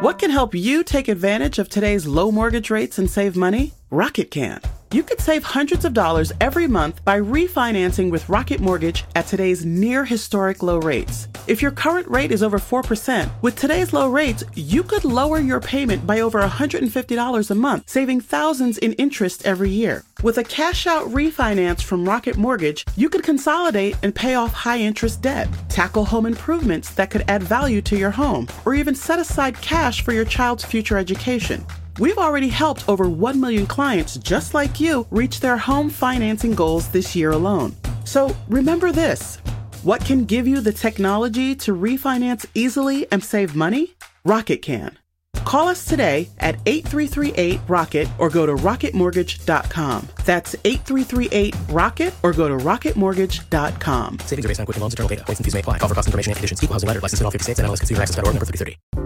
What can help you take advantage of today's low mortgage rates and save money? Rocket can. You could save hundreds of dollars every month by refinancing with Rocket Mortgage at today's near historic low rates. If your current rate is over 4%, with today's low rates, you could lower your payment by over $150 a month, saving thousands in interest every year. With a cash out refinance from Rocket Mortgage, you could consolidate and pay off high interest debt, tackle home improvements that could add value to your home, or even set aside cash for your child's future education. We've already helped over 1 million clients just like you reach their home financing goals this year alone. So remember this what can give you the technology to refinance easily and save money? Rocket can. Call us today at 8338 Rocket or go to rocketmortgage.com. That's 8338 Rocket or go to rocketmortgage.com. Savings are based on Quicken Loans, internal data. Points and fees may apply. Call for cost information and conditions. Equal housing letter. Licensed in all 50 states and NMLS number 3030.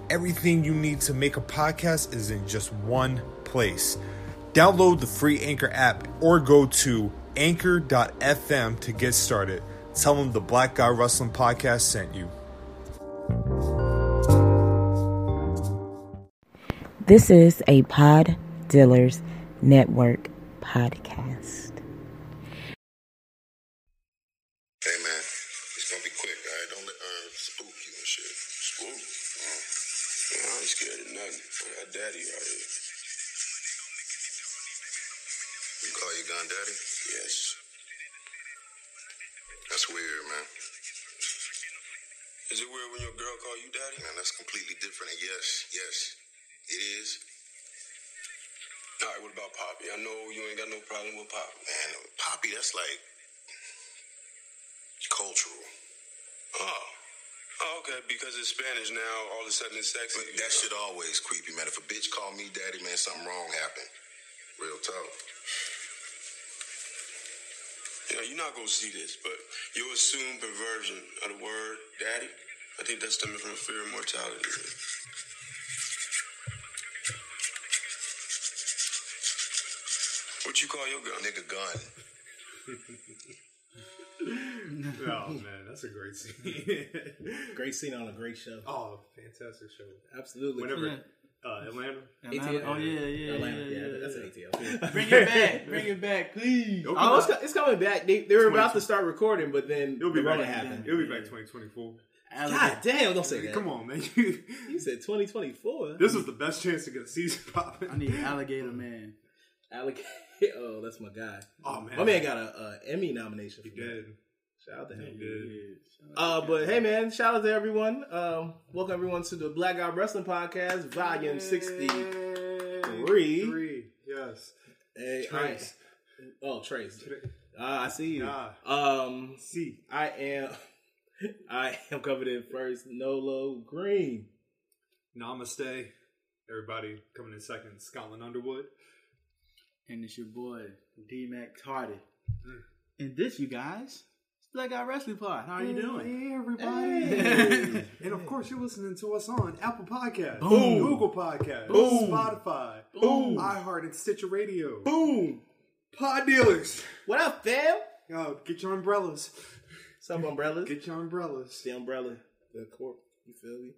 everything you need to make a podcast is in just one place. Download the free Anchor app or go to anchor.fm to get started. Tell them the Black Guy Wrestling Podcast sent you. This is a Pod Dealers Network podcast. When your girl call you daddy? Man, that's completely different. And yes, yes, it is. All right, what about Poppy? I know you ain't got no problem with Poppy. Man, Poppy, that's like cultural. Oh. Oh, okay, because it's Spanish now, all of a sudden it's sexy. But that shit always creepy, man. If a bitch call me daddy, man, something wrong happened. Real talk. You know, you're not gonna see this, but you'll assume perversion of the word daddy. I think that's stemming from a fear of mortality. What you call your gun? Nigga gun. oh man, that's a great scene. Great scene on a great show. oh, fantastic show. Absolutely. Whenever Yeah. uh, Atlanta, ATL? Oh yeah, yeah, Atlanta, yeah, yeah, yeah, that's an ATL. Bring it back, bring it back, please. Oh, it's, it's coming back. They, they were about to start recording, but then it'll be the back. Rona happened. It'll be back 2024. God damn, don't say that. Come on, man. You said 2024. this is the best chance to get a season popping. I need Alligator Man. Alligator. Oh, that's my guy. Oh man, My man got a, a Emmy nomination. He for that. did. Shout out to him. He did. Uh, but hey, man, shout out to everyone. Um, welcome everyone to the Black Guy Wrestling Podcast, Volume 63. Three. Yes. Hey, Trace. I- oh, Trace. Ah, I see you. Ah. Um, See. I am. I am coming in first. Nolo Green. Namaste, everybody. Coming in second, Scotland Underwood. And it's your boy D Mac Tardy. Mm. And this, you guys, is Black Guy Wrestling Pod. How are you doing? Hey, everybody. and of course, you're listening to us on Apple Podcasts, Boom. Google Podcasts, Boom. Spotify, Boom. iHeart, and Stitcher Radio. Boom. Pod dealers. What up, fam? Yo, get your umbrellas. Some umbrellas. Get your umbrellas. the umbrella. The corp. You feel me?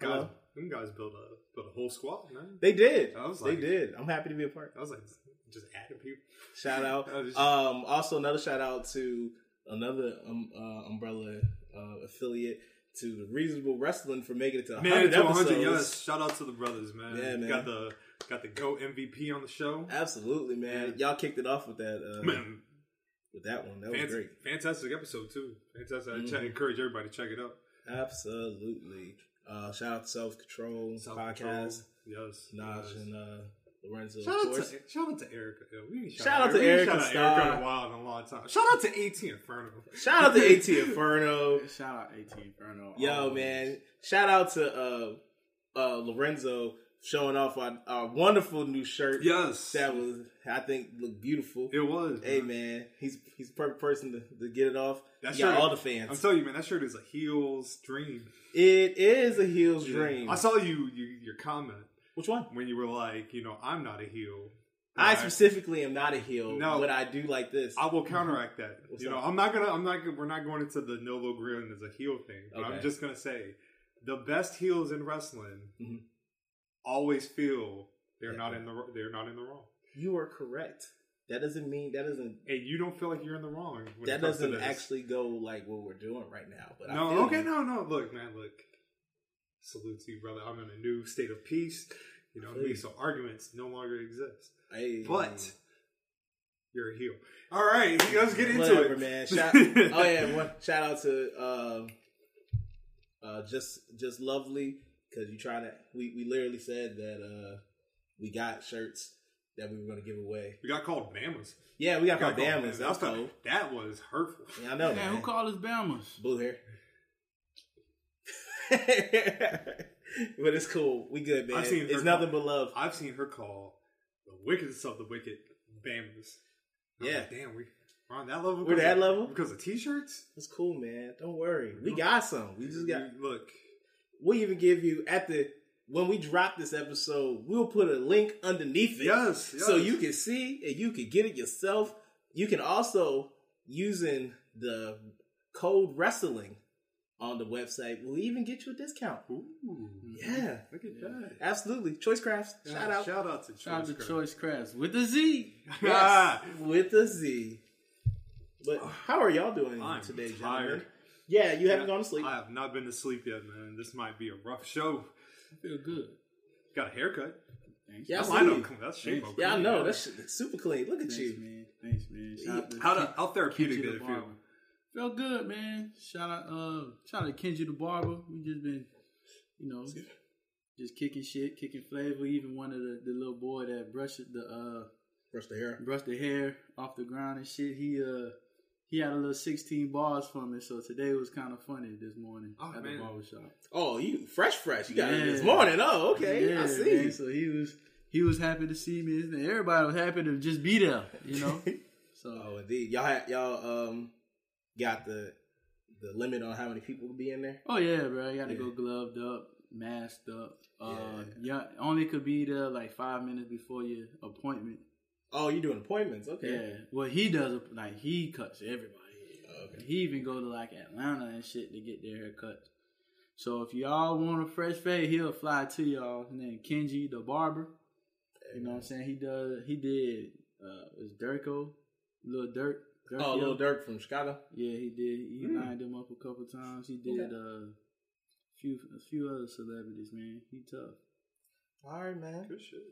Guys, Hello? them guys built a built a whole squad, man. They did. I was they like- did. I'm happy to be a part. I was like, just adding people. Shout out. I Um, also, another shout out to another um, uh, umbrella uh, affiliate to Reasonable Wrestling for making it to 100 Man, to 100, episodes. yes. Shout out to the brothers, man. Yeah, man. Got the got the Go MVP on the show. Absolutely, man. Y'all kicked it off with that. Uh, Man, with that one, that was great. fantastic episode too. Fantastic. I Mhm. ch- encourage everybody to check it out. Absolutely. Uh, shout out to Self Control podcast. Yes. Naj yes. and uh, Lorenzo, Shout out, to, shout out to Erica. Yo, we ain't Shout out to we Erica shout out Starr. Erica in a while in a long time. Shout out to AT Inferno. Shout out to AT Inferno. Shout out AT Inferno. Yo, always. man. Shout out to uh, uh, Lorenzo showing off our, our wonderful new shirt. Yes, That was, I think, looked beautiful. it was. Hey, man. He's he's the perfect person to, to get it off. That He got shirt- all the fans. I'm telling you, man, that shirt is a heel's dream. It is a heel's dream. I saw you, you your comment Which one? when you were like, you know, I'm not a heel. I specifically am not a heel, No. but I do like this. I will counteract that. What's you know, up? I'm not gonna. I'm not. gonna- We're not going into the Nolo Green as a heel thing. But I'm just gonna say, the best heels in wrestling Mhm. Always feel they're Yeah. not in the. They're not in the wrong. You are correct. That doesn't mean that doesn't And you don't feel like you're in the wrong. when that doesn't actually go like what we're doing right now. But No. Okay. you. No. No. Look, man. Look. Salute to you, brother. I'm in a new state of peace. You know, what I mean? Please. so arguments no longer exist. Hey, But you're a heel. All right, let's get into whatever, it, man. Shout, oh yeah, one, shout out to um, uh, just just lovely because you try to. We we literally said that uh, we got shirts that we were going to give away. We got called Bama's. Yeah, we got Got called called Bama's. Bama's. That was That's cold. That was hurtful. Yeah, I know, Man, man. who called us Bammers? Blue hair. but it's cool. We good, man. I've seen it's nothing call- but love. I've seen her call the wickedest of the wicked Bama's. I'm Yeah. like, damn, we, we're on that level. We're that of- level? because of t-shirts. It's cool, man. Don't worry. We got some. We just got. Look. We'll even give you at the when we drop this episode. We'll put a link underneath it. Yes, so you can see and you can get it yourself. You can also using the code wrestling on the website. We'll even get you a discount. Ooh, Yeah, look at that. absolutely. Choice Crafts. Yeah, Shout out. Shout out to Choice. Shout out to Crafts. Choice Crafts with the Z. Yes, with a Z. But how are y'all doing I'm today, gentlemen? Tired. Yeah, you haven't Yeah, gone to sleep. I have not been to sleep yet, man. This might be a rough show. I feel good. Got a haircut. Thanks. Yeah, I That's see lineup That's shape up Yeah, I know. That's that's super clean. Look at Thanks, you. man. Thanks, man. Shout out to how, to, how therapeutic did the it feel? Felt good, man. Shout out, uh, shout out to Kenji the Barber. We just been, you know, just kicking shit, kicking flavor. Even one of the, the little boy that brushed the uh Brush the hair. brushed the hair off the ground and shit. He uh he had a little sixteen bars for me, so today was kind of funny this morning Oh, at man. the barber shop. Oh, you fresh, fresh. You got it this morning. Oh, okay. Yeah, I see. man. So he was he was happy to see me. and Everybody was happy to just be there, you know. So Oh, indeed. Y'all had, y'all um got the the limit on how many people will be in there. Oh yeah, bro. You got to Yeah. go gloved up, masked up. Uh, yeah. only could be there like five minutes before your appointment. Oh, you doing appointments? Okay. Yeah. Well, he does like he cuts everybody. Oh, okay. He even go to like Atlanta and shit to get their haircuts. So if y'all want a fresh fade, he'll fly to y'all. And then Kenji the barber. You know what I'm saying? He does. He did. Uh, was Durko, little Durk. Durk Oh, little Durk from Chicago. Yeah, he did. He Hmm. lined him up a couple times. He did uh, a few a few other celebrities. Man, he tough. All right, man. Good shit.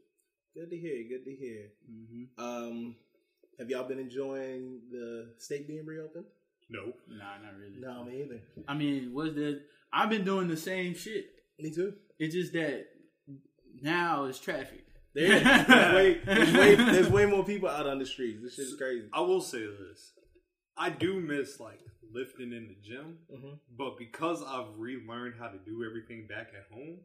Good to hear. Good to hear. hmm Um, have y'all been enjoying the state being reopened? No. Nah, not really. No, me either. I mean, what's there? I've been doing the same shit. Me too. It's just that now it's traffic. There is. There's way, there's, way, there's way more people out on the streets. This is crazy. I will say this. I do miss like lifting in the gym, Mhm. but because I've relearned how to do everything back at home,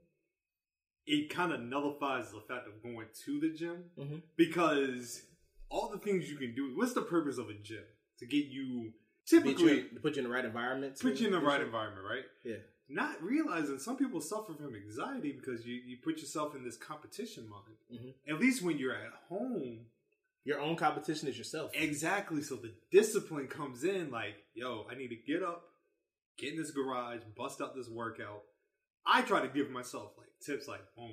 it kind of nullifies the fact of going to the gym Mhm. because all the things you can do. What's the purpose of a gym? To get you typically you, put you in the right environment. put you in the to- right environment, right? Yeah. Not realizing some people suffer from anxiety because you, you put yourself in this competition mind. Mhm. At least when you're at home, Your own competition is yourself. Exactly. So the discipline comes in like, yo, I need to get up, get in this garage, bust out this workout. I try to give myself like tips like, boom,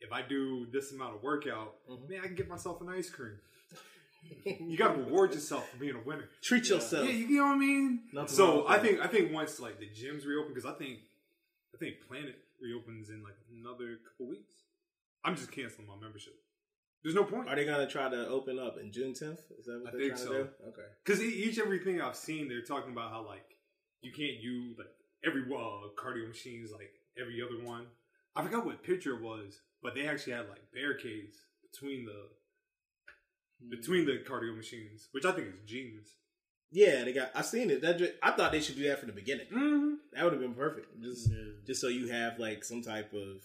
if I do this amount of workout, Mhm. man, I can get myself an ice cream. you gotta reward yourself for being a winner. Treat yourself. Yeah, you know what I mean? Nothing so I think I think once like the gyms reopen, because I think I think Planet reopens in like another couple weeks. I'm just canceling my membership. There's no point. Are they gonna try to open up in June 10th? Is that what I they're think trying so. to do? Okay. Because each everything I've seen, they're talking about how like you can't use like every uh, cardio machines like every other one. I forgot what picture it was, but they actually had like barricades between the between the cardio machines, which I think is genius. Yeah, they got. I seen it. That ju- I thought they should do that from the beginning. Mm-hmm. That would have been perfect. Just just so you have like some type of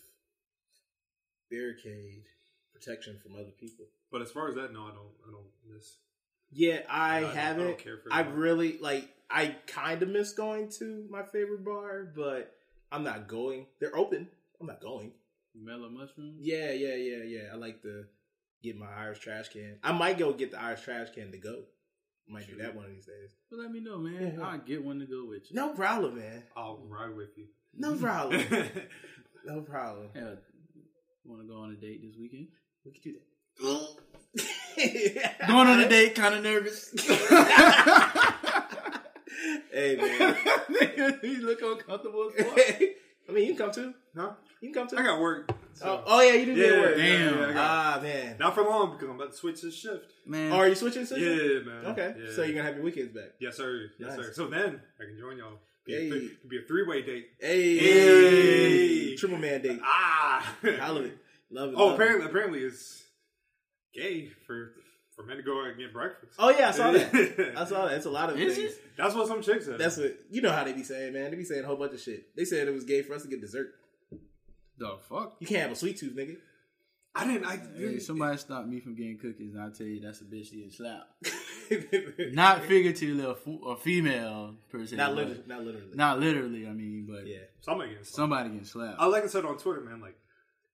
barricade protection from other people. But as far as that, no, I don't. I don't miss. Yeah, I I don't- I haven't. don't care for I really like. I kind of miss going to my favorite bar, but I'm not going. They're open. I'm not going. Mellow mushroom. Yeah, yeah, yeah, yeah. I like to get my Irish trash can. I might go get the Irish trash can to go. Might do that one of these days. But let me know, man. Yeah. I'll get one to go with you. No problem, man. I'll ride with you. No problem. no problem. Hell, want to go on a date this weekend? We could do that. Going on a date, kind of nervous. hey man. you look uncomfortable as fuck. I mean, you can come too. huh? You can come too. I got work. Oh, So. oh yeah, you do get Yeah, work. yeah, Damn. yeah, I got- Ah man. Not for long because I'm about to switch this shift. Man, Oh, are you switching? System? Yeah, man. Okay, Yeah. so you're gonna have your weekends back. Yes, sir. Yes, Nice. sir. So then I can join y'all. Be a th- it could be a three way date. Hey, Hey. triple man date. Ah, I love it. Love it. Oh, love it. apparently, apparently it's gay for for men to go out and get breakfast. Oh yeah, I saw that. I saw that. It's a lot of Is things. it? That's what some chicks said. That's what you know how they be saying, man. They be saying a whole bunch of shit. They said it was gay for us to get dessert. the fuck? You can't have a sweet tooth, nigga. I didn't. I Hey, somebody stop me from getting cookies, and I tell you that's a bitch getting slapped. Not figuratively or, fu- or female person. not literally. Not literally. Not literally. I mean, but yeah. somebody getting slapped. somebody getting slapped. I like I said on Twitter, man. Like,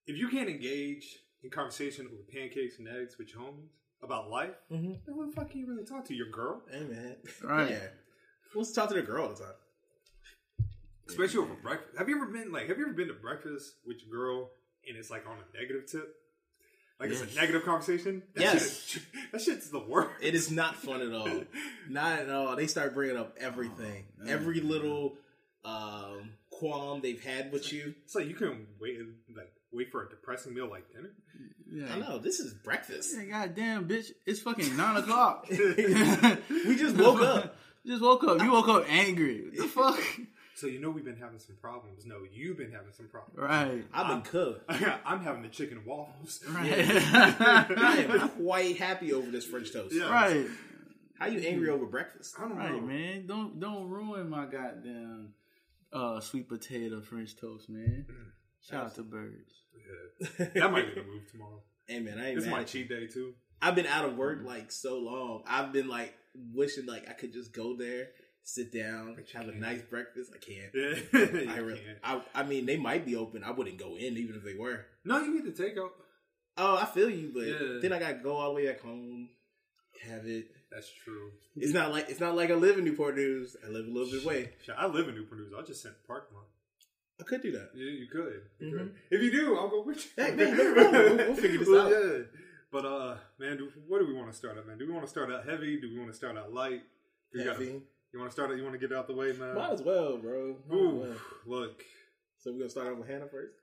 if you can't engage in conversation with pancakes and eggs with your homies about life, Mm-hmm. then what the fuck can you really talk to your girl? Hey man. Right. Yeah. Let's talk to the girl all the time. Especially over breakfast. Have you ever been like? Have you ever been to breakfast with your girl and it's like on a negative tip? Like it's a negative conversation. That Yes. shit is- that shit's the worst. It is not fun at all. Not at all. They start bringing up everything, every little um, qualm they've had with you. It's like you can wait like wait for a depressing meal like dinner. yeah. I know this is breakfast. Yeah, goddamn, bitch! It's fucking nine o'clock. We just woke up. Just woke up. You woke up angry. What the fuck? So you know we've been having some problems. No, you've been having some problems. Right. I've been cooked. I'm having the chicken and waffles. Right. I am quite happy over this French toast. Yeah. right. How you angry over breakfast? I don't know. Man. Don't don't ruin my goddamn uh, sweet potato French toast, man. Shout out to birds. Yeah. That might be the move tomorrow. Hey man, I ain't It's mad my at you. cheat day too. I've been out of work mm-hmm. like so long. I've been like wishing like I could just go there, sit down, have a nice breakfast. I can't. Yeah, I, really, can't. I I mean they might be open. I wouldn't go in even if they were. No, you get the takeout. Oh, I feel you, but Yeah. then I gotta go all the way back home, have it. That's true. It's not like it's not like I live in Newport News. I live a little bit away. Shit, I live in Newport News. I'll just sent the parking lot. I could do that. Yeah, you could. You Mhm. could. If you do, I'll go with you. Hey, man. We'll- we'll figure this Well, out. Yeah. But uh, man, do, what do we want to start out, man? Do we want to start out heavy? Do we want to start out light? Do we gotta- Heavy. you want to start out? You want to get it out the way, man? Might as well, bro. Might Ooh, well. look. So we're gonna start off with Hana first.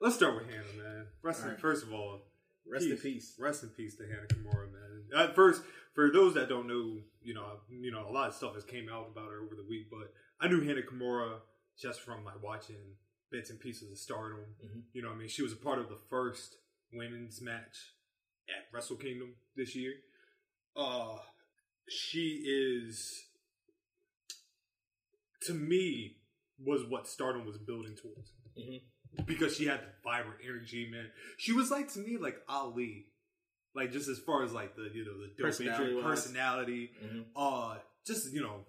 Let's start with Hana, man. Rest First of all, Rest in peace. Rest in peace to Hana Kimura, man. At first, for those that don't know, you know, you know, a lot of stuff has came out about her over the week, but I knew Hana Kimura just from like watching bits and pieces of Stardom. Mhm. You know, what I mean, she was a part of the first women's match at Wrestle Kingdom this year. Uh, she is, to me, was what Stardom was building towards Mhm. because she had the vibrant energy, man. She was like to me like Ali, like just as far as like the you know the dope personality, personality, Mhm. uh, just you know,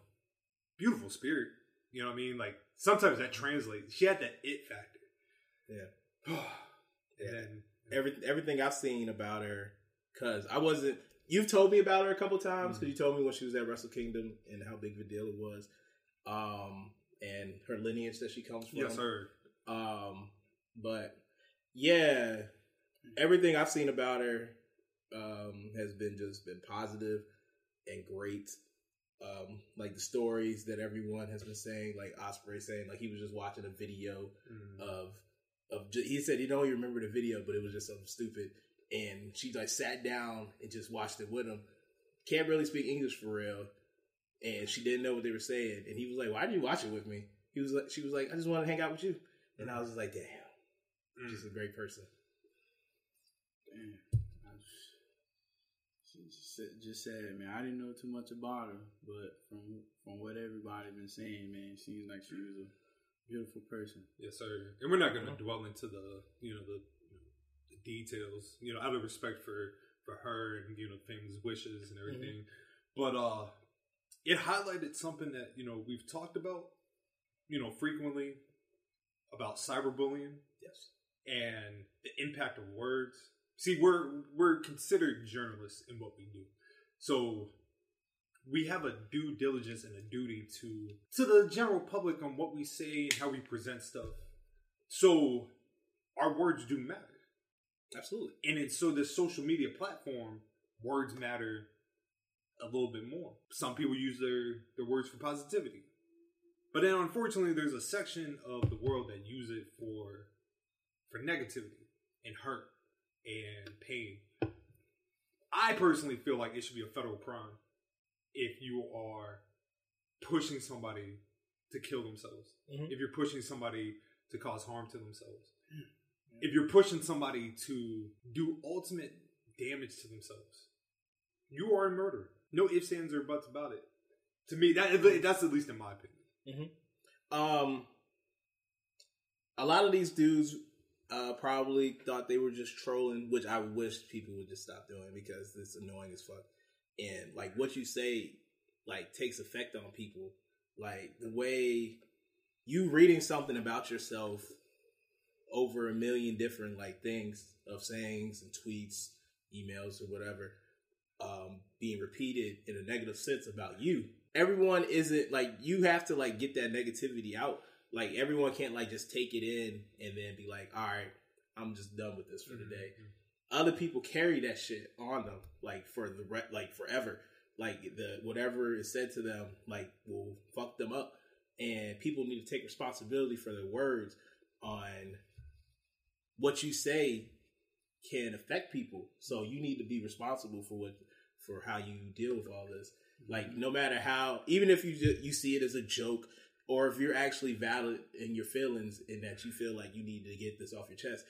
beautiful spirit. You know what I mean? Like sometimes that translates. She had that it factor. Yeah. and Yeah. then Every, everything I've seen about her, because I wasn't. You've told me about her a couple times because you told me when she was at Wrestle Kingdom and how big of a deal it was, um, and her lineage that she comes from. yes, sir. Um, but yeah, everything I've seen about her um, has been just been positive and great. Um, like the stories that everyone has been saying, like Ospreay saying, like he was just watching a video Mm. of of he said he don't even remember the video, but it was just something stupid, and she like sat down and just watched it with him. Can't really speak English for real, and she didn't know what they were saying, and he was like, "Why did you watch it with me?" He was like, "She was like, I just want to hang out with you," and I was just like, "Damn, Mm. she's a great person." Just, said- just said, man, I didn't know too much about her, but from from what everybody been saying, man, seems like she was a beautiful person. Yes, sir. And we're not going to dwell into the you know the, you know, the details, you know, out of respect for for her and you know things, wishes and everything. But uh, it highlighted something that you know we've talked about, you know, frequently about cyberbullying. Yes. and the impact of words. See, we're we're considered journalists in what we do, so we have a due diligence and a duty to to the general public on what we say and how we present stuff. So our words do matter, Absolutely. and it's so this social media platform, words matter a little bit more. Some people use their their words for positivity, but then unfortunately, there's a section of the world that use it for for negativity and hurt and pain. I personally feel like it should be a federal crime if you are pushing somebody to kill themselves. Mhm. If you're pushing somebody to cause harm to themselves. If you're pushing somebody to do ultimate damage to themselves. You are a murderer. No ifs, ands, or buts about it. To me, that that's at least in my opinion. Um, a lot of these dudes uh, probably thought they were just trolling, which I wish people would just stop doing because it's annoying as fuck. And like what you say, like takes effect on people. Like the way you reading something about yourself over a million different like things of sayings and tweets, emails or whatever, um, being repeated in a negative sense about you. Everyone isn't like you have to like get that negativity out. Like everyone can't like just take it in and then be like, all right, I'm just done with this for today. Mm-hmm, mm-hmm. Other people carry that shit on them like for the re- like forever. Like the whatever is said to them like will fuck them up, and people need to take responsibility for their words on what you say can affect people. So you need to be responsible for what for how you deal with all this. Like mm-hmm. no matter how, even if you you see it as a joke, or if you're actually valid in your feelings and that you feel like you need to get this off your chest,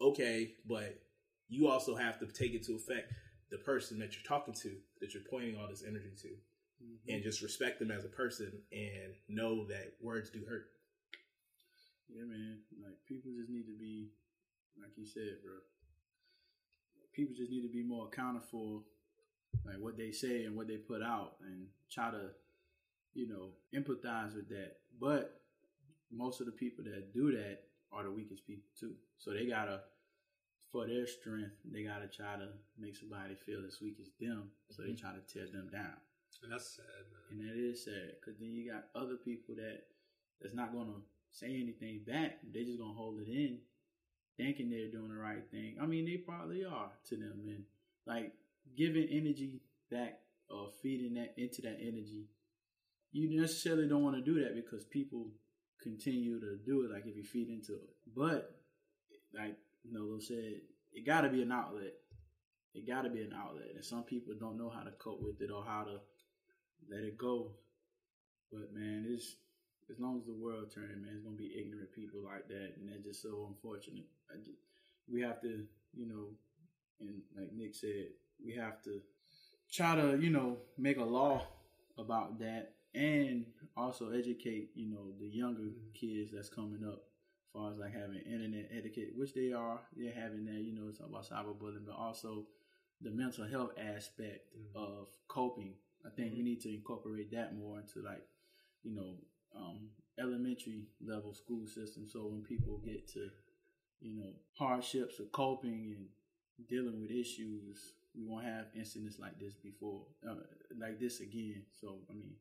okay, but you also have to take it to effect the person that you're talking to, that you're pointing all this energy to, mm-hmm. and just respect them as a person and know that words do hurt. Yeah, man. Like people just need to be, like you said, bro. People just need to be more accountable for like what they say and what they put out, and try to, you know, empathize with that. But most of the people that do that are the weakest people too. So they gotta, for their strength, they gotta try to make somebody feel as weak as them. So they mm-hmm. try to tear them down. And that's sad, man. And that is sad because then you got other people that that's not gonna say anything back. They just gonna hold it in, thinking they're doing the right thing. I mean, they probably are to them, and like giving energy back or feeding that into that energy. You necessarily don't want to do that because people continue to do it. Like if you feed into it, but like Nolo said, it got to be an outlet. It got to be an outlet, and some people don't know how to cope with it or how to let it go. But man, it's as long as the world turning, man, it's gonna be ignorant people like that, and that's just so unfortunate. Just, we have to, you know, and like Nick said, we have to try to, you know, make a law about that, and also educate, you know, the younger kids that's coming up, as far as like having internet etiquette, which they are, they're having that, you know, it's about cyberbullying, but also the mental health aspect of coping. I think we need to incorporate that more into like, you know, um, elementary level school system. So when people get to, you know, hardships of coping and dealing with issues, we won't have incidents like this before, uh, like this again. So I mean,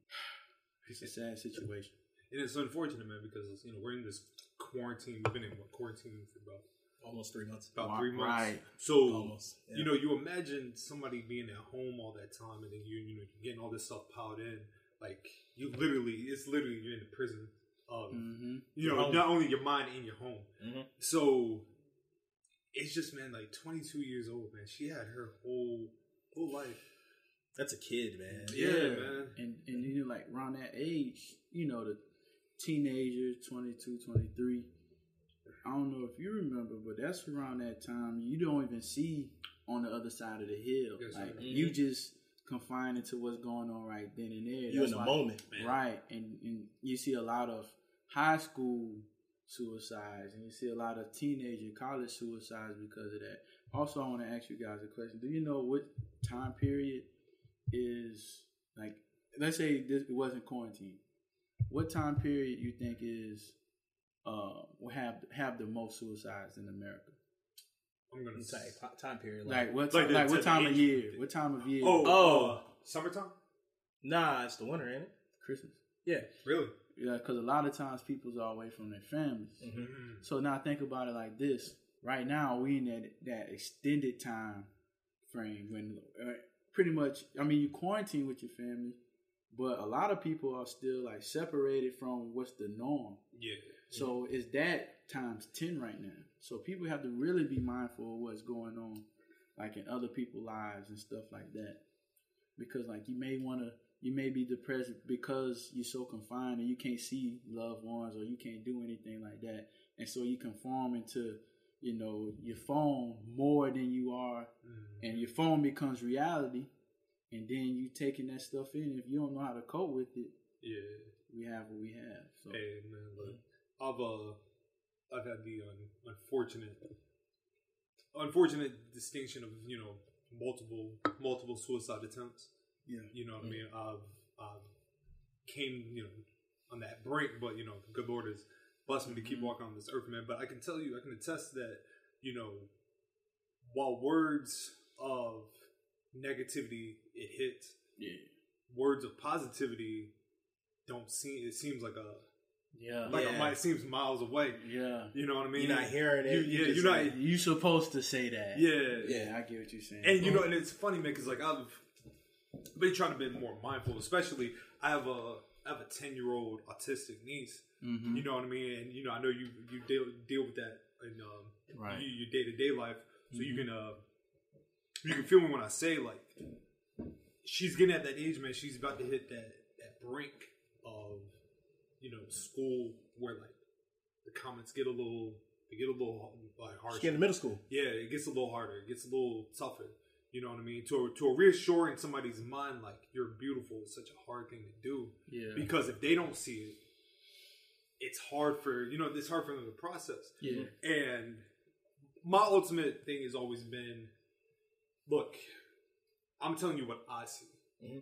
it's a sad situation. And it's unfortunate, man, because you know we're in this quarantine. We've been in what quarantine for about Almost three months. about three months. right. So Almost, yeah. you know, you imagine somebody being at home all that time, and then you you know you're getting all this stuff piled in. Like you literally, it's literally you're in the prison of Mm-hmm. you know not only your mind in your home. Mhm. So it's just man, like 22 years old, man. She had her whole whole life. That's a kid, man. Yeah, man. And and you know, like around that age, you know, the teenager, 22, 23. I don't know if you remember, but that's around that time. You don't even see on the other side of the hill. Yes, like sir. you mm-hmm. just confined into what's going on right then and there. You That's in the why- moment. right? And, and you see a lot of high school suicides, and you see a lot of teenage and college suicides because of that. Also, I want to ask you guys a question: Do you know what time period is like? Let's say this it wasn't quarantine. What time period you think is uh will have have the most suicides in America? I'm gonna Time, say. time period. Like what? Like Like, the- what time of year? What time of year? Oh, Oh. uh, summertime. Nah, it's the winter, ain't it? Christmas. Yeah. Really? Yeah, because a lot of times people's are away from their families. Mm-hmm. So now think about it like this: right now we in that that extended time frame when uh, pretty much, I mean, you quarantine with your family, but a lot of people are still like separated from what's the norm. Yeah. So it's that times ten right now. So people have to really be mindful of what's going on, like in other people's lives and stuff like that. Because like you may want to, you may be depressed because you're so confined and you can't see loved ones or you can't do anything like that, and so you conform into, you know, your phone more than you are, and your phone becomes reality, and then you taking that stuff in. If you don't know how to cope with it, Yeah. we have what we have. So Hey man, I've uh, I've had the un- unfortunate, unfortunate distinction of you know multiple multiple suicide attempts. yeah. You know what I mean? I've I've came you know on that break but you know the good Lord has blessed me to keep mm-hmm. walking on this earth, man. But I can tell you, I can attest that you know while words of negativity it hits, Yeah. words of positivity don't seem. It seems like a Yeah. like Yeah. a, mi- it seems miles away. Yeah. You know what I mean? You're not hearing it. You, You yeah, you're like- not. You supposed to say that. Yeah, Yeah. I get what you're saying. And you know, and it's funny, man, because like I've been trying to be more mindful. Especially, I have a I have a ten year old autistic niece. Mhm. You know what I mean? And you know, I know you you deal deal with that in um, Right. your day to day life, so you can uh you can feel me when I say like she's getting at that age, man. She's about to hit that that brink of you know school where like the comments get a little they get a little like harsh. She in middle school. Yeah, it gets a little harder. It gets a little tougher. You know what I mean? To to reassure in somebody's mind like you're beautiful is such a hard thing to do. Yeah. Because if they don't see it, it's hard for you know it's hard for them to process. Yeah. And my ultimate thing has always been, look, I'm telling you what I see. Mhm.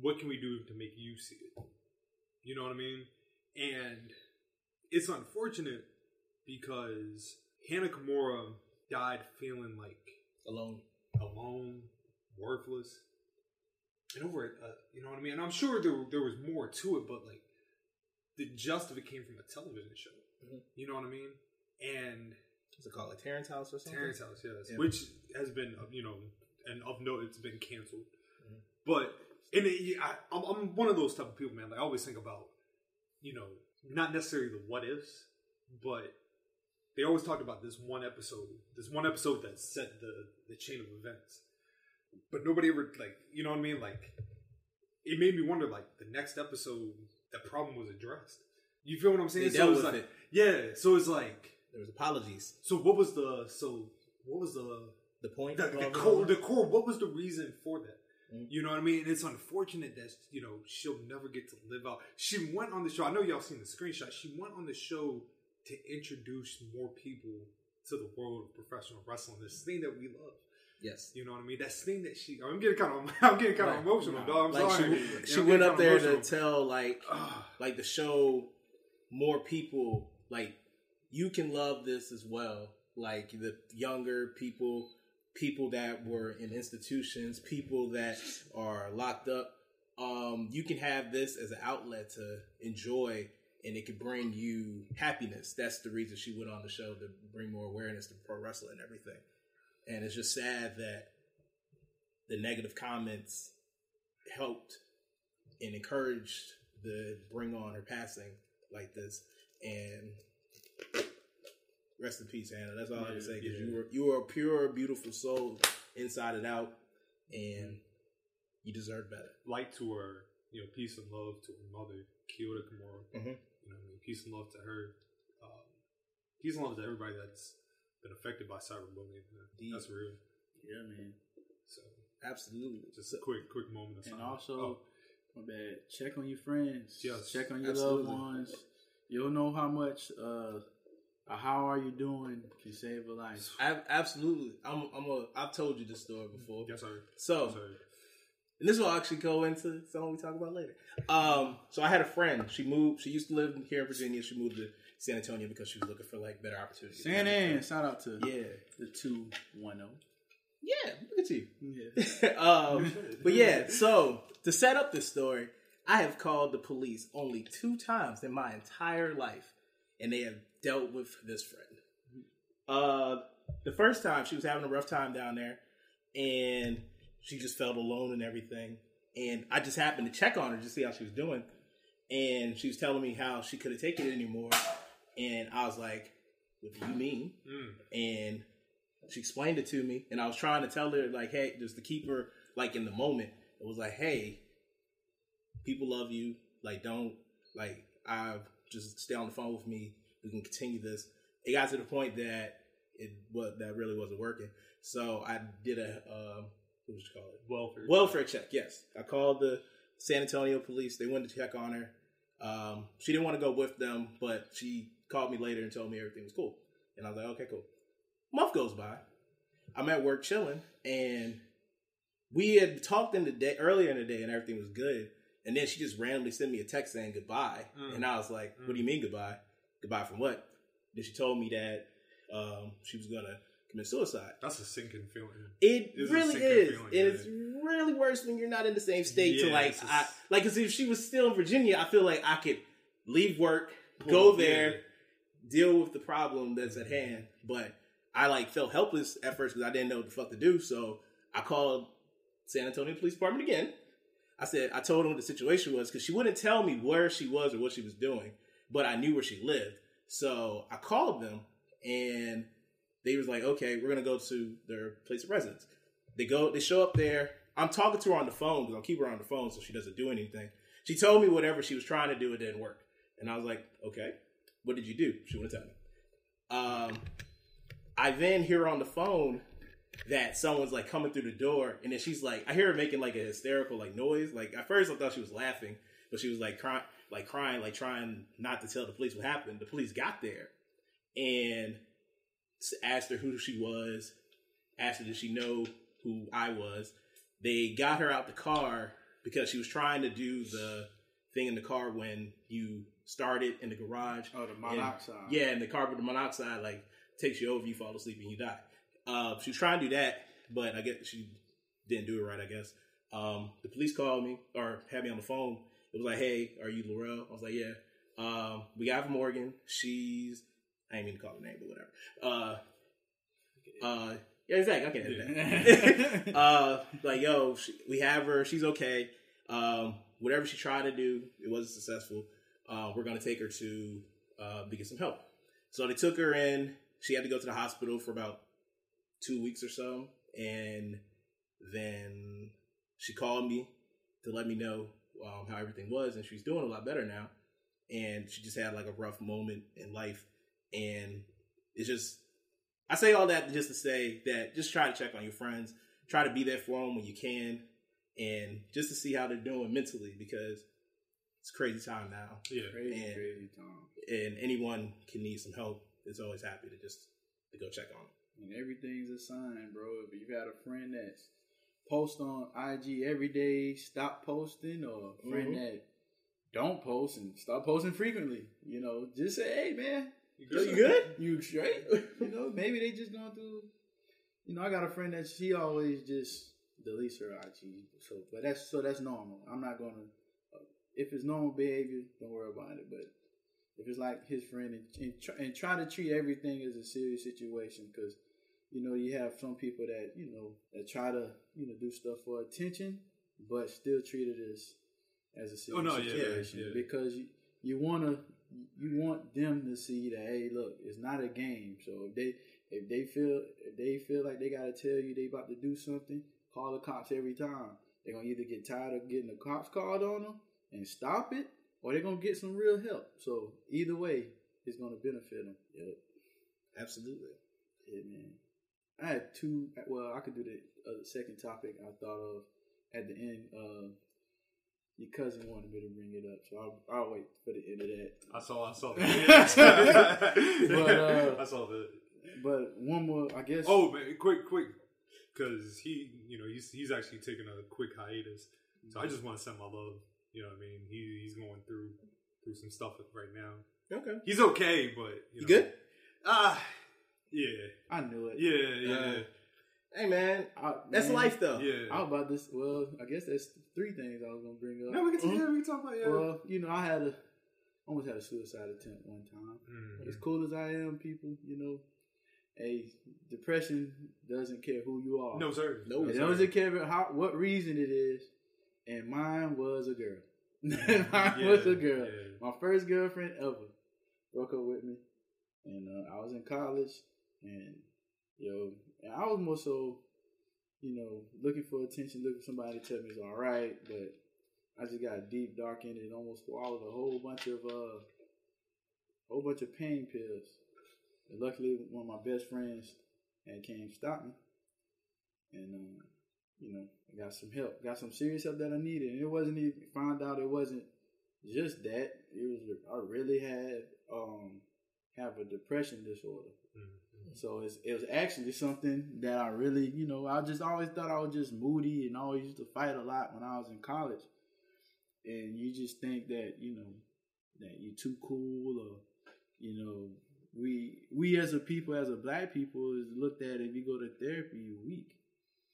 What can we do to make you see it? You know what I mean? And it's unfortunate because Hana Kimura died feeling like Alone. Alone, worthless, and over it. Uh, you know what I mean? And I'm sure there there was more to it, but like the gist of it came from a television show. Mhm. You know what I mean? And What's it called? Like Terrace House or something? Terrace House, yes, Yeah. which has been uh, you know, and of note, it's been canceled. Mhm. But and it, I, I'm, I'm one of those type of people, man. Like I always think about, you know, not necessarily the what ifs, but they always talked about this one episode, this one episode that set the the chain of events. But nobody ever like, you know what I mean? Like, it made me wonder, like, the next episode, that problem was addressed. You feel what I'm saying? They dealt it's with like, it. yeah. So it's like, There was apologies. so what was the so what was the The point. the, the core the core what was the reason for that? Mhm. You know what I mean? And it's unfortunate that you know she'll never get to live out. She went on the show. I know y'all seen the screenshot. She went on the show to introduce more people to the world of professional wrestling. This thing that we love. Yes. You know what I mean? That's thing that she. I'm getting kind of. I'm getting kind of emotional, dog. I'm like sorry. she, she went up there emotional. to tell like like the show more people like you can love this as well like the younger people people that were in institutions people that are locked up um you can have this as an outlet to enjoy and it could bring you happiness that's the reason she went on the show to bring more awareness to pro wrestling and everything and it's just sad that the negative comments helped and encouraged the bring on her passing like this. And rest in peace, Hana. That's all I can say. Because Yeah. you were you were a pure, beautiful soul inside and out, and you deserve better. light to her, you know, peace and love to her mother, Kyoko Kimura. Mhm. You know, I mean, peace and love to her. Um, peace and love to everybody that's been affected by cyberbullying. man. Indeed. That's real. Yeah, man. So Absolutely. just a quick quick moment of And also, Oh, my bad. Check on your friends. Yes, check on your absolutely. loved ones. You'll know how much. Uh, a how are you doing can save a life. Ab- absolutely. I'm. I'm. A, I've told you this story before. yes, sir. So, Yes, sir. And this will actually go into something we talk about later. Um, so I had a friend. She moved. She used to live here in Virginia. She moved to San Antonio because she was looking for like better opportunities. San Ann, shout out to Yeah. the two one zero. Yeah. Look at you. Yeah. um, but yeah, so to set up this story, I have called the police only two times in my entire life, and they have dealt with this friend. Uh, the first time she was having a rough time down there, and she just felt alone and everything. And I just happened to check on her to see how she was doing, and she was telling me how she couldn't take it anymore. And I was like, "What do you mean?" and she explained it to me. And i was trying to tell her like hey just to keep her like in the moment. It was like hey people love you. Like don't like I've just stay on the phone with me. We can continue this. It got to the point that it what that really wasn't working. So i did a um what would you call it Welfare. welfare check yes i called the san antonio police they went to check on her um, she didn't want to go with them but she called me later and told me everything was cool and i was like okay cool month goes by. I'm at work chilling, and we had talked in the day earlier in the day, and everything was good. And then she just randomly sent me a text saying goodbye, Mm. and I was like, "What do you mean goodbye? Goodbye from what?" Then she told me that um, she was gonna commit suicide. That's a sinking feeling. It really is, feeling, and it's really worse when you're not in the same state. to like, I, like, cause if she was still in Virginia, I feel like I could leave work, go Well, there, yeah. deal with the problem that's at hand. But I like felt helpless at first because I didn't know what the fuck to do. So I called San Antonio Police Department again. I said I told them what the situation was because she wouldn't tell me where she was or what she was doing, but I knew where she lived. So I called them and they was like, okay, we're gonna go to their place of residence. They go, they show up there. I'm talking to her on the phone because I'll keep her on the phone so she doesn't do anything. She told me whatever she was trying to do, it didn't work, and I was like, okay, what did you do? She wouldn't tell me. Um, I then hear on the phone that someone's like coming through the door, and then she's like, I hear her making like a hysterical like noise. Like at first, I thought she was laughing, but she was like crying, like crying, like trying not to tell the police what happened. The police got there and asked her who she was, asked her did she know who I was. They got her out the car because she was trying to do the thing in the car when you start it in the garage. Oh, the And- monoxide. yeah, and the carbon monoxide like takes you over, you fall asleep and you die. Uh, she was trying to do that, but I guess she didn't do it right. I guess um, the police called me or had me on the phone. It was like, "Hey, are you Laurel?" I was like, "Yeah." Um, we got Morgan. She's I ain't mean to call her name, but whatever. Uh, uh, yeah, exactly. I can edit that. uh, like, yo, she, we have her. She's okay. Um, whatever she tried to do, it wasn't successful. Uh, we're gonna take her to uh, to get some help. So they took her in. She had to go to the hospital for about two weeks or so, and then she called me to let me know um, how everything was, and she's doing a lot better now. And she just had like a rough moment in life, and it's just I say all that just to say that just try to check on your friends, try to be there for them when you can, and just to see how they're doing mentally because it's a crazy time now, Yeah. Crazy, And- crazy time. and anyone can need some help. Is always happy to just to go check on them. And everything's a sign, bro. If you've got a friend that's post on IG every day, stop posting, or a friend Mhm. that don't post and stop posting frequently, you know, just say, hey, man, Yo, you good? you straight? you know, maybe they just going through. You know, I got a friend that she always just deletes her IG. So, but that's so that's normal. I'm not gonna. Uh, if it's normal behavior, don't worry about it. But if it's like his friend, and, and, try, and try to treat everything as a serious situation, because you know you have some people that you know that try to you know do stuff for attention, but still treat it as as a serious Oh, no, yeah, situation yeah. because you you want to you want them to see that hey look it's not a game so if they if they feel if they feel like they gotta tell you they about to do something call the cops every time they're gonna either get tired of getting the cops called on them and stop it or they're gonna get some real help so either way it's gonna benefit them yep Absolutely. yeah man I had two. Well, I could do the uh, second topic I thought of at the end. Uh, your cousin wanted me to bring it up, so I'll, I'll wait for the end of that. I saw. I saw that. But, uh, I saw that. But one more, I guess. Oh, man, quick, quick, because he, you know, he's he's actually taking a quick hiatus. So I just want to send my love. You know what I mean? He he's going through through some stuff right now. Okay. He's okay, but you, You good? Ah, yeah, I knew it. yeah, yeah. Uh, Hey man, I, that's man, life though. yeah. I was about this. Well, I guess there's three things I was gonna bring up. no, we can talk. Yeah, we can talk about yeah. Well, you know, I had a almost had a suicide attempt one time. Mhm. As cool as I am, people, you know, a depression doesn't care who you are. no sir. No, it sir. doesn't care how what reason it is. And mine was a girl. mine Yeah, was a girl. yeah. My first girlfriend ever broke up with me, and uh, I was in college, and yo, and I was more so, you know, looking for attention, looking for somebody to tell me it's all right, but I just got deep, dark in it, almost swallowed a whole bunch of uh, whole bunch of pain pills. And luckily, one of my best friends and came stop me, and um, you know, I got some help, got some serious help that I needed, and it wasn't even found out it wasn't just that. It was I really had um have a depression disorder. So it's, it was actually something that I really, you know, I just always thought I was just moody and always used to fight a lot when I was in college. And you just think that, you know, that you're too cool or, you know, we we as a people, as a black people, is looked at if you go to therapy, you're weak.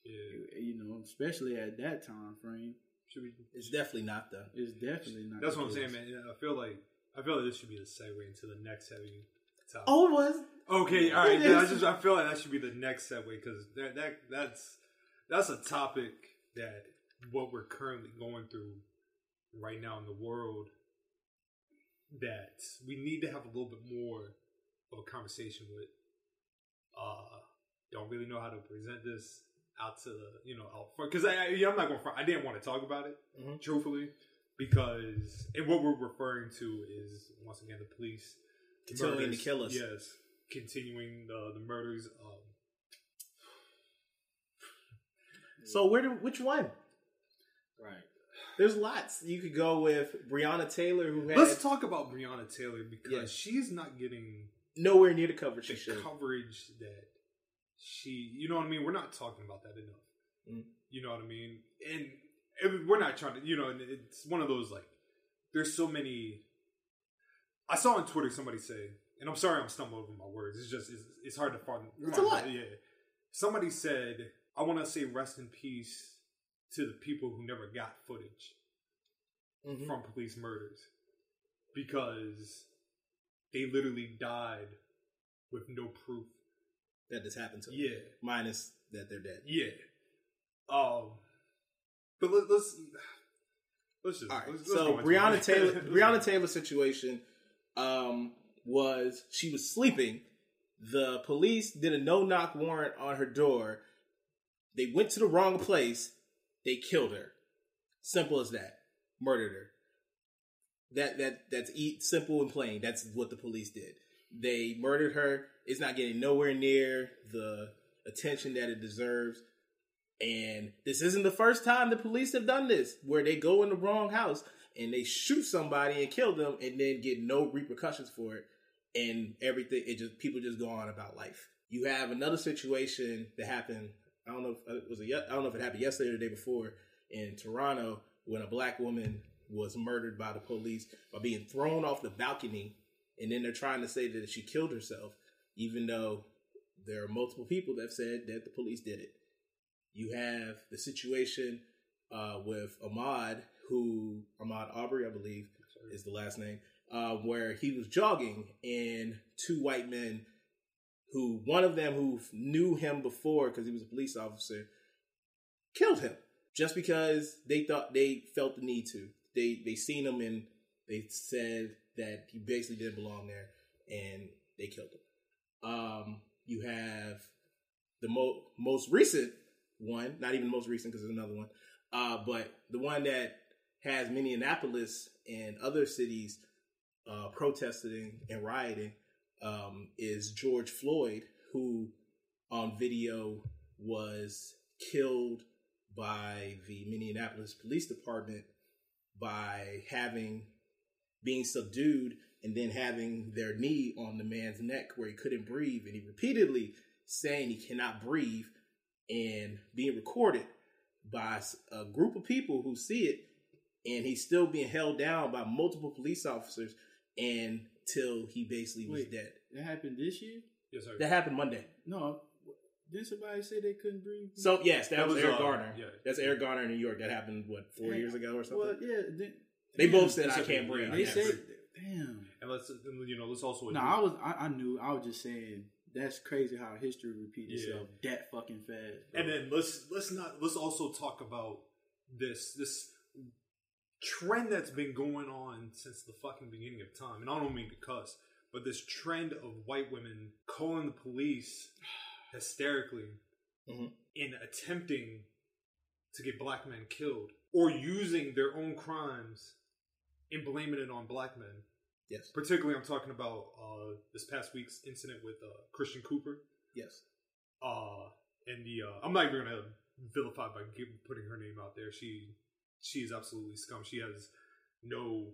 Yeah, You know, especially at that time frame. should we? It's definitely not though. It's definitely not. That's what I'm saying, man. I feel like I feel like this should be the segue into the next heavy topic. Oh, it was. Okay, all right. Yeah, I just I feel like that should be the next segue because that that that's that's a topic that what we're currently going through right now in the world that we need to have a little bit more of a conversation with. Uh, don't really know how to present this out to the you know out front because I, I yeah, I'm not going front. I didn't want to talk about it Mhm. truthfully because and what we're referring to is once again the police Continuing to kill us. Yes, continuing the the murders. Um, So where do which one? Right. There's lots. You could go with Breonna Taylor, who had let's talk about Breonna Taylor because Yeah. she's not getting nowhere near the coverage she the should. coverage that she. You know what I mean? We're not talking about that enough. Mm. You know what I mean? And it, we're not trying to. You know, and it's one of those like. There's so many. I saw on Twitter somebody say, and I'm sorry I'm stumbling over my words. It's just it's, it's hard to find. It's a lot. Yeah. Somebody said, "I want to say rest in peace to the people who never got footage Mhm. from police murders because they literally died with no proof." that this happened to. them. Yeah. Minus that they're dead. Yeah. Um. But let, let's let's just All right. let's, let's so Breonna. Taylor, Breonna go. Taylor's situation um, was she was sleeping. The police did a no knock warrant on her door. They went to the wrong place. They killed her. Simple as that. Murdered her. That that that's eat simple and plain. That's what the police did. They murdered her. It's not getting nowhere near the attention that it deserves. And this isn't the first time the police have done this, where they go in the wrong house and they shoot somebody and kill them, and then get no repercussions for it, and everything. It just people just go on about life. You have another situation that happened. I don't know if it was a, I don't know if it happened yesterday or the day before in Toronto when a black woman was murdered by the police by being thrown off the balcony, and then they're trying to say that she killed herself, even though there are multiple people that have said that the police did it. You have the situation uh, with Ahmad, who Ahmaud Aubrey, I believe, is the last name, uh, where he was jogging and two white men, who one of them who knew him before because he was a police officer, killed him just because they thought they felt the need to. They they seen him and they said that he basically didn't belong there, and they killed him. Um, you have the mo- most recent one, not even the most recent because there's another one, uh, but the one that has Minneapolis and other cities uh, protesting and rioting um, is George Floyd, who on video was killed by the Minneapolis Police Department by having being subdued and then having their knee on the man's neck where he couldn't breathe. And he repeatedly saying he cannot breathe and being recorded by a group of people who see it and he's still being held down by multiple police officers until he basically was Wait. dead. That happened this year? Yes, sir. That happened Monday. No. Didn't somebody say they couldn't breathe? So yes, that, That was, was, Eric uh, Garner. yeah. That's Eric Garner in New York. That happened what four Yeah. years ago or something. Well, yeah. Then, they damn, both said I can't okay, breathe. yeah. They Yeah. said, damn. And let's you know let's also No, I was. I, I knew. I was just saying. That's crazy how history repeats Yeah. itself that fucking fast. bro. And then let's let's not let's also talk about this this trend that's been going on since the fucking beginning of time. And I don't mean to cuss, but this trend of white women calling the police hysterically Mhm. in attempting to get black men killed or using their own crimes and blaming it on black men. Yes. Particularly, I'm talking about uh, this past week's incident with uh, Christian Cooper. Yes. uh and the uh i'm not even gonna vilify by putting her name out there she she is absolutely scum she has no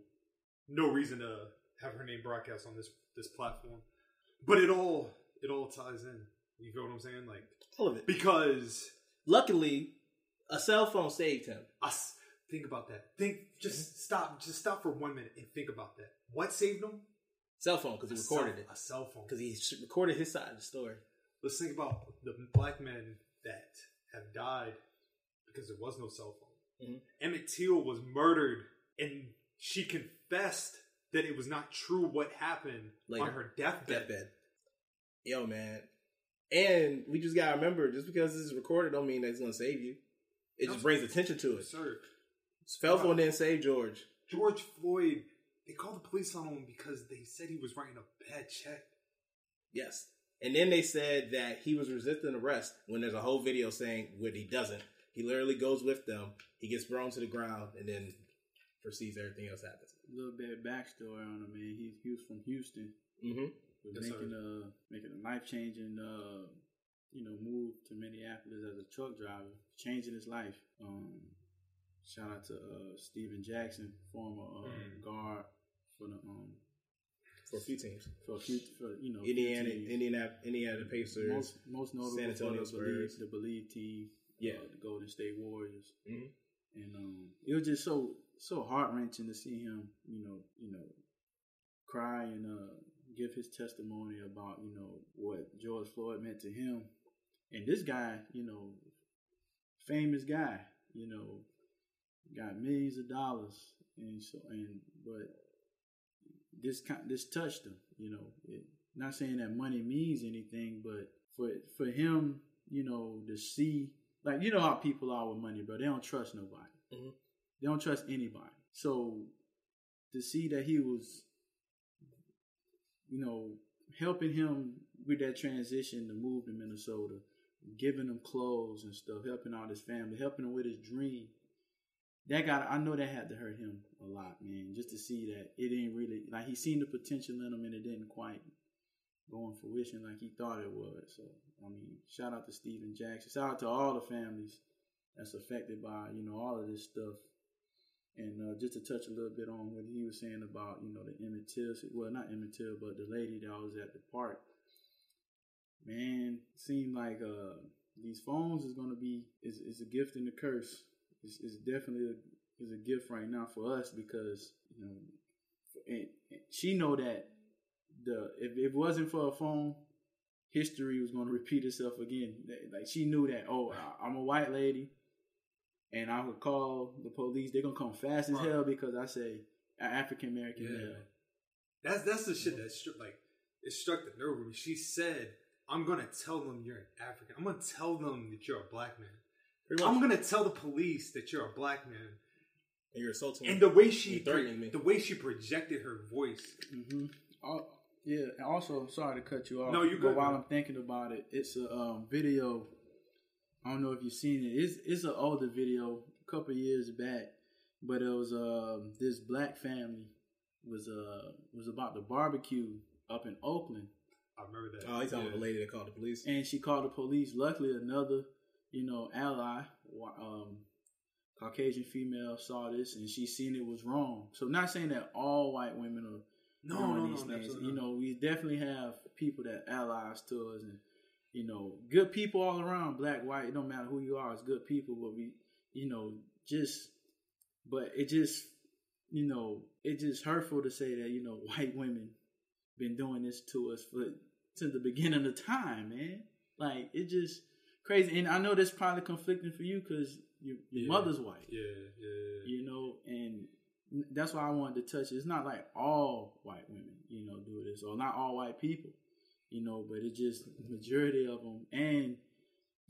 no reason to have her name broadcast on this this platform but it all it all ties in you feel what i'm saying like All of it. because Luckily, a cell phone saved him. us think about that think just mm-hmm. stop just stop for one minute and think about that what saved him Cell phone because he A recorded cell, it. a cell phone Because he recorded his side of the story. let's think about the black men that have died because there was no cell phone. Mhm. Emmett Till was murdered, and she confessed that it was not true what happened Later. on her deathbed. Deathbed. Yo, man. And we just gotta remember, just because this is recorded, don't mean that it's gonna save you. It just brings attention to it. Sir, Cell phone didn't save George. George Floyd, they called the police on him because they said he was writing a bad check. Yes. And then they said that he was resisting arrest when there's a whole video saying what he doesn't. He literally goes with them. He gets thrown to the ground and then proceeds everything else happens. a little bit of backstory on him, man. He he was from Houston, Mm-hmm. was Yes, making a making a life changing uh you know move to Minneapolis as a truck driver, changing his life. Um, shout out to uh, Stephen Jackson, former uh, Mm. guard for the um For a few teams. for a few for you know few Indiana, teams. Indiana, Indiana Pacers. most most notable San Antonio for the believe, Spurs. the believe team, Yeah. uh, the Golden State Warriors, Mhm. and um, it was just so so heart wrenching to see him, you know, you know, cry and uh, give his testimony about you know what George Floyd meant to him, and this guy, you know, famous guy, you know, got millions of dollars, and so and but this kind this touched him, you know. It, not saying that money means anything, but for for him, you know, to see like you know how people are with money, bro. They don't trust nobody. Mhm. They don't trust anybody. So to see that he was, you know, helping him with that transition to move to Minnesota, giving him clothes and stuff, helping out his family, helping him with his dream. That got I know that had to hurt him a lot, man. Just to see that it didn't really like he seen the potential in him and it didn't quite go in fruition like he thought it would. So I mean, shout out to Stephen Jackson. Shout out to all the families that's affected by you know all of this stuff. And uh, just to touch a little bit on what he was saying about you know the Emmett Till, well not Emmett Till, but the lady that was at the park. Man, seemed like uh, these phones is gonna be is is a gift and a curse. It's, it's definitely a, is a gift right now for us because you know, and she know that the if it wasn't for a phone, history was going to repeat itself again. Like she knew that. Oh, I- I'm a white lady, and I would call the police. They're gonna come fast as Right. hell because I say African American Yeah. male. That's that's the shit that struck like it struck the nerve with me. She said, "I'm gonna tell them you're an African. I'm gonna tell them that you're a black man. I'm gonna tell the police that you're a black man." and you're assaulting And me. the way she You're me. the way she projected her voice, Mm-hmm. Yeah, and also sorry to cut you off. No, you But good, while man. I'm thinking about it, it's a um, video. I don't know if you've seen it. It's it's an older video, a couple years back, but it was um this black family was uh was about to barbecue up in Oakland, I remember that. Oh, he's talking yeah. about the lady that called the police. and she called the police. Luckily, another, you know, ally, um, Caucasian female saw this and she seen it was wrong. So, not saying that all white women are No, no, these no, things. You know, we definitely have people that allies to us, and you know, good people all around. Black, white, it don't matter who you are. It's good people, but we, you know, just, but it just, you know, it just hurtful to say that you know white women been doing this to us for since the beginning of time, man. Like it just crazy, and I know that's probably conflicting for you because your, your Yeah. mother's white Yeah, yeah. you know, and that's why I wanted to touch it. It's not like all white women, you know, do this, or not all white people, you know, but it's just majority of them. And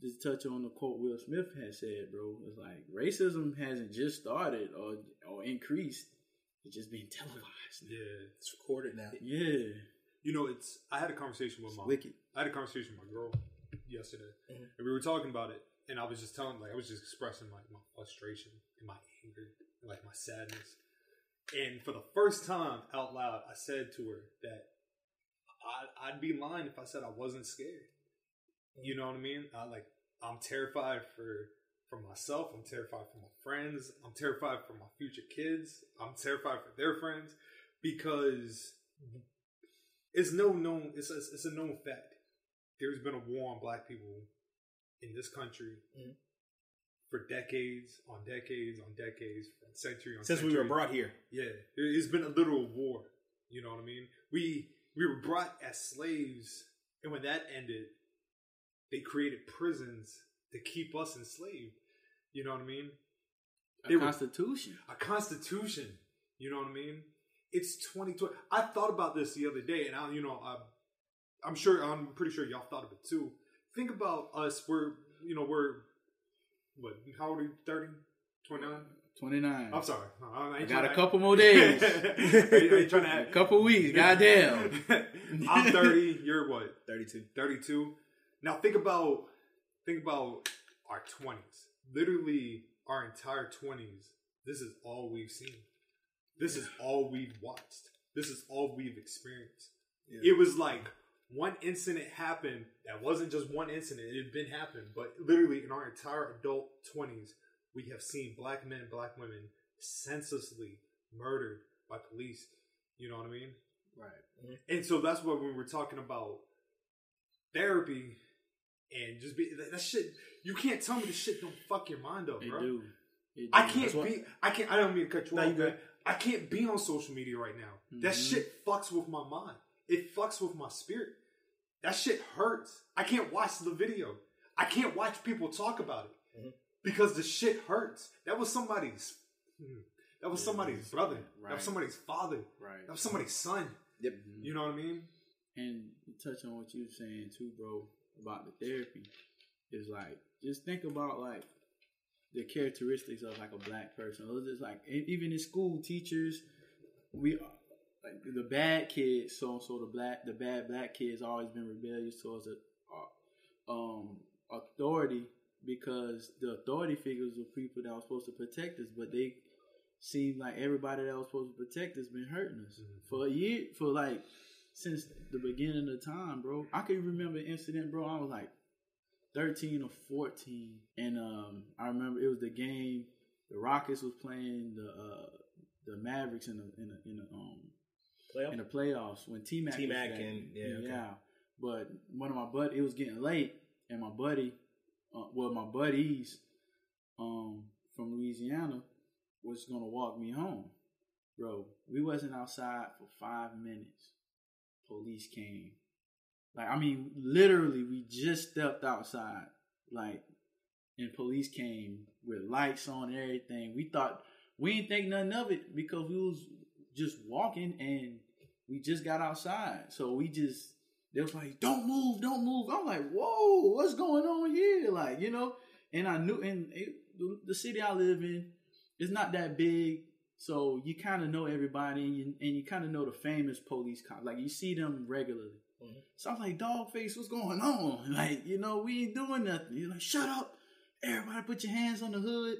just touch on the quote Will Smith has said, bro. It's like racism hasn't just started or or increased; it's just being televised. now. Yeah. It's recorded now. Yeah, You know, it's. I had a conversation with my. wicked. I had a conversation with my girl yesterday, Mhm. and we were talking about it. And I was just telling, like, I was just expressing like my frustration and my anger, and, like my sadness. And for the first time out loud, I said to her that I, I'd be lying if I said I wasn't scared. You know what I mean? I like I'm terrified for for myself. I'm terrified for my friends. I'm terrified for my future kids. I'm terrified for their friends because it's no known. It's a, it's a known fact. There's been a war on black people in this country Mhm. For decades on decades on decades, century on Since century. we were brought here. Yeah, it- it's been a literal war. You know what I mean? We we were brought as slaves, and when that ended, they created prisons to keep us enslaved. You know what I mean? a They were- constitution. A constitution. You know what I mean? It's 2020. I thought about this the other day, and I, you know, I, I'm sure, I'm pretty sure y'all thought of it too. Think about us. We're, you know, we're what? How old are you? 30, 29? Twenty nine. I'm sorry. I, I ain't got a to- couple more days. are, you, are you trying to a couple weeks. Goddamn. I'm 30. You're what? 32. 32. Now think about think about our 20s. Literally our entire 20s. This is all we've seen. This is all we've watched. This is all we've experienced. It was like one incident happened that wasn't just one incident, it had been happened, but literally in our entire adult 20s, we have seen black men, black women senselessly murdered by police. You know what I mean? Right. And so that's what when we're talking about therapy and just be that, that shit. You can't tell me the shit don't fuck your mind up, They bro. do. Do. I can't That's what- be. I can't. I don't mean to cut you No, off. man. I can't be on social media right now. That Mhm. shit fucks with my mind. It fucks with my spirit. That shit hurts. I can't watch the video. I can't watch people talk about it Mhm. because the shit hurts. That was somebody's. hmm, That was somebody's brother. That was somebody's father. Right. That was somebody's son. Yep. You know what I mean? And to touch on what you were saying too, bro, about the therapy, is like just think about like the characteristics of like a black person. Or just like even in school, teachers, we like the bad kids. So and so the black the bad black kids always been rebellious towards the uh, um authority because the authority figures were people that were supposed to protect us, but they seem like everybody that was supposed to protect us been hurting us for a year for like since the beginning of time, bro. I can remember an incident, bro. I was like thirteen or fourteen, and um, I remember it was the game. The Rockets was playing the uh, the Mavericks in the in in the um Playoff? in the playoffs when T Mac T-Mac and- yeah, okay. But one of my buddy, it was getting late, and my buddy, uh, well, my buddies, um, from Louisiana, was gonna walk me home, bro. We wasn't outside for five minutes. Police came. Like I mean, literally, we just stepped outside, like, and police came with lights on and everything. We thought we didn't think nothing of it because we was just walking and we just got outside. So we just they was like, "Don't move, don't move." I'm like, "Whoa, what's going on here?" Like you know, and I knew, and it, the- city I live in is not that big, so you kind of know everybody, and you, and you kind of know the famous police cops. Like you see them regularly. Mm-hmm. So I'm like, dog face, what's going on?" Like you know, we ain't doing nothing. You're like, "Shut up, everybody, put your hands on the hood."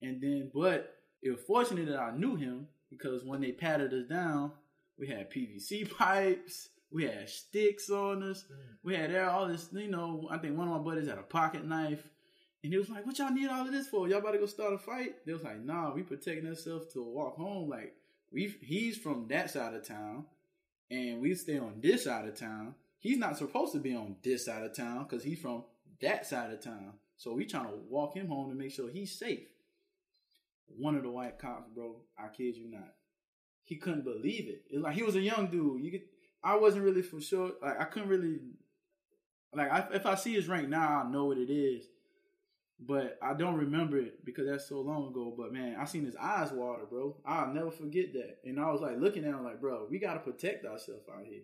And then, but it was fortunate that I knew him because when they patted us down, we had PVC pipes, We had sticks on us. Mm. We had all this, you know. I think one of my buddies had a pocket knife, and he was like, "What y'all need all of this for? Y'all about to go start a fight?" They was like, "Nah, we protecting ourselves to walk home. Like we, he's from that side of town, and we stay on this side of town. He's not supposed to be on this side of town because he's from that side of town. So we trying to walk him home to make sure he's safe." One of the white cops, bro, I kid you not, he couldn't believe it. It's like he was a young dude. You could, I wasn't really for sure. Like I couldn't really, like I, if I see his rank now, I know what it is. But I don't remember it because that's so long ago. But man, I seen his eyes water, bro. I'll never forget that. And I was like looking at him like, bro, we gotta protect ourselves out here,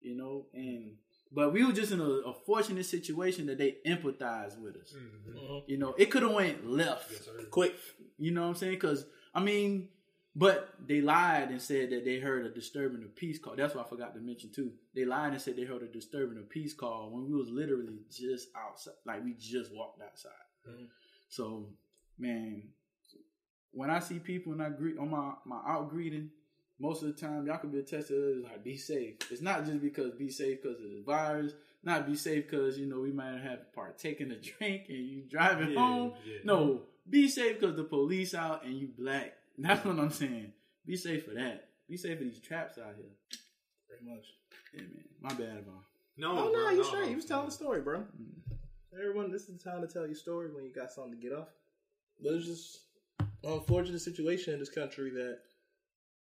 you know. And but we were just in a, a fortunate situation that they empathized with us. Mm-hmm. Mm-hmm. You know, it could have went left Quick. you know what I'm saying? Because I mean, but they lied and said that they heard a disturbing of peace call. That's what I forgot to mention too. They lied and said they heard a disturbing of peace call when we was literally just outside, like we just walked outside. Mm-hmm. So, man, when I see people and I greet on my my out greeting, most of the time y'all can be attested to it, like be safe. It's not just because be safe because of the virus. Not be safe because you know we might have partaken a drink and you driving Yeah, home. yeah. No, be safe because the police out and you black. That's what I'm saying. Be safe for that. Be safe for these traps out here. Pretty much. Yeah, man. My bad, Avon. No, Oh, bro, no, you no, straight. no, You was telling no. the story, bro. Mm-hmm. Everyone, this is the time to tell your story when you got something to get off. But it's just an unfortunate situation in this country that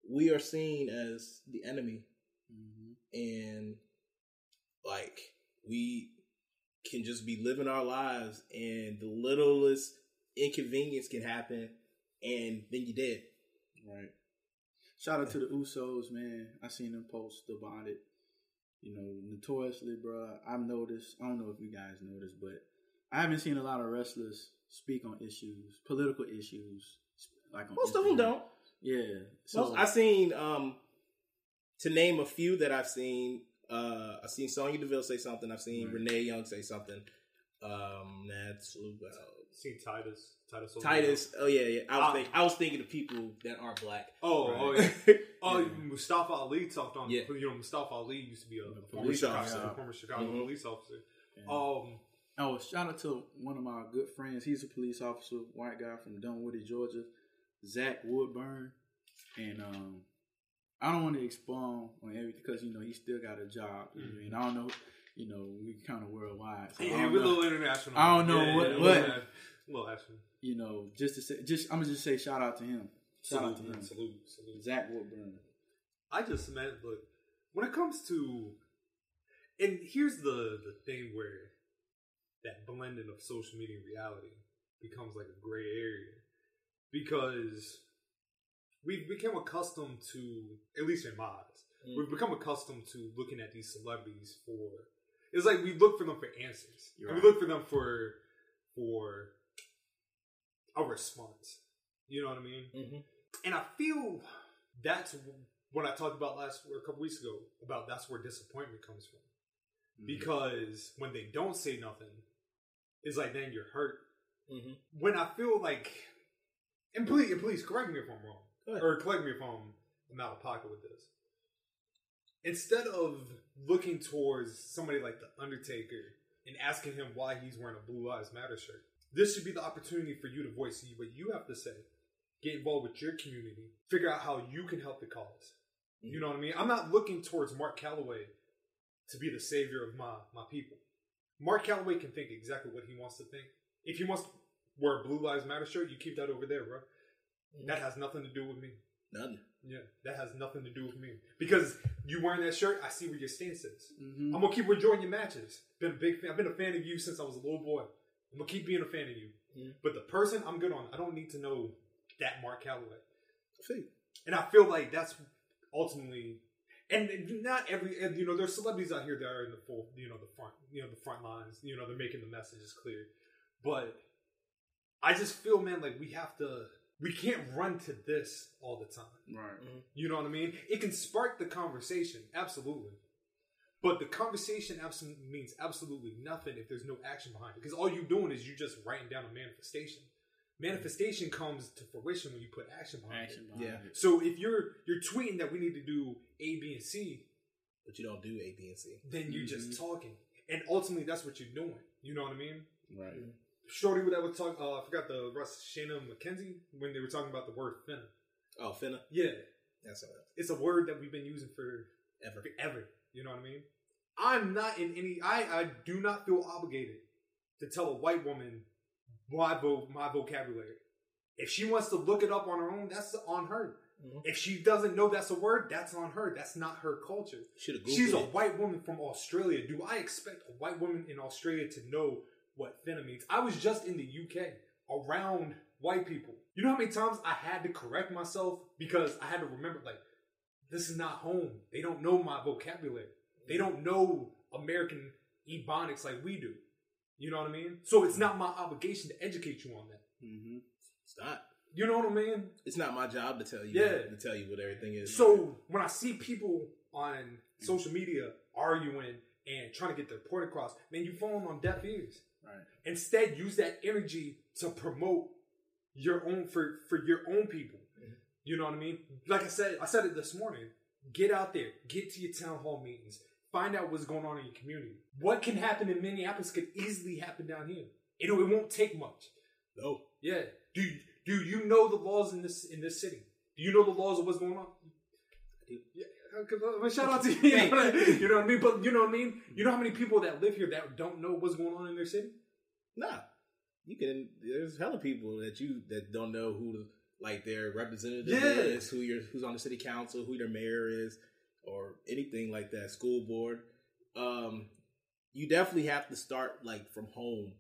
we are seen as the enemy. Mm-hmm. And, like, we can just be living our lives and the littlest inconvenience can happen and then you're dead. Right. Shout out to the Usos, man. I seen them post about it. You know, notoriously, bro. I've noticed. I don't know if you guys noticed, but I haven't seen a lot of wrestlers speak on issues, political issues, like on Most of them don't. Yeah. So So I seen um to name a few that I've seen. Uh, I've seen Sonya Deville say something. I've seen Renee Young say something. Um, that's about Seen Titus. Titus. over Titus. Oh yeah, yeah. I was Ah. think, I was thinking of people that aren't black. Oh, oh, Right. yeah. oh, Mustafa Ali talked on. Yeah. You know, Mustafa Ali used to be a, a police Chicago, officer. former Chicago Mhm. police officer. Um, Oh, shout out to one of my good friends. He's a police officer, white guy from Dunwoody, Georgia, Zach Woodburn. And um, I don't want to expound on everything because you know he still got a job, and I don't know, you know, we kind of worldwide. So I yeah, don't we're a know. little international. I don't know Yeah, what- yeah, what- little action. you know, just to say, just I'm gonna just say shout out to him. Shout out to Salute, him, salute, salute. Zach Woodburn. I just meant, look, when it comes to, and here's the the thing where that blending of social media and reality becomes like a gray area because we've become accustomed to, at least in my eyes, we've become accustomed to looking at these celebrities for. It's like we look for them for answers. Right. We look for them for for a response. You know what I mean? Mhm. And I feel that's what I talked about last a couple weeks ago about that's where disappointment comes from. Because when they don't say nothing, it's like then you're hurt. Mhm. When I feel like, and please, and please correct me if I'm wrong, or correct me if I'm, out of pocket with this. Instead of looking towards somebody like the Undertaker and asking him why he's wearing a Blue Lives Matter shirt, this should be the opportunity for you to voice what you have to say. Get involved with your community. Figure out how you can help the cause. You mm-hmm. know what I mean? I'm not looking towards Mark Calaway to be the savior of my my people. Mark Calaway can think exactly what he wants to think. If he wants to wear a Blue Lives Matter shirt, you keep that over there, bro. That has nothing to do with me. Nothing. Yeah, that has nothing to do with me. Because you wearing that shirt, I see where your stance is. Mm-hmm. I'm gonna keep enjoying your matches. Been a big fan. I've been a fan of you since I was a little boy. I'm gonna keep being a fan of you. Mhm. But the person I'm good on, I don't need to know that Mark Calaway. See. And I feel like that's ultimately, and not every, and, you know, there's celebrities out here that are in the full, you know, the front, you know, the front lines. You know, they're making the messages clear. But I just feel, man, like we have to, we can't run to this all the time. Right. You know what I mean? It can spark the conversation, absolutely. But the conversation absolutely means absolutely nothing if there's no action behind it. Because all you're doing is you're just writing down a manifestation. Manifestation comes to fruition when you put action behind Action it. behind Yeah. it. So if you're you're tweeting that we need to do A, B, and C, but you don't do A, B, and C. then you're just Mhm. talking, and ultimately that's what you're doing. You know what I mean? Right. Shorty that was talking. Uh, I forgot the Russ Shana McKenzie when they were talking about the word finna. Oh, finna. Yeah, That's a it's a word that we've been using for ever. ever. You know what I mean? I'm not in any. I I do not feel obligated to tell a white woman my vo- my vocabulary. If she wants to look it up on her own, that's on her. Mhm. If she doesn't know that's a word, that's on her. That's not her culture. She's a it. white woman from Australia. Do I expect a white woman in Australia to know what finna means? I was just in the UK around white people. You know how many times I had to correct myself because I had to remember, like, this is not home. They don't know my vocabulary. They mm. don't know American ebonics like we do. You know what I mean? So it's mm. not my obligation to educate you on that. Mm-hmm. It's not. You know what I mean? It's not my job to tell you. Yeah. To tell you what everything is. So when I see people on mm. social media arguing and trying to get their point across, man, you falling on deaf ears. Right. Instead, use that energy to promote your own for for your own people. Mm-hmm. You know what I mean? Like I said, I said it this morning. Get out there, get to your town hall meetings, find out what's going on in your community. What can happen in Minneapolis could easily happen down here. It, it won't take much. no. Yeah. Do do you know the laws in this in this city? Do you know the laws of what's going on? Yeah, uh, shout out to you. You know, what I, you know what I mean? But you know what I mean? You know how many people that live here that don't know what's going on in their city? Nah. You can. There's hella people that you that don't know who like their representative Yeah. is, who your who's on the city council, who their mayor is, or anything like that. School board. Um, you definitely have to start like from home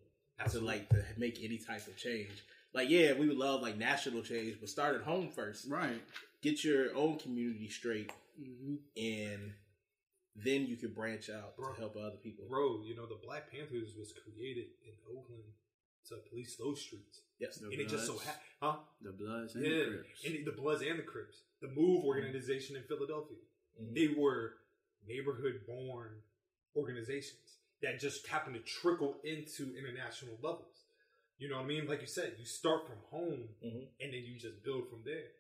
to like to make any type of change. Like, yeah, we would love like national change, but start at home first. Right. Get your own community straight, Mm-hmm. and then you can branch out Bro. to help other people. Bro, you know the Black Panthers was created in Oakland to police those streets, Yes. The and it just so Bloods. happened, huh? The Bloods and yeah, the Crips. and the Bloods and the Crips, the Move organization in Philadelphia. Mhm. They were neighborhood born organizations that just happened to trickle into international levels. You know what I mean? Like you said, you start from home Mhm. and then you just build from there.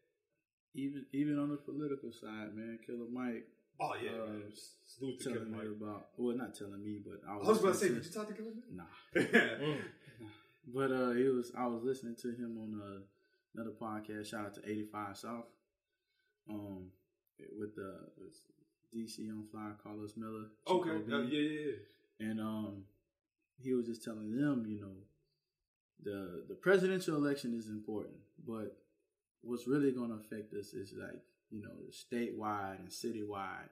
Even even on the political side, man, Killer Mike Oh yeah, Uh, man. Salute to Killer telling me Mike. about well, not telling me, but I was, I was, was about to say, did you talk to Killer Mike? Nah, Mm. but uh, he was. I was listening to him on uh, another podcast. Shout out to eighty five South, um, with the with DC Young Fly, Karlous Miller. okay, uh, yeah, yeah, yeah. and um, he was just telling them, you know, the the presidential election is important, but what's really going to affect us is like you know statewide and citywide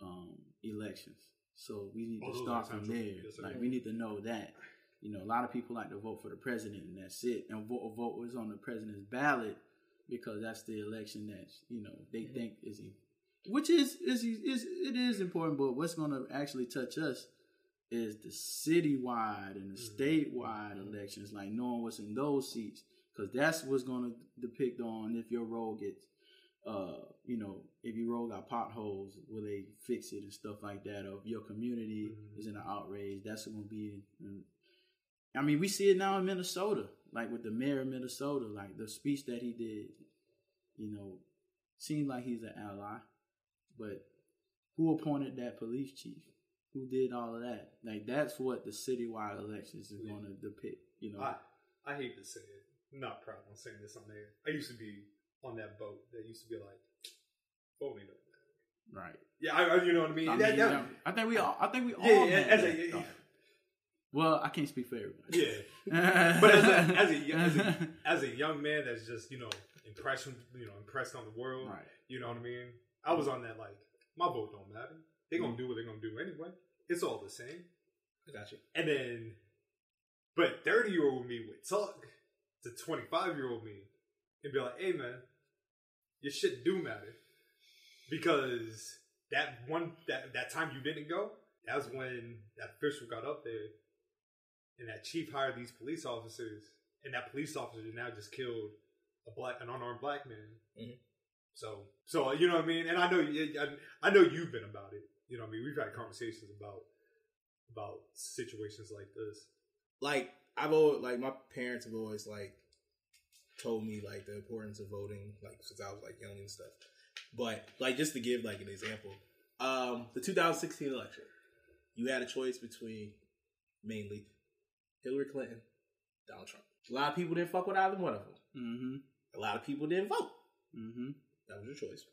um, elections. So we need Oh, to start from central. there. Yes, like we need to know that. You know, a lot of people like to vote for the president, and that's it. And vote vote was on the president's ballot because that's the election that you know they Mm-hmm. think is, which is is is it is important. But what's going to actually touch us is the citywide and the Mm-hmm. statewide elections, like knowing what's in those seats, because that's what's going to depict on if your road gets, uh, you know, if your road got potholes, will they fix it and stuff like that? Or if your community Mhm. is in an outrage, that's going to be. I mean, we see it now in Minnesota, like with the mayor of Minnesota, like the speech that he did. You know, seemed like he's an ally, but who appointed that police chief? Who did all of that? Like that's what the citywide elections is going to depict. You know, I I hate to say it. Not proud on saying this on there. I used to be on that boat that used to be like, voting don't matter. right? Yeah, I, I- you know what I mean. I, That- mean, that- yeah, I think we all. I think we all. Yeah, as a- that yeah. Well, I can't speak for everybody. yeah. But as a as a, as a as a young man that's just you know impressed you know impressed on the world, right, you know what I mean. I was on that like my vote don't matter. They're gonna mm. do what they're gonna do anyway. It's all the same. I got you. And then, but thirty year old me would talk to twenty five year old me and be like, "Hey man, your shit do matter because that one that that time you didn't go, that was when that official got up there and that chief hired these police officers, and that police officer now just killed a black an unarmed black man. Mhm. So, so you know what I mean. And I know, I, I know you've been about it. You know what I mean. We've had conversations about about situations like this. Like I've always like my parents have always like told me like the importance of voting like since I was like young and stuff. But like just to give like an example, Um, the 2016 election, you had a choice between mainly Hillary Clinton, Donald Trump. A lot of people didn't fuck with either one of them. Mm-hmm. A lot of people didn't vote. Mm-hmm. That was your choice.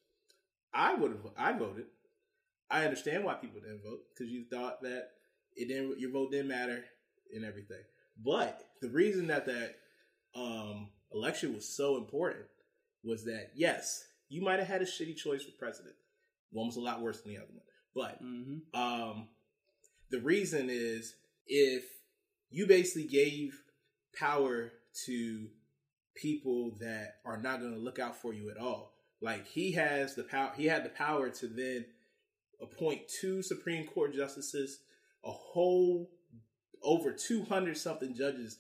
I would have. I voted. I understand why people didn't vote because you thought that it didn't. Your vote didn't matter and everything. But the reason that that um, election was so important was that yes, you might have had a shitty choice for president. One was a lot worse than the other one. But Mm-hmm. um, the reason is if you basically gave power to people that are not going to look out for you at all. Like he has the power, he had the power to then appoint two Supreme Court justices, a whole over 200 something judges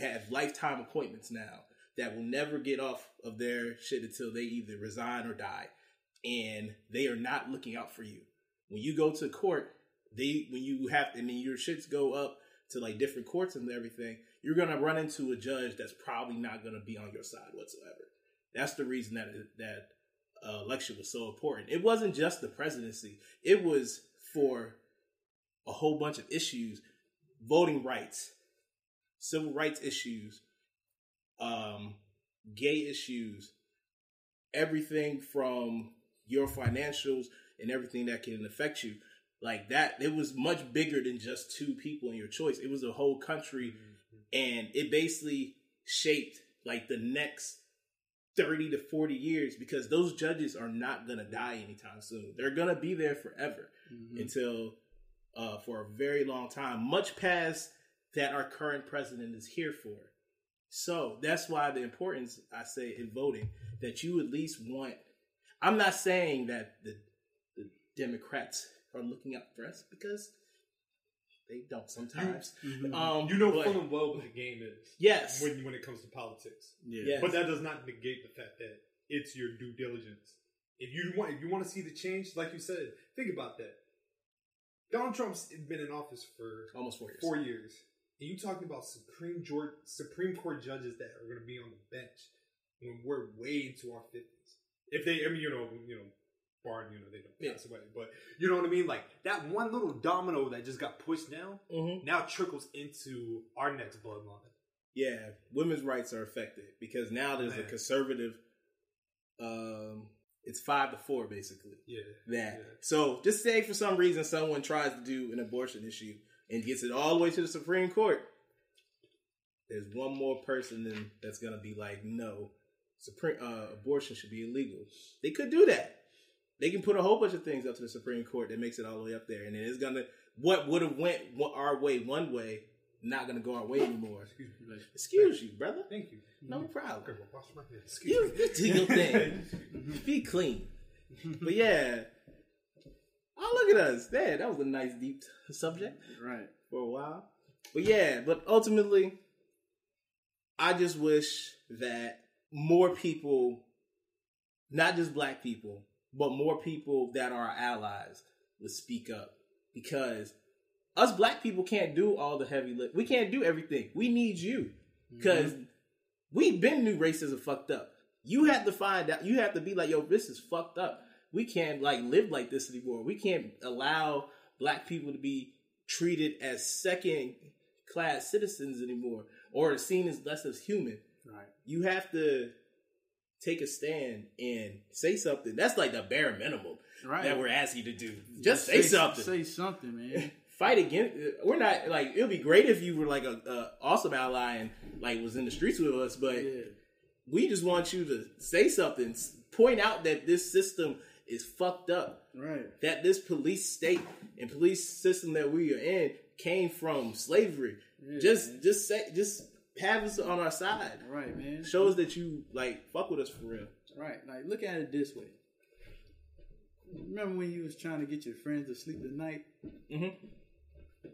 have lifetime appointments now that will never get off of their shit until they either resign or die. And they are not looking out for you. When you go to court, they when you have and then your shits go up to like different courts and everything, you're gonna run into a judge that's probably not gonna be on your side whatsoever. That's the reason that that uh, election was so important. It wasn't just the presidency; it was for a whole bunch of issues, voting rights, civil rights issues, um, gay issues, everything from your financials and everything that can affect you. Like that, it was much bigger than just two people in your choice. It was a whole country, and it basically shaped like the next 30 to 40 years because those judges are not going to die anytime soon. They're going to be there forever until uh, for a very long time, much past that our current president is here for. So that's why the importance I say in voting that you at least want. I'm not saying that the the Democrats are looking out for us because they don't sometimes. Um, You know but- full and well what the game is. Yes. When when it comes to politics. Yeah. Yes. But that does not negate the fact that it's your due diligence. If you want if you want to see the change, like you said, think about that. Donald Trump's been in office for almost four years. four years. And you talking about Supreme George, Supreme Court judges that are going to be on the bench when we're way into our fifties. If they, I mean, you know, you know, barring you know they don't pass away, but you know what I mean. Like that one little domino that just got pushed down Mhm. now trickles into our next bloodline. Yeah, women's rights are affected because now there's a conservative. Um, it's five to four basically. Yeah, That yeah. so just say for some reason someone tries to do an abortion issue and gets it all the way to the Supreme Court. There's one more person then that's gonna be like, no, Supreme uh, abortion should be illegal. They could do that. They can put a whole bunch of things up to the Supreme Court that makes it all the way up there, and then it's gonna what would have went our way one way, not gonna go our way anymore. Excuse me. Excuse you, brother. Thank you. No mm-hmm. problem. Wash my hands. Excuse You, me. you do your thing. Mm-hmm. Be clean. Mm-hmm. But yeah. Oh, look at us. There, that was a nice deep subject Right. for a while. But yeah, but ultimately, I just wish that more people, not just black people, but more people that are allies would speak up. Because us black people can't do all the heavy lift. We can't do everything. We need you. Mm-hmm. Because we've been new racism fucked up. You have to find out. You have to be like, yo, this is fucked up. We can't like live like this anymore. We can't allow black people to be treated as second class citizens anymore, or seen as less as human. Right. You have to take a stand and say something. That's like the bare minimum Right. that we're asking you to do. Just say, something Say something, man. Fight against. We're not like it would be great if you were like a, a awesome ally and like was in the streets with us, but yeah. we just want you to say something, point out that this system is fucked up, Right. that this police state and police system that we are in came from slavery. Yeah, just, man. just say, just have us on our side. Right, man. Show us that you like fuck with us for real. Right. Like look at it this way. Remember when you was trying to get your friends to sleep at night? Mhm.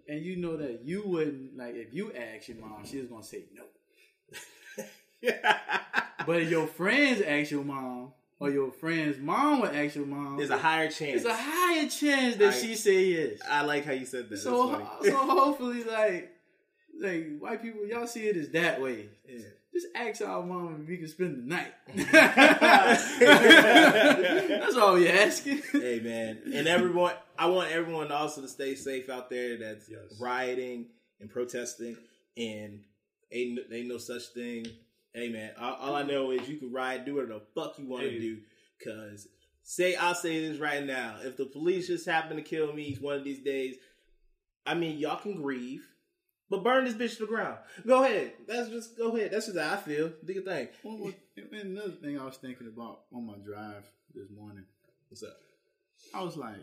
And you know that you wouldn't like if you asked your mom, she was gonna say no. But if your friends ask your mom, or your friend's mom would ask your mom, There's a higher chance. there's a higher chance that I- she say yes. I like how you said that. So, so hopefully, like, like white people, y'all see it as that way. Yeah. Just ask our mom if we can spend the night. That's all we asking. hey man, and everyone, I want everyone also to stay safe out there. That's Yes. rioting and protesting, and ain't ain't no such thing. Hey man, all, all I know is you can riot, do whatever the fuck you want to Hey. do. Cause say I'll say this right now: if the police just happen to kill me one of these days, I mean y'all can grieve. But burn this bitch to the ground. Go ahead. That's just go ahead. That's just how I feel. Do your thing. One more- and another thing I was thinking about on my drive this morning, What's up? I was like,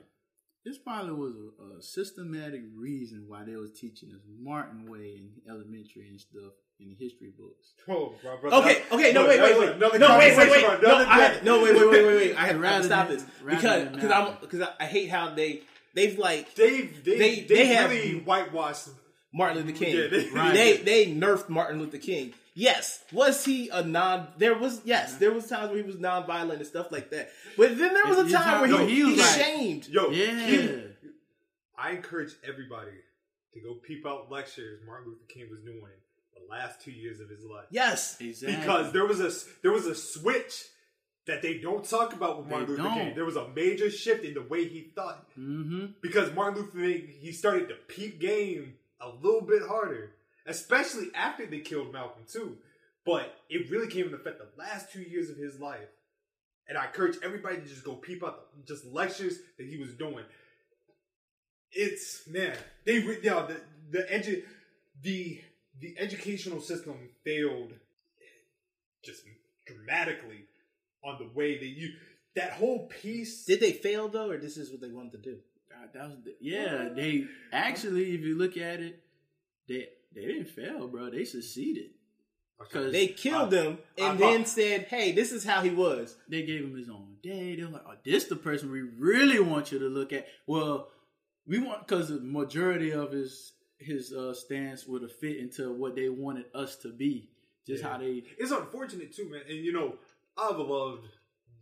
this probably was a, a systematic reason why they was teaching us Martin Way in elementary and stuff in history books. Oh, bro, brother, Okay, okay, no, look, wait, wait, wait, no, wait, wait, wait, no, another I, day. no, wait, wait, wait, wait, wait. I have, I have Rather to stop than- this because because. I'm because I, I hate how they they've like They've they They- they, they have- really whitewashed. Martin Luther King. Yeah, they- Right. They they nerfed Martin Luther King. Yes, was he a non? There was yes, there was times where he was non-violent and stuff like that. But then there was a time time- where no, he, he was he like- shamed. Yo, Yeah. he- I encourage everybody to go peep out lectures Martin Luther King was doing the last two years of his life. Yes, Exactly. because there was a there was a switch that they don't talk about with They Martin Luther King. don't. There was a major shift in the way he thought Mm-hmm. because Martin Luther King he started to peep game a little bit harder, especially after they killed Malcolm too. But it really came into effect the last two years of his life, and I encourage everybody to just go peep out the, just lectures that he was doing. It's man, they you know, the the edu- the the educational system failed just dramatically on the way that you that whole piece. Did they fail though, or this is what they wanted to do? God, that was the, yeah. They actually, if you look at it, they they didn't fail, bro. They succeeded because They killed I- him and I- then said, "Hey, this is how he was." they gave him his own day. They were like, "Oh, this the person we really want you to look at." Well, we want because the majority of his his uh, stance would have fit into what they wanted us to be. Just Yeah. how they It's unfortunate too, man. And you know, I've loved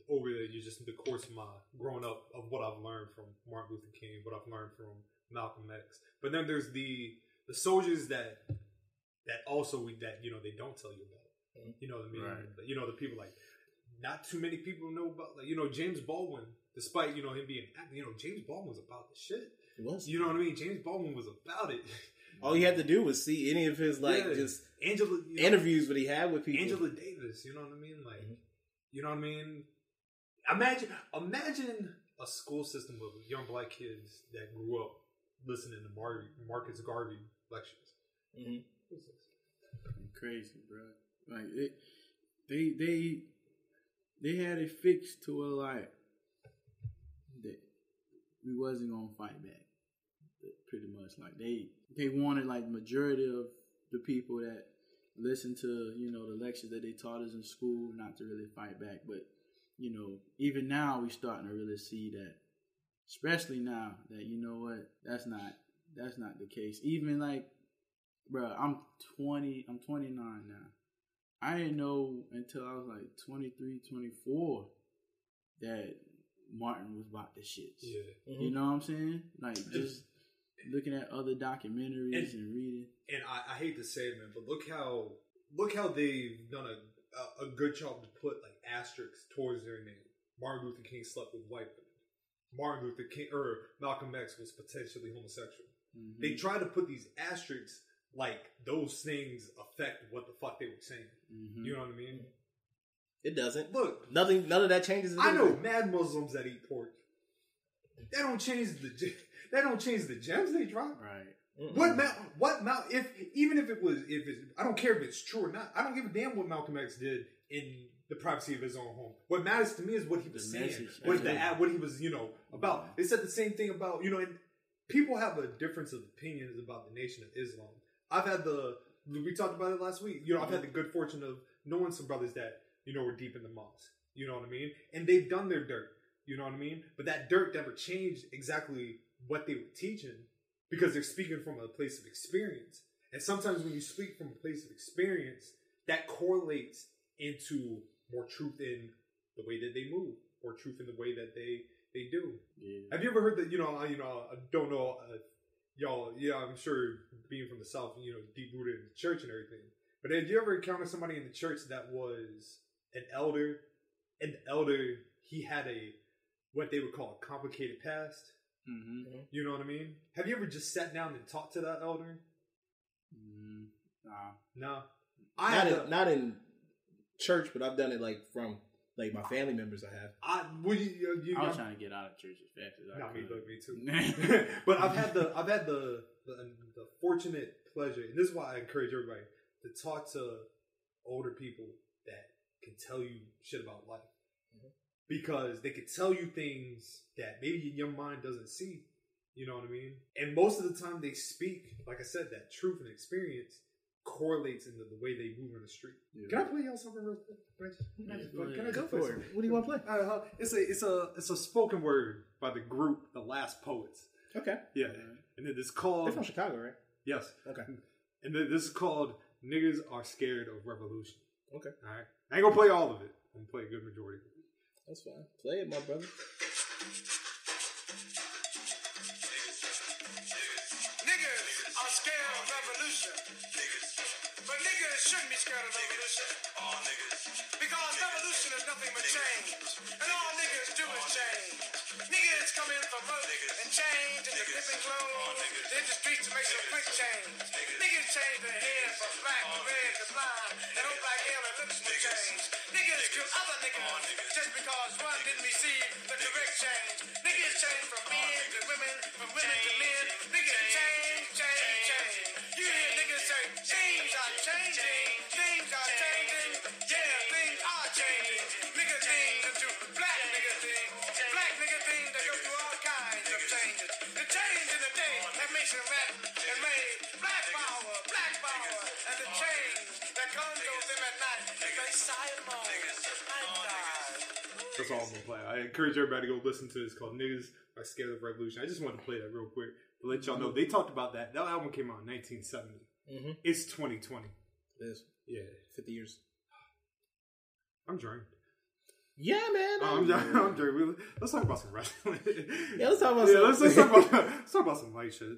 over the years, just the course of my growing up of what I've learned from Martin Luther King, what I've learned from Malcolm X. But then there's the the soldiers that that also we that you know they don't tell you about. You know what I mean? Right. You know the people like not too many people know about like you know James Baldwin. Despite you know him being you know James Baldwin was about the shit. It was. You know what I mean? James Baldwin was about it. All you had to do was see any of his like Yeah. just Angela you know, interviews that he had with people. Angela Davis, you know what I mean? Like, Mm-hmm. you know what I mean? Imagine, imagine a school system of young black kids that grew up listening to Mar- Marcus Garvey lectures. Mhm. crazy, bro. Like it, they they they had it fixed to a like that we wasn't gonna fight back. Pretty much, like they they wanted like majority of the people that listen to you know the lectures that they taught us in school not to really fight back. But you know, even now we starting to really see that, especially now that you know what that's not that's not the case. Even like bro, I'm 20, I'm 29 now. I didn't know until I was like 23, 24 that Martin was about the shits. Yeah. You mm-hmm. know what I'm saying? Like just looking at other documentaries and, reading. And I, I hate to say it, man, but look how look how they've done a, a, a good job to put like asterisks towards their name. Martin Luther King slept with white women. Martin Luther King or Malcolm X was potentially homosexual. Mm-hmm. They try to put these asterisks like those things affect what the fuck they were saying. Mm-hmm. You know what I mean? It doesn't. Look, Nothing. None of that changes. I know mad Muslims that eat pork. They don't change the they don't change the gems they drop. Right. What Mal? What Mal? If even if it was, if it's, I don't care if it's true or not. I don't give a damn what Malcolm X did in the privacy of his own home. What matters to me is what he was The saying, message. what the ad, what he was, you know, about. Mm-hmm. They said the same thing about you know, and people have a difference of opinions about the Nation of Islam. I've had the we talked about it last week. You know, I've had the good fortune of knowing some brothers that you know were deep in the mosque. You know what I mean? And they've done their dirt. You know what I mean? But that dirt never changed exactly what they were teaching because they're speaking from a place of experience. And sometimes when you speak from a place of experience, that correlates into more truth in the way that they move, more truth in the way that they they do. Yeah. Have you ever heard that? You know, I- you know, I don't know, uh, y'all. Yeah, I'm sure being from the south, you know, deep rooted in the church and everything. But have you ever encountered somebody in the church that was an elder? An elder, he had a what they would call a complicated past. Mm-hmm. You know what I mean? Have you ever just sat down and talked to that elder? Mm, nah. No. I not had in, to- not in church, but I've done it like from like my family members. I have. I well, you, you, you, I was I'm- trying to get out of church as fast as I Not me, could. but me too. but I've had the I've had the, the the fortunate pleasure, and this is why I encourage everybody to talk to older people that can tell you shit about life, mm-hmm. because they can tell you things that maybe your mind doesn't see. You know what I mean? And most of the time, they speak, like I said, that truth and experience correlates into the way they move in the street. Can I play y'all something real quick? Can I just- can I Go can I Go for it. What do you want to play? Uh, it's a it's a it's a spoken word by the group The Last Poets. Okay. Yeah, and it's called They're from Chicago, right? yes, Okay. and then this is called "Niggas Are Scared of Revolution." Okay. All right, I ain't gonna play all of it. I'm gonna play a good majority. That's fine. Play it, my brother. Of. But niggas shouldn't be scared of revolution. All niggas. Because revolution is nothing but change. And all niggas do is change. Niggas come in for vote and change in the living clothes. They the streets to make some quick change. Niggas change their hair from black to red to blind. And hope like hell their lips change. Niggas kill other niggas just because one didn't receive the correct change. Niggas change from men to women, from women to men. Niggas change, encourage everybody to go listen to this called "Niggas by Scared of Revolution." I just wanted to play that real quick to let y'all know they talked about that. That album came out in 1970. Mm-hmm. It's 2020. It is Yeah, 50 years. I'm drunk. Yeah, man. Oh, I'm drunk. I'm drunk. Let's talk about some wrestling. Yeah, let's talk about Yeah, some- let's, let's talk about let's talk about some light shit.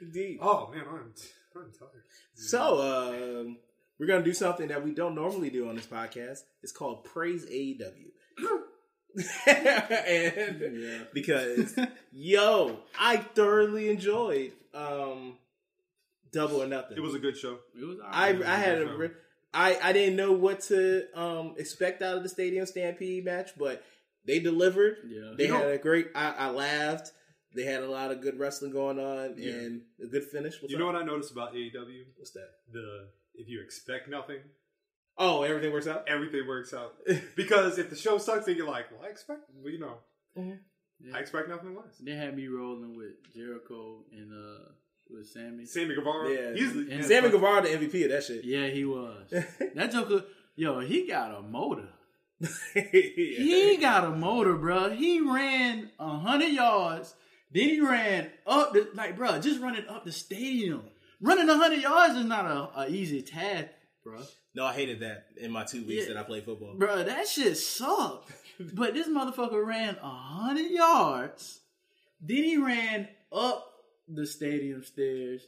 Indeed. Oh man, I'm I'm tired. So, um, we're gonna do something that we don't normally do on this podcast. It's called Praise AEW. and because yo, I thoroughly enjoyed um Double or Nothing. It was a good show. It was I alright. I had a re- I I didn't know what to um expect out of the Stadium Stampede match, but they delivered. Yeah. They You know- had a great. I, I laughed. They had a lot of good wrestling going on Yeah. and a good finish. What's you know what I noticed about AEW? What's that? The if you expect nothing, Oh, everything works out. everything works out. Because if the show sucks, then you're like, well, I expect, well, you know, Yeah. I expect nothing less. They had me rolling with Jericho and uh with Sammy. Sammy Guevara, Yeah. he's the, And- Sammy Guevara, the MVP of that shit. Yeah, he was. that Joker, yo, he got a motor. Yeah. He got a motor, bro. He ran a hundred yards. Then he ran up the like, bro, just running up the stadium. Running a hundred yards is not a, a easy task, bro. No, I hated that in my two weeks Yeah. that I played football. Bro, that shit sucked. but this motherfucker ran a hundred yards. Then he ran up the stadium stairs,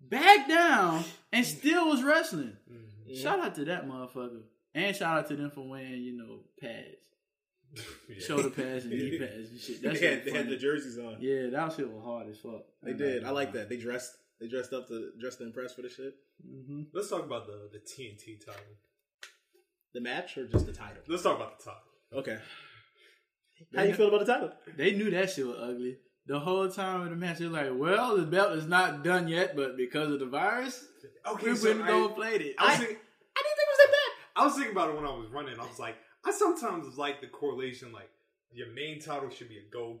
back down, and still was wrestling. Mm-hmm. Shout out to that motherfucker. And shout out to them for wearing, you know, pads. Shoulder pads and knee pads and shit. That they, had, they had the jerseys on. Yeah, that shit was hard as fuck. They did. I like that. They dressed. They dressed up to dressed to impress for the shit. Mm-hmm. Let's talk about the the TNT title. The match or just the title? Let's talk about the title. Okay. How you feel about the title? They knew that shit was ugly. The whole time of the match, they're like, well, the belt is not done yet, but because of the virus, Okay, we so went I- go played it. I I- thinking, I didn't think it was that bad. I was thinking about it when I was running. I was like, I sometimes like the correlation, like your main title should be a gold.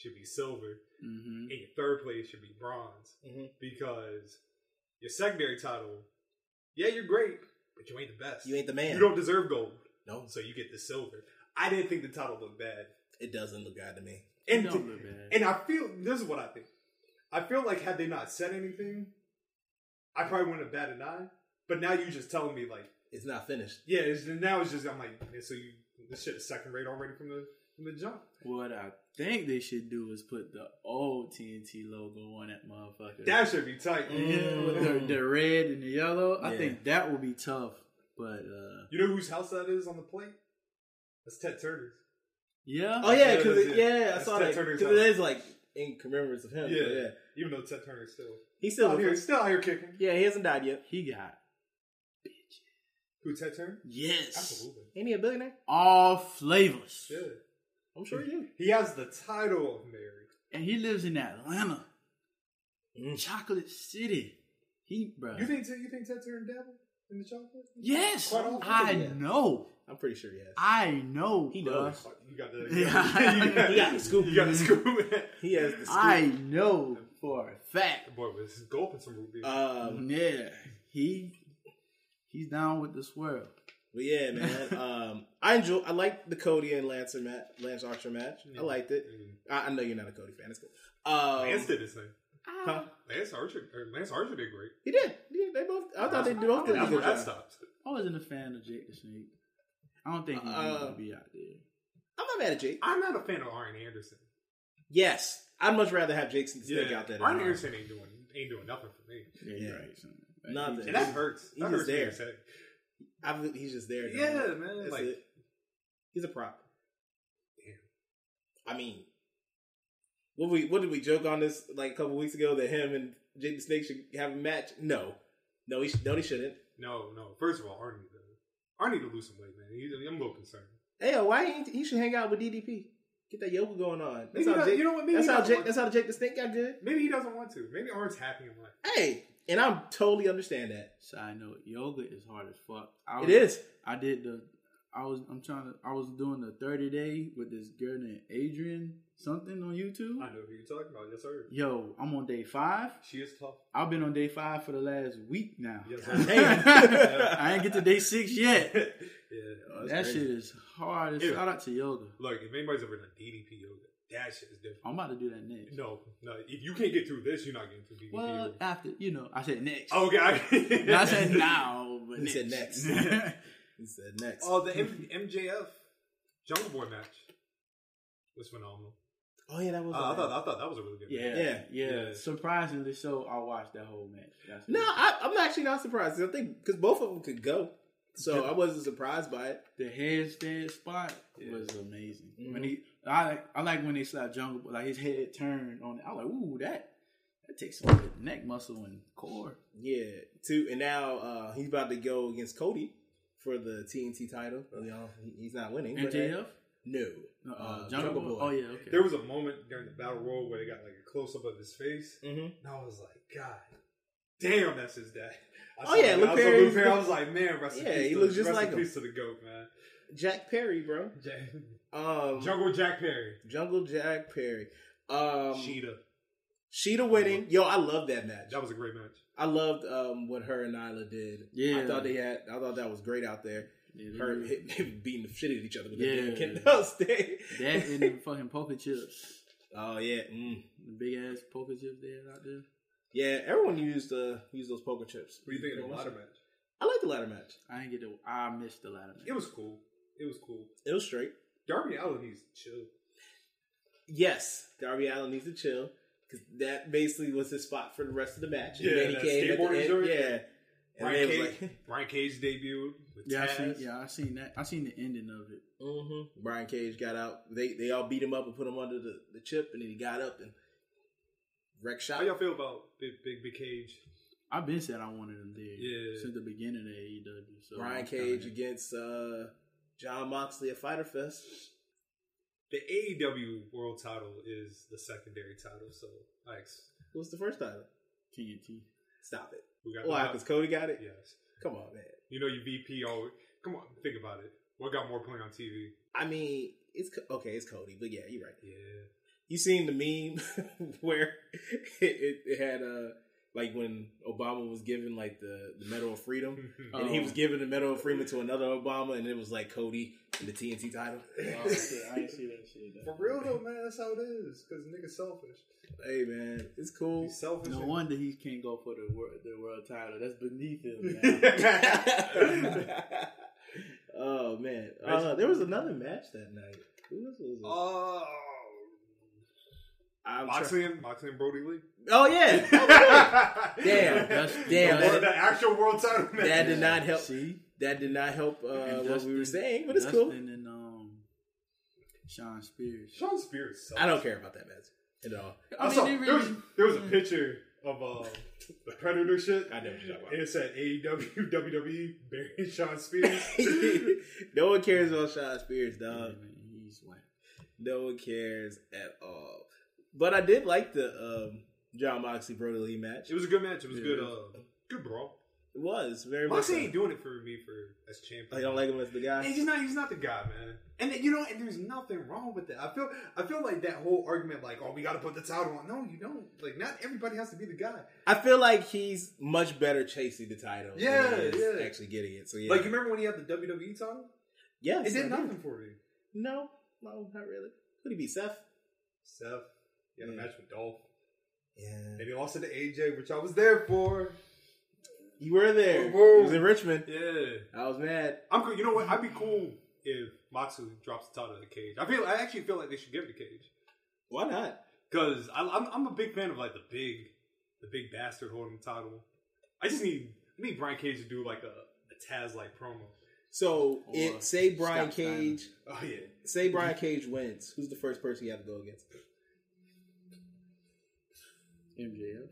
should be silver, Mm-hmm. and your third place should be bronze because your secondary title, yeah, you're great, but you ain't the best. You ain't the man. You don't deserve gold. No. so you get the silver. I didn't think the title looked bad, It doesn't look bad to me. and don't look bad. and I feel this is what I think. I feel like had they not said anything, I probably wouldn't have batted an eye. But now you're just telling me like, It's not finished. yeah, it's, now it's just I'm like, so you this shit is second rate already from the from the jump. What I think they should do is put the old TNT logo on that motherfucker. That should be tight. yeah, with the, the red and the yellow. I think that would be tough. But uh You know whose house that is on the plate? That's Ted Turner's. yeah. Oh yeah, Yeah, because that's yeah, I That's saw Ted that. Turner's Because it house. is like in commemorations of him. Yeah. Yeah, yeah. Even though Ted Turner's still He's still still out here, still out here kicking. Yeah, he hasn't died yet. He got Who Ted Turner? yes. Absolutely. Ain't he a billionaire? All flavors. Yeah. I'm sure he is. He has the title of mayor. And he lives in Atlanta. Mm. Chocolate City. He bro. You think you think Ted Turner dabbled in the chocolate? Yes. I know. I'm pretty sure he has. I know. He bruh. knows. You got the Yeah. you got, He got the scoop. You got the scoop. He has the scoop. I know for a fact. Boy, was his gulping some root beer. um, Yeah. He he's down with the swirl. But yeah, man. Um, I enjoy. I like the Cody and Lancer match, Lance Archer match. I liked it. I, I know you're not a Cody fan. It's cool. Um, Lance did his thing. huh? Lance Archer, or Lance Archer did great. He did. Yeah, they both. I thought they both did a That's good where that job. stops. I wasn't a fan of Jake the Snake. I don't think he's Uh, gonna be out there. I'm not mad at Jake. I'm not a fan of Arn Anderson. Yes, I'd much rather have Jake the Snake out there. Than Arn Arn. Anderson ain't doing ain't doing nothing for me, Yeah, Yeah. right. son. Like, Nothing. and that hurts. That just hurts me there. He's just there. Yeah, man, That's like- it. He's a prop. Damn. I mean, what we what did we joke on this like a couple weeks ago that him and Jake the Snake should have a match? No, no, he sh- no, he shouldn't. No, no. First of all, Arn need to to lose some weight, man. He, I'm a little concerned. Hey, yo, why ain't he should hang out with DDP? Get that yoga going on. That's Maybe how Jake. you know what, maybe that's how Jake. That's how Jake the Snake got good. Maybe he doesn't want to. Maybe Arn's happy in life. Hey, and I'm totally understand that. Side note: Yoga is hard as fuck. I was- is. I did the. I was. I'm trying to. I was doing the 30 day with this girl named Adrian something on YouTube. I know who you're talking about. Yes, sir. Yo, I'm on day five. She is tough. I've been on day five for the last week now. Yes, sir. damn. I ain't get to day six yet. yeah. that shit is hard. Shout out to yoga. Look, if anybody's ever done DDP yoga, that shit is different. I'm about to do that next. No, no. If you can't get through this, you're not getting through DDP Well, yoga. after you know, I said next. Okay. I, Not said now, but He next. said next. He said next. Oh, the M- MJF Jungle Boy match was phenomenal. Oh yeah, that was. Uh, I thought I thought that was a really good. yeah, match. yeah, Yeah. yeah, Surprisingly so, I watched that whole match. That's No, I, I'm actually not surprised. I think because both of them could go, so I wasn't surprised by it. the handstand spot was amazing. Mhm. When he, I like, I like when they slap Jungle, Boy, like his head turned on. it. I was like, ooh, that that takes some good neck muscle and core. Yeah, too. And now uh, he's about to go against Cody for the TNT title. You know, he's not winning. MJF, no, uh, uh, Jungle, Boy. Oh yeah, okay. There was a moment during the battle royal where they got like a close up of his face, hmm and I was like, God damn, that's his dad. I Oh, yeah, Luke I saw Perry's- Luke Perry. I was like, man, rest in Yeah, peace he looks just rest like in him. peace to the goat, man. Jack Perry, bro. Jack, Um, Jungle Jack Perry, Jungle Jack Perry. Um, Shida. Shida winning. Yo, I love that match. That was a great match. I loved um, what her and Nyla did. Yeah. I thought they had. I thought that was great out there. Yeah, they her really- hit, beating the shit at each other with Yeah. the damn kendo stick. that and the fucking poker chips, Oh yeah, mm. the big ass poker chips they had out there. yeah. Everyone used uh used those poker chips. What do you think of the ladder match? I like the ladder match. I didn't get to. I missed the ladder match. It was cool. It was cool. It was straight. Darby Allin needs to chill. Yes, Darby Allin needs to chill because that basically was his spot for the rest of the match. Yeah, and then he that came at the end, yeah, And Brian then it Cage, like, Brian Cage debuted with Yeah, I seen, yeah, I seen that. I seen the ending of it. hmm Brian Cage got out. They they all beat him up and put him under the, the chip, and then he got up and wrecked shop. How y'all feel about Big Big Big Cage? I've been said I wanted him there. Yeah. Since the beginning of AEW. So Brian Cage against uh, Jon Moxley at Fighter Fest. The AEW World Title is the secondary title, so I ex- What's the first title? TNT. Stop it. Why? Because Cody got it. Yes, Come on, man. you know your VP. always come on, think about it. What got more play on TV? I mean, it's okay. It's Cody, but yeah, you're right. Yeah, You seen the meme where it, it, it had uh like when Obama was given like the, the Medal of Freedom, and he Oh. was giving the Medal of Freedom to another Obama, and it was like Cody and the TNT title. Oh, shit, I ain't see that shit. for real though, man. That's how it is. Because niggas selfish. hey man, it's cool. He's selfish. No and- wonder he can't go for the world the world title. That's beneath him. Man. oh man, uh, there was another match that night. Who was it? Oh, I'm Moxley and Moxley and Brodie Lee. Oh yeah, damn, That's- damn. The, That, the actual world title match. that did not help. See, That did not help uh, And what we were saying, but it's Dustin cool. and um, Shawn Spears. Shawn Spears. Sucks. I don't care about that match at all. I, I saw mean, there was there was a picture of uh, the Predator shit. I know what you're talking about. And it said AEW WWE burying Shawn Spears. no one cares about Shawn Spears, Yeah, dog. man, he's whack. No one cares at all. But I did like the um, Jon Moxley Brodie Lee match. it was a good match. It was Yeah. good. Uh, good brawl. It was very much. Moxley so. ain't doing it for me for as champion. You don't like him as the guy? He's not. He's not the guy, man. And you know, and there's nothing wrong with that. I feel. I feel like that whole argument, like, oh, we got to put the title on. No, you don't. Like, not everybody has to be the guy. I feel like he's much better chasing the title. Yeah, than he is yeah. actually getting it. So yeah, Like, you remember when he had the WWE title? yes, It did I nothing for you. No, no, not really. Who'd he be? Seth? Seth. He had a Yeah. match with Dolph. Yeah, he lost it to AJ, which I was there for. you were there. Whoa. It was in Richmond. Yeah. I was mad. I'm cool. You know what? I'd be cool if Moxley drops the title to the Cage. I feel. I actually feel like they should give it to Cage Why not? because I'm, I'm a big fan of like the big, the big bastard holding the title. I just need I need Brian Cage to do like a, a Taz like promo. So Or it say Brian Scott. Cage. Oh yeah. Say Brian Cage wins. Who's the first person you have to go against? MJF.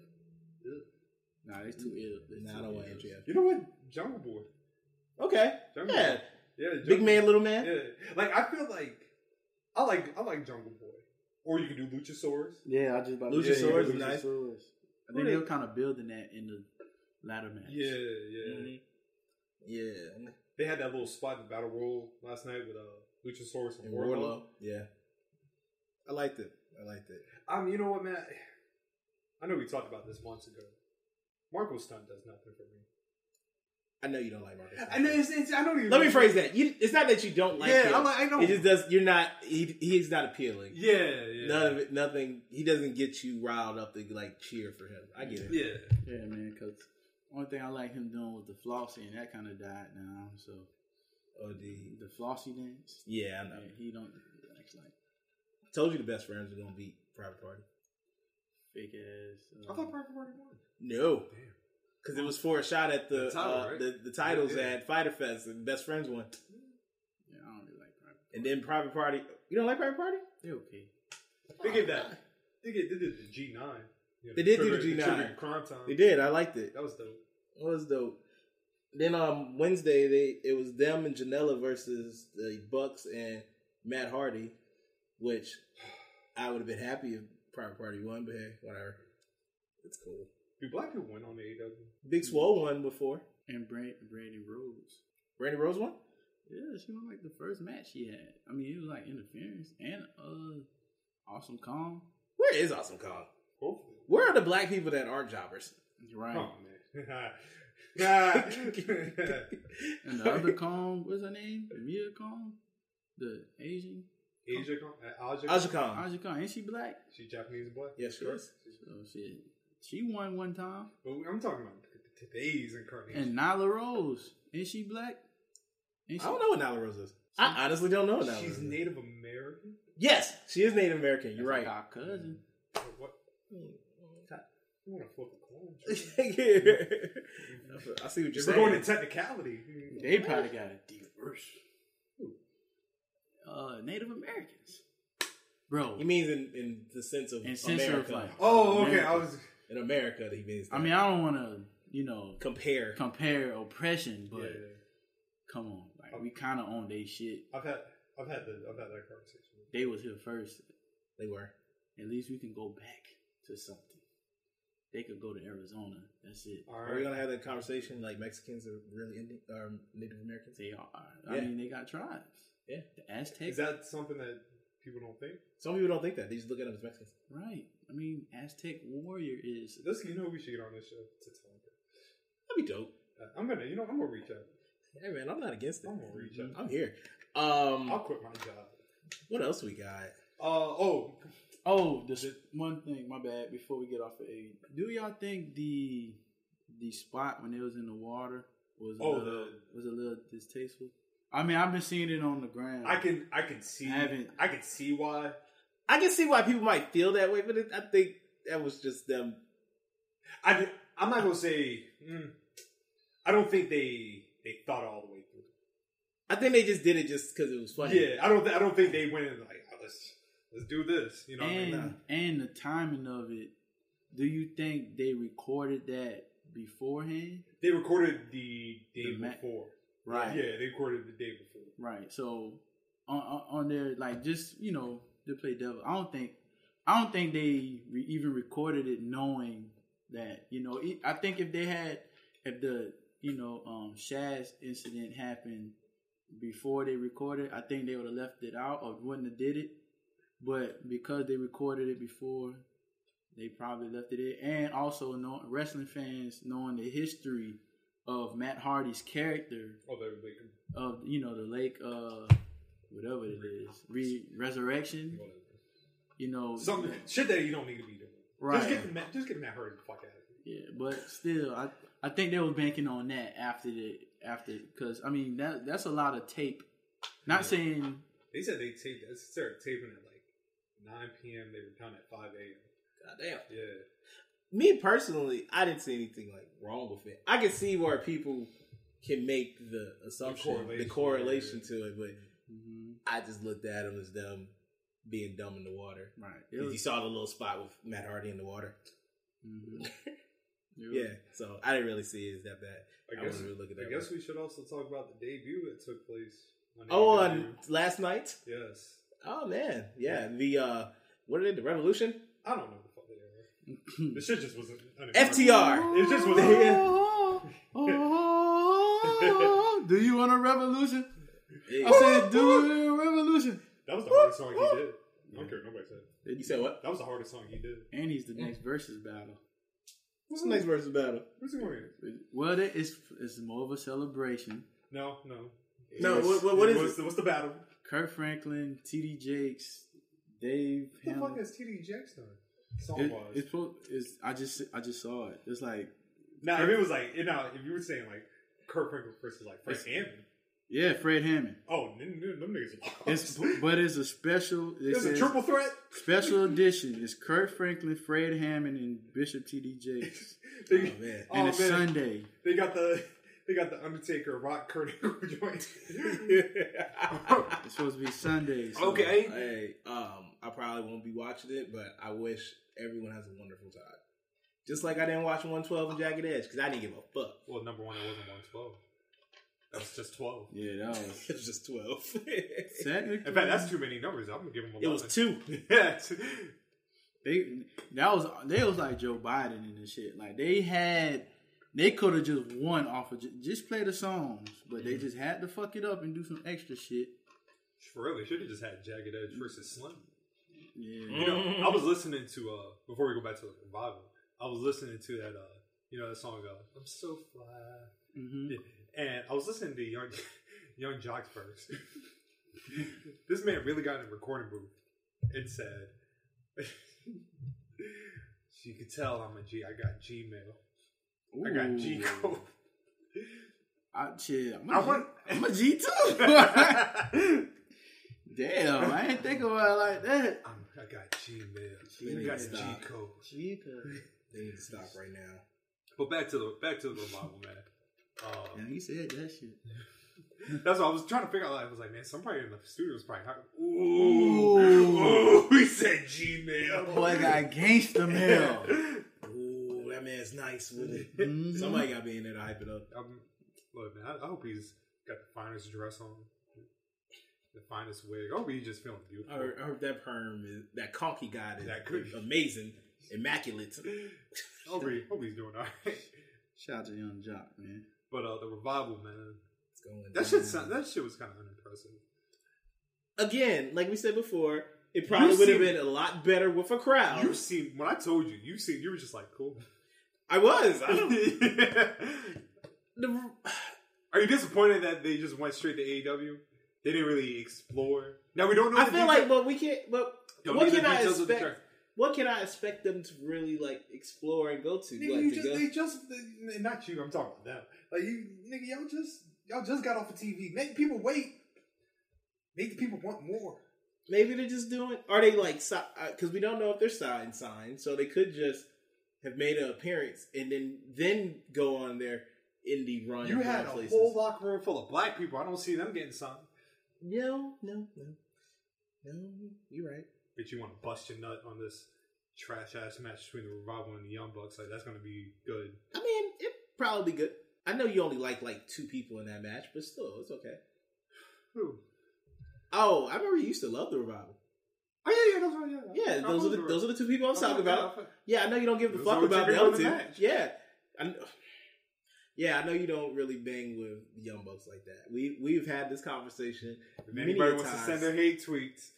Nah, it's too ill. It's Nah, I don't want. MJF. You know what? Jungle Boy. Okay. Jungle Yeah. Boy. Yeah. Big man, little man. Yeah. Like I feel like I like I like Jungle Boy. Or you can do Luchasaurus. Yeah, I just about Luchasaurus to say, is yeah, nice. Luchasaurus. I think they- they were kind of building that in the ladder match. Yeah, yeah. Mhm. Yeah. They had that little spot in Battle Royal last night with uh, Luchasaurus and And Wardlow. Wardlow. Yeah. I liked it. I liked it. Um, you know what, man? I know we talked about this months ago. Marko Stunt does nothing for me. I know you don't like Marcus. I know. It's, it's, I don't even. Let me phrase that. You, it's not that you don't like Yeah, him. I'm like, I know. It just does. You're not. He, he's not appealing. Yeah, yeah. None of it. Nothing. He doesn't get you riled up to like cheer for him. I get it. Yeah. Yeah, man. Because only thing I like him doing was the flossy, and that kind of died now. So Oh, the the flossy dance. yeah. I know. Yeah, he don't act like Told you the best friends are gonna beat Private Party. Fake ass. I thought Private Party won. No, because it was for a shot at the The title, uh, right? the, the titles Yeah. at Fighter Fest, and Best Friends won. yeah, I don't really like private. And then Private Party. You don't like Private Party? They okay. They did that. They did, they did the G nine. They did do the G9. Crime time. They did. I liked it. That was dope. It was dope. Then um Wednesday they it was them and Janela versus the Bucks and Matt Hardy, which I would have been happy if Private Party won, but hey, whatever. It's cool. Do black people win on E AEW? Big Swole won before. And Brand, Brandy Rose. Randy Rose won? Yeah, she won like the first match she had. I mean, it was like interference and uh, Awesome Kong. Where is Awesome Kong? Hopefully. Where are the black people that aren't jobbers? Right. Oh man. And the other calm, what's her name? Mia Calm, the Asian. Asia, Con- uh, Aja, Aja Kong. Aja Kong, ain't she black? She Japanese black. Yes, she is. So shit, she won one time. But I'm talking about today's incarnation. And Nyla Rose, ain't she black? Ain't I she? don't know what Nyla Rose is. I honestly don't know what Nyla Rose She's is. Native American. Yes, she is Native American. You're That's right. like our cousin. What? You want to flip a coin? I see what you're If we're saying. going to technicality. They probably got a diverse. Uh, Native Americans, bro. He means in, in the sense of In sense of, America. like- Oh, okay. America. I was. in America, he means. I mean, I don't want to, you know, compare. compare oppression, but Yeah, come on, like we kind of own they shit. I've had, I've had the, I've had that conversation. They was here first. They were. At least we can go back to something. They could go to Arizona. That's it. All Are we gonna have that conversation like Mexicans are really Indian, um, Native Americans? They are. I Yeah. mean, they got tribes. Yeah. The Aztecs. Is that something that people don't think? Some people don't think that. They just look at them as Mexicans. right? I mean, Aztec warrior is. This, you know, who we should get on this show to talk. That'd be dope. I'm gonna, you know, I'm gonna reach out. Hey man, I'm not against it. I'm gonna reach out. I'm here. Um, I'll quit my job. what else we got? Uh oh, Oh, this one thing. My bad. Before we get off of aid, do y'all think the the spot when it was in the water was a Oh, little, the- was a little distasteful? I mean, I've been seeing it on the ground. I can, I can see, I haven't- I can see why. I can see why people might feel that way, but it, I think that was just them. I, I'm not gonna say. Mm, I don't think they they thought all the way through. I think they just did it just because it was funny. Yeah, I don't. th- I don't think they went in like oh, let's let's do this. You know, what I and mean? and the timing of it. Do you think they recorded that beforehand? they recorded the day The ma- before. Right. Yeah, they recorded the day before. Right. So on on, their like just you know to play devil. I don't think I don't think they re- even recorded it knowing that you know. It, I think if they had if the you know um Shaz incident happened before they recorded, I think they would have left it out or wouldn't have did it. But because they recorded it before, they probably left it in. And also, know, wrestling fans knowing the history of Matt Hardy's character Oh, they, they of you know the lake uh whatever it is re- resurrection you know Something shit that you don't need to be doing. Right. Just get the Matt, just get Matt Hardy the fuck out of here. yeah but still i i think they were banking on that after the after because i mean that that's a lot of tape not saying They said they taped. They started taping at like 9 p.m. They were done at 5 a.m. Goddamn. Yeah. Me personally, I didn't see anything like wrong with it. I can see where people can make the assumption, the correlation, correlation, to it, but I just looked at them as them being dumb in the water. right it You saw the little spot with Matt Hardy in the water. mhm. It was- Yeah, so I didn't really see it as that bad. I I guess, wouldn't really look at I that guess we should also talk about the debut that took place. On Oh, AEW. on last night. yes. Oh man, yeah. The uh, what are they? The Revolution. I don't know what the fuck they are. the shit just wasn't. FTR. It just was. Oh, do you want a revolution Yeah. i said do a revolution That was the hardest song he did. I don't care nobody said. You said what? That was the hardest song he did. and he's the next versus battle What's the next versus battle? What's he going? well that is it's more of a celebration No, no. No, What's- what- what- what is what's it? The, what's the battle? Kirk Franklin, T.D. Jakes, Dave What the Hamlin. fuck has TD Jakes done? Song It, wise. it's, it's I just I just saw it. It's like now, if it was like, you know, if you were saying like Kirk Franklin versus like Fred Hammond, yeah, Fred Hammond. oh, them, niggas are It's but it's a special. It It's a triple threat. special edition. It's Kirk Franklin, Fred Hammond, and Bishop T.D. Jakes. They, Oh man. oh, and it's man. Sunday. They got the they got the Undertaker Rock Kurt Angle joint. It's supposed to be Sunday. so- okay. Hey, um, I probably won't be watching it, but I wish everyone has a wonderful time. Just like I didn't watch 112 and Jagged Edge because I didn't give a fuck. Well, number one, it wasn't one twelve. That was just twelve. Yeah, that was It was just 12. technically. In fact, that's too many numbers. I'm gonna give him it was two. yeah. They that was they was like Joe Biden and this shit. Like they had they could have just won off of ju- just play the songs, but they just had to fuck it up and do some extra shit. For real, they should have just had Jagged Edge versus Slim. Yeah. You know, I was listening to uh before we go back to the revival. I was listening to that uh you know that song uh, I'm so fly. hmm Yeah. And I was listening to Young Yung Joc's verse. this man really got in a recording booth and said, "You could tell I'm a G. I got Gmail. I got G Ooh. code." I shit. I'm a, I G- want- I'm a G too. Damn, I ain't think about it like that. I'm, I got Gmail. You got to the G code. They need to stop right now. But back to the back to the revival, man. Uh, And he said that shit. That's what I was trying to figure out. Like, I was like, man, somebody in the studio was probably hot. Ooh. Ooh, he said Gmail. Boy got gangster mail. Ooh, that man's nice with it. Mhm. Somebody got to be in there to hype it up. Um, look, man, I, I hope he's got the finest dress on, the finest wig. I hope he's just feeling I beautiful. heard, I heard that perm is that conky guy is That could- amazing, immaculate. I hope, he, hope he's doing all right. Shout out to Yung Joc, man. But uh, the revival, man, It's going that down. shit, sound, that shit was kind of unimpressive. Again, like we said before, it probably would have been a lot better with a crowd. You seen when I told you, you seen, you were just like, cool. I was. I don't, Are you disappointed that they just went straight to AEW? They didn't really explore. Now we don't know. I feel like, but we can't. But Don't what can I details of the expect? What can I expect them to really like explore and go to? Nigga, like you to just, go- they just, they, not you. I'm talking about them. Like you, nigga, y'all just, y'all just got off of TV. Make people wait. Make the people want more. Maybe they're just doing. Are they like? Because uh, we don't know if they're signed, signed. So they could just have made an appearance and then then go on their indie run. You had a places. whole locker room full of black people. I don't see them getting signed. No, no, no, no. You're right. But you want to bust your nut on this trash ass match between the revival and the Young Bucks? Like that's gonna be good. I mean, it probably be good. I know you only like like two people in that match, but still, it's okay. Who? Oh, I remember you used to love the revival. Oh yeah, yeah, that's right. Yeah, Yeah, I those are the those are the two people I'm I talking love that. about. Yeah, I know you don't give the Those fuck about you the other two. Yeah, I. Yeah, I know you don't really bang with Young Bucks like that. We we've had this conversation. If many anybody a wants to send their hate tweets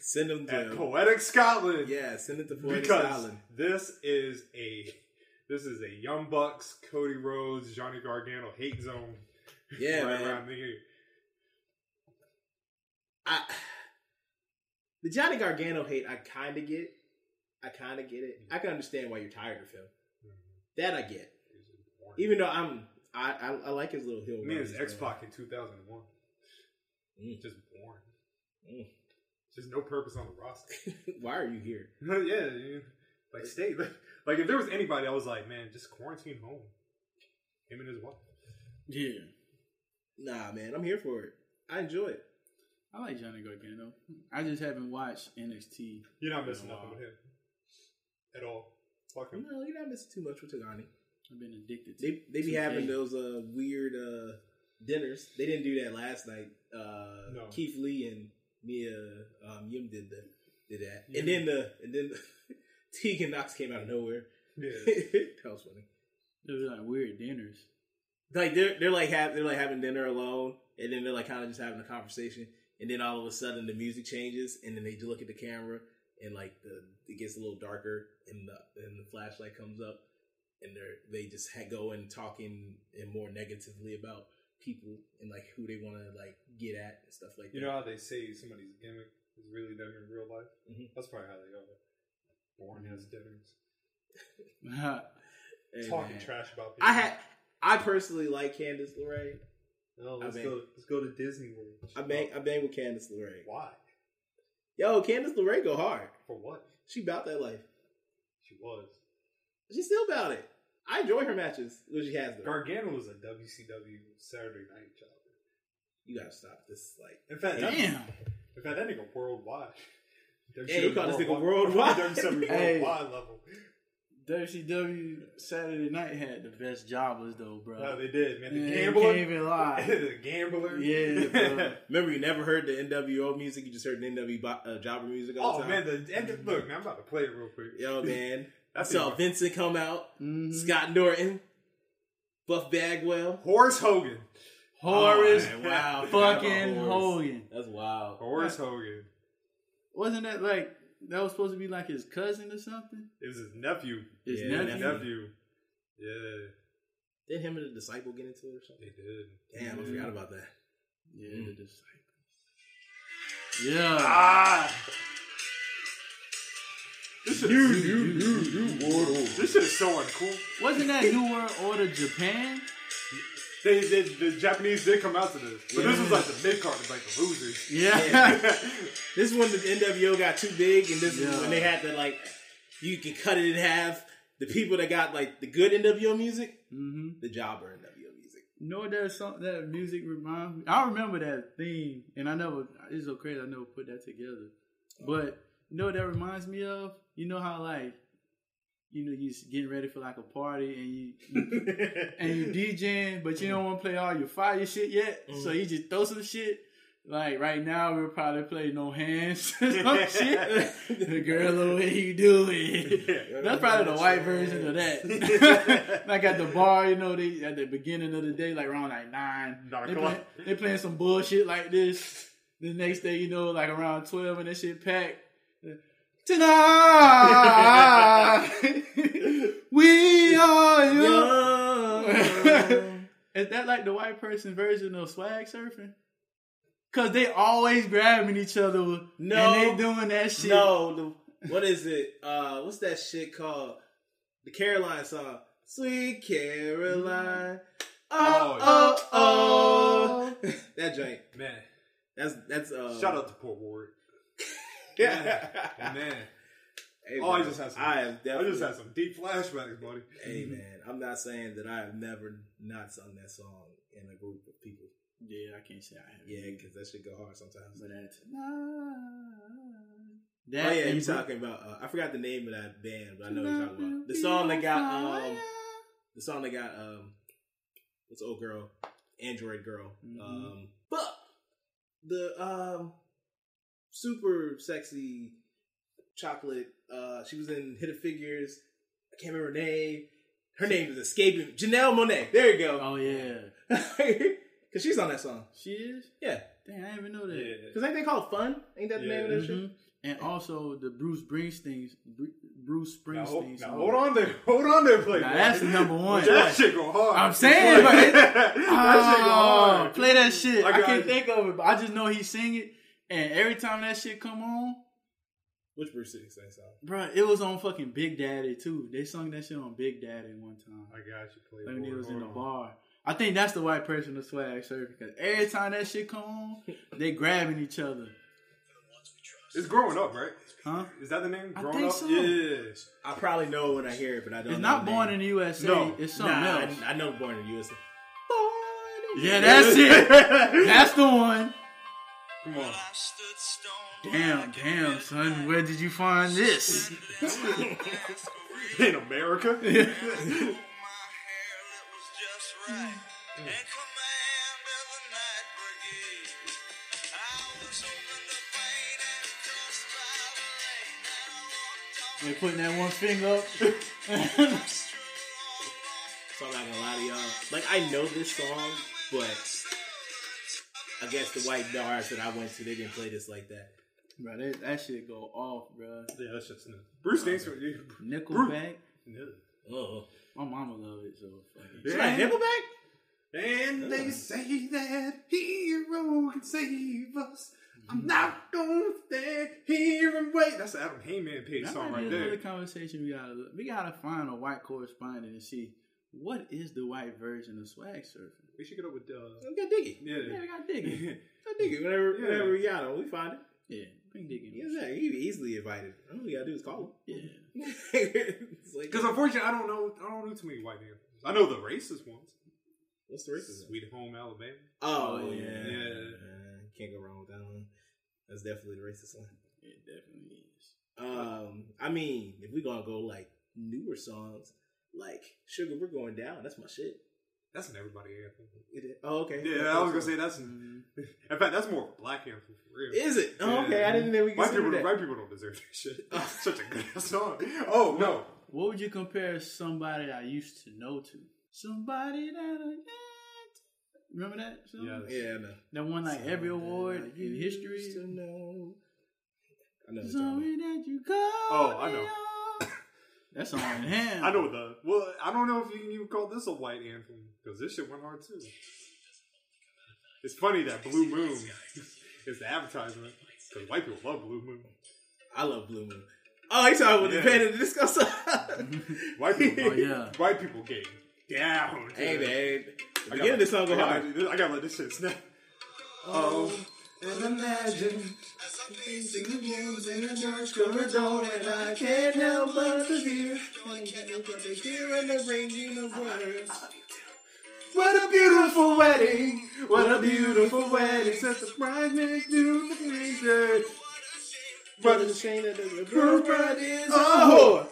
send them at to Poetic Scotland, yeah, send it to Poetic because Scotland. this is a this is a Young Bucks, Cody Rhodes, Johnny Gargano hate zone. Yeah, right man. around here. I the Johnny Gargano hate, I kind of get. I kind of get it. I can understand why you're tired of him. That I get. Even though I'm, I I, I like his little hill. I mean, it's X Pac in 2001. Mm. Just boring. Mm. Just no purpose on the roster. Why are you here? yeah, yeah. like stay. Like, like if there was anybody, I was like, man, just quarantine home. Him and his wife. Yeah. Nah, man, I'm here for it. I enjoy it. I like Johnny Gargano. I just haven't watched NXT. You're not missing in nothing with him at all. Fuck him. No, you're not missing too much with Tagani. I've been addicted to They they be 2K. having those uh weird uh dinners. They didn't do that last night. Uh No. Keith Lee and Mia um Yim did that did that. Yeah. And then the and then Tegan Nox came out of nowhere. Yeah. that was funny. It was like weird dinners. Like they're they're like have they're like having dinner alone, and then they're like kind of just having a conversation, and then all of a sudden the music changes, and then they look at the camera, and like the it gets a little darker, and the and the flashlight comes up, and they're they just ha- go and talking and more negatively about people and like who they want to like get at and stuff like You that. You know how they say somebody's gimmick is really them in real life? Mhm. That's probably how they are. Boring ass dinners. Hey, Talking man. trash about people. I had I personally like Candice LeRae. No, let's I go. Let's go to Disney World. I bang I bang with Candice LeRae. Why? Yo, Candice LeRae go hard. For what? She about that life. She was. She's still about it. I enjoy her matches when she has them. Gargano was a WCW Saturday Night job. You gotta stop this. Like, In fact, that, Damn. in fact, that nigga worldwide. Yeah, you call this nigga worldwide. Hey. worldwide level. WCW Saturday Night had the best jobbers though, bro. No, they did, man. The Man, gambler, can't even lie. the gambler. Yeah, bro. remember you never heard the NWO music. You just heard the NW bo- uh, jobber music all oh the time. man, the and look, man, I'm about to play it real quick. Yo, man. I That's saw it. Vincent come out. Mhm. Scott Norton, Buff Bagwell. Horace Hogan. Horace Oh, man, wow. fucking Horace. Hogan. That's wild. Horace Hogan. Wasn't that like that was supposed to be like his cousin or something? It was his nephew. His Yeah, nephew. Nephew. Yeah, Did him and the disciple get into it or something? they did. Damn, I forgot about that. Yeah, Mm. the disciple. Yeah. Ah. This shit, you, you, you, you, mortal. This shit is so uncool. Wasn't that New World Order Japan? They did. The Japanese did come out to this, but this was like the mid card, like the losers. Yeah. This is when the NWO got too big, and this is Yeah. when they had to like, you can cut it in half. The people that got like the good NWO music, hmm the jobber NWO music. You know what that song, that music reminds me? I remember that theme, and I never. It's so crazy. I never put that together. But you know what that reminds me of? You know how like, you know, you just getting ready for like a party, and you, you and you DJing, but you don't want to play all your fire shit yet. So you mm-hmm. just throw some shit. Like right now, we'll probably play no hands, some shit. the girl, the way you do it. That's probably the white version of that. like at the bar, you know, they at the beginning of the day, like around like nine, Nine they, play, they playing some bullshit like this. The next day, you know, like around twelve, and that shit packed. Tonight, we are young. Is that like the white person version of swag surfing? Cause they always grabbing each other. No. and they doing that shit. No, the, what is it? Uh, what's that shit called? The Caroline song, "Sweet Caroline." Oh, oh, oh, that joint. Man, That's that's. Uh, shout out to Port Ward. Yeah, Man, Hey, oh, I just had some. I I, have definitely. just had some deep flashbacks, buddy. Hey man, I'm not saying that I have never not sung that song in a group of people. Yeah, I can't say I have. Yeah, because that shit go hard sometimes. But that's oh yeah, and you talking about? Uh, I forgot the name of that band, but I know what you're talking about. The song that got um, the song that got um, what's old girl, Android girl, Mhm. um, but the um, super sexy chocolate. Uh, she was in Hidden Figures. I can't remember her name. Her name is escaping. Janelle Monáe. There you go. Oh yeah, Because she's on that song. she is. Yeah. Dang, I didn't even know that. Yeah. Because ain't they called Fun? Ain't that the name of that shit? Mhm. And also the Bruce Springsteen, Bru- Bruce Now, Springsteen. hold, now song. hold on there, hold on there, play. Now, that's the number one. That shit go hard. I'm saying, but it- that shit go Oh, hard. play that shit. I I, can't it. think of it, but I just know he sing it, and every time that shit come on, Which Bruce Springsteen song? bro, it was on fucking Big Daddy too. They sung that shit on Big Daddy one time. I got you. Play Like when he was in the bar. I think that's the white person of swag surfing because every time that shit come on, they grabbing each other. It's growing up, right? Huh? Is that the name? I Growing think up? so. Yeah. I probably know when I hear it, but I don't It's know not the born name. in the USA. No. It's something Nah, else. I, I know Born in the USA. Yeah, that's it. That's the one. Come on. Damn, damn, son. Where did you find this? In America? They putting that one finger up. So I'm not gonna lie to y'all. Like I know this song, but I guess the white bars that I went to, they didn't play this like that. bro, that, that shit go off, bro. Yeah, that's just new. Bruce Springsteen. you- Nickelback. Yeah. Uh-huh. Oh, My mama love it, so fucking. it's like Nickelback. And they say that hero can save us. I'm mm-hmm. not gonna stand here and wait. That's the Adam Heyman page That song might be right another there. conversation we gotta we gotta find a white correspondent and see what is the white version of swag surfing. We should get up with uh, We got Diggy. Yeah, yeah. I got digging. Got Diggy. Whenever, Yeah. whenever we got him, we find it. yeah, bring digging. Yeah, He'd be easily invited. All we gotta do is call Yeah. him. like, Because unfortunately, I don't know. I don't know too many white anthems. I know the racist ones. what's the racism? Sweet Home Alabama. Oh, Oh, yeah. yeah. yeah. Can't go wrong with that one. That's definitely the racist one. It definitely is. Um, I mean, if we gonna go like newer songs, like Sugar, we're going down. That's my shit. That's an everybody anthem. It is- oh, okay. Yeah, I was gonna say that's. In fact, that's more black anthem for real. Is it? Oh, Yeah. okay. I didn't know we White could people, that. white people don't deserve that shit. Such a good song. Oh no, What would you compare somebody I used to know to? Somebody that I met. Remember that song? Yes. Yeah, I know. That won like every award You in history. used to know. I know. what you're Sorry that you called Oh, I know. me on. That song in hand. I know the. Well, I don't know if you can even call this a white anthem because this shit went hard too. It's funny that Blue Moon is the advertisement because white people love Blue Moon. I love Blue Moon. Oh, he's talking about Yeah. the band in the disco song. White people, Oh, yeah. white people get down. hey, man. The beginning of this song go oh, I gotta, hard. I gotta let this shit snap. Oh, um, and imagine As I'm pacing the blues in a church corridor, and I can't help but to hear they hear and they're ringing the words. What a beautiful wedding! What a beautiful wedding! Since the bridesmaids do the stranger. But it's a shame that the bride is a whore.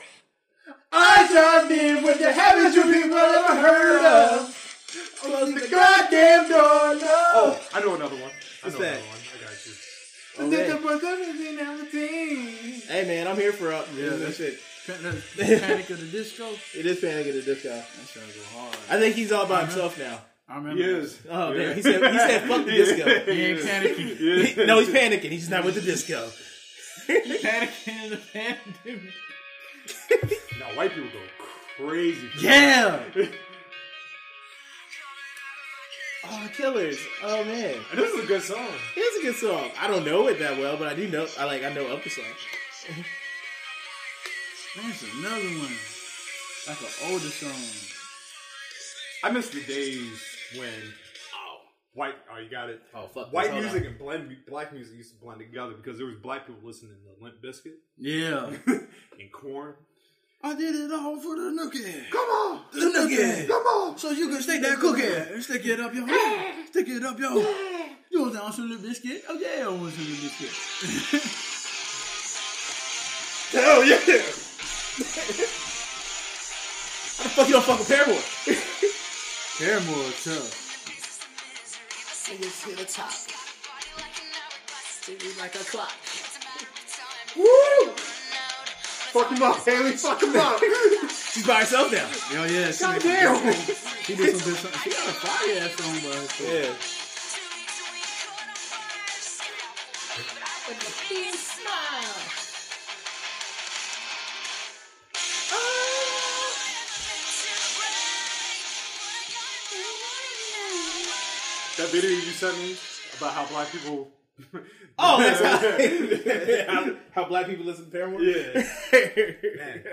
I dropped in with the heavens you people ever heard of. Close the goddamn door, no! Oh, I know another one. I What's that? Hey man, I'm here for uh, Yeah, that's- shit. Panic at the Disco. It is Panic at the Disco. That shit go hard. I think he's all by himself now. I remember. He is. Oh Yeah. damn, he said he said fuck the disco. He ain't panicking. He- no, he's panicking. He's just not with the disco. panicking in the pandemic. Now, white people go crazy. Yeah. Oh, the Killers. Oh man, this is a good song. it's a good song. I don't know it that well, but I do know. I like. I know of the song. That's another one. Like an older song. I miss the days when oh, white. Oh, you got it. Oh fuck. White music on. and blend, black music used to blend together because there was black people listening to Limp Bizkit Yeah. and Korn. I did it all for the nookie. Come on, The nookie. come on. So you can stick that cookie and stick it up your Stick it up your You want some little biscuit? Oh yeah, I want some little biscuit. Hell yeah! How the fuck you don't fuck with Paramore? Paramore tough. Fuck him up, Hayley. Fuck him up. She's by herself now. Yo, yeah, she, Goddamn. she did some good song. She got a fire ass song by herself. Yeah. That video you sent me about how black people. Oh, that's how, how, how black people listen to Paramore. Yeah. Man.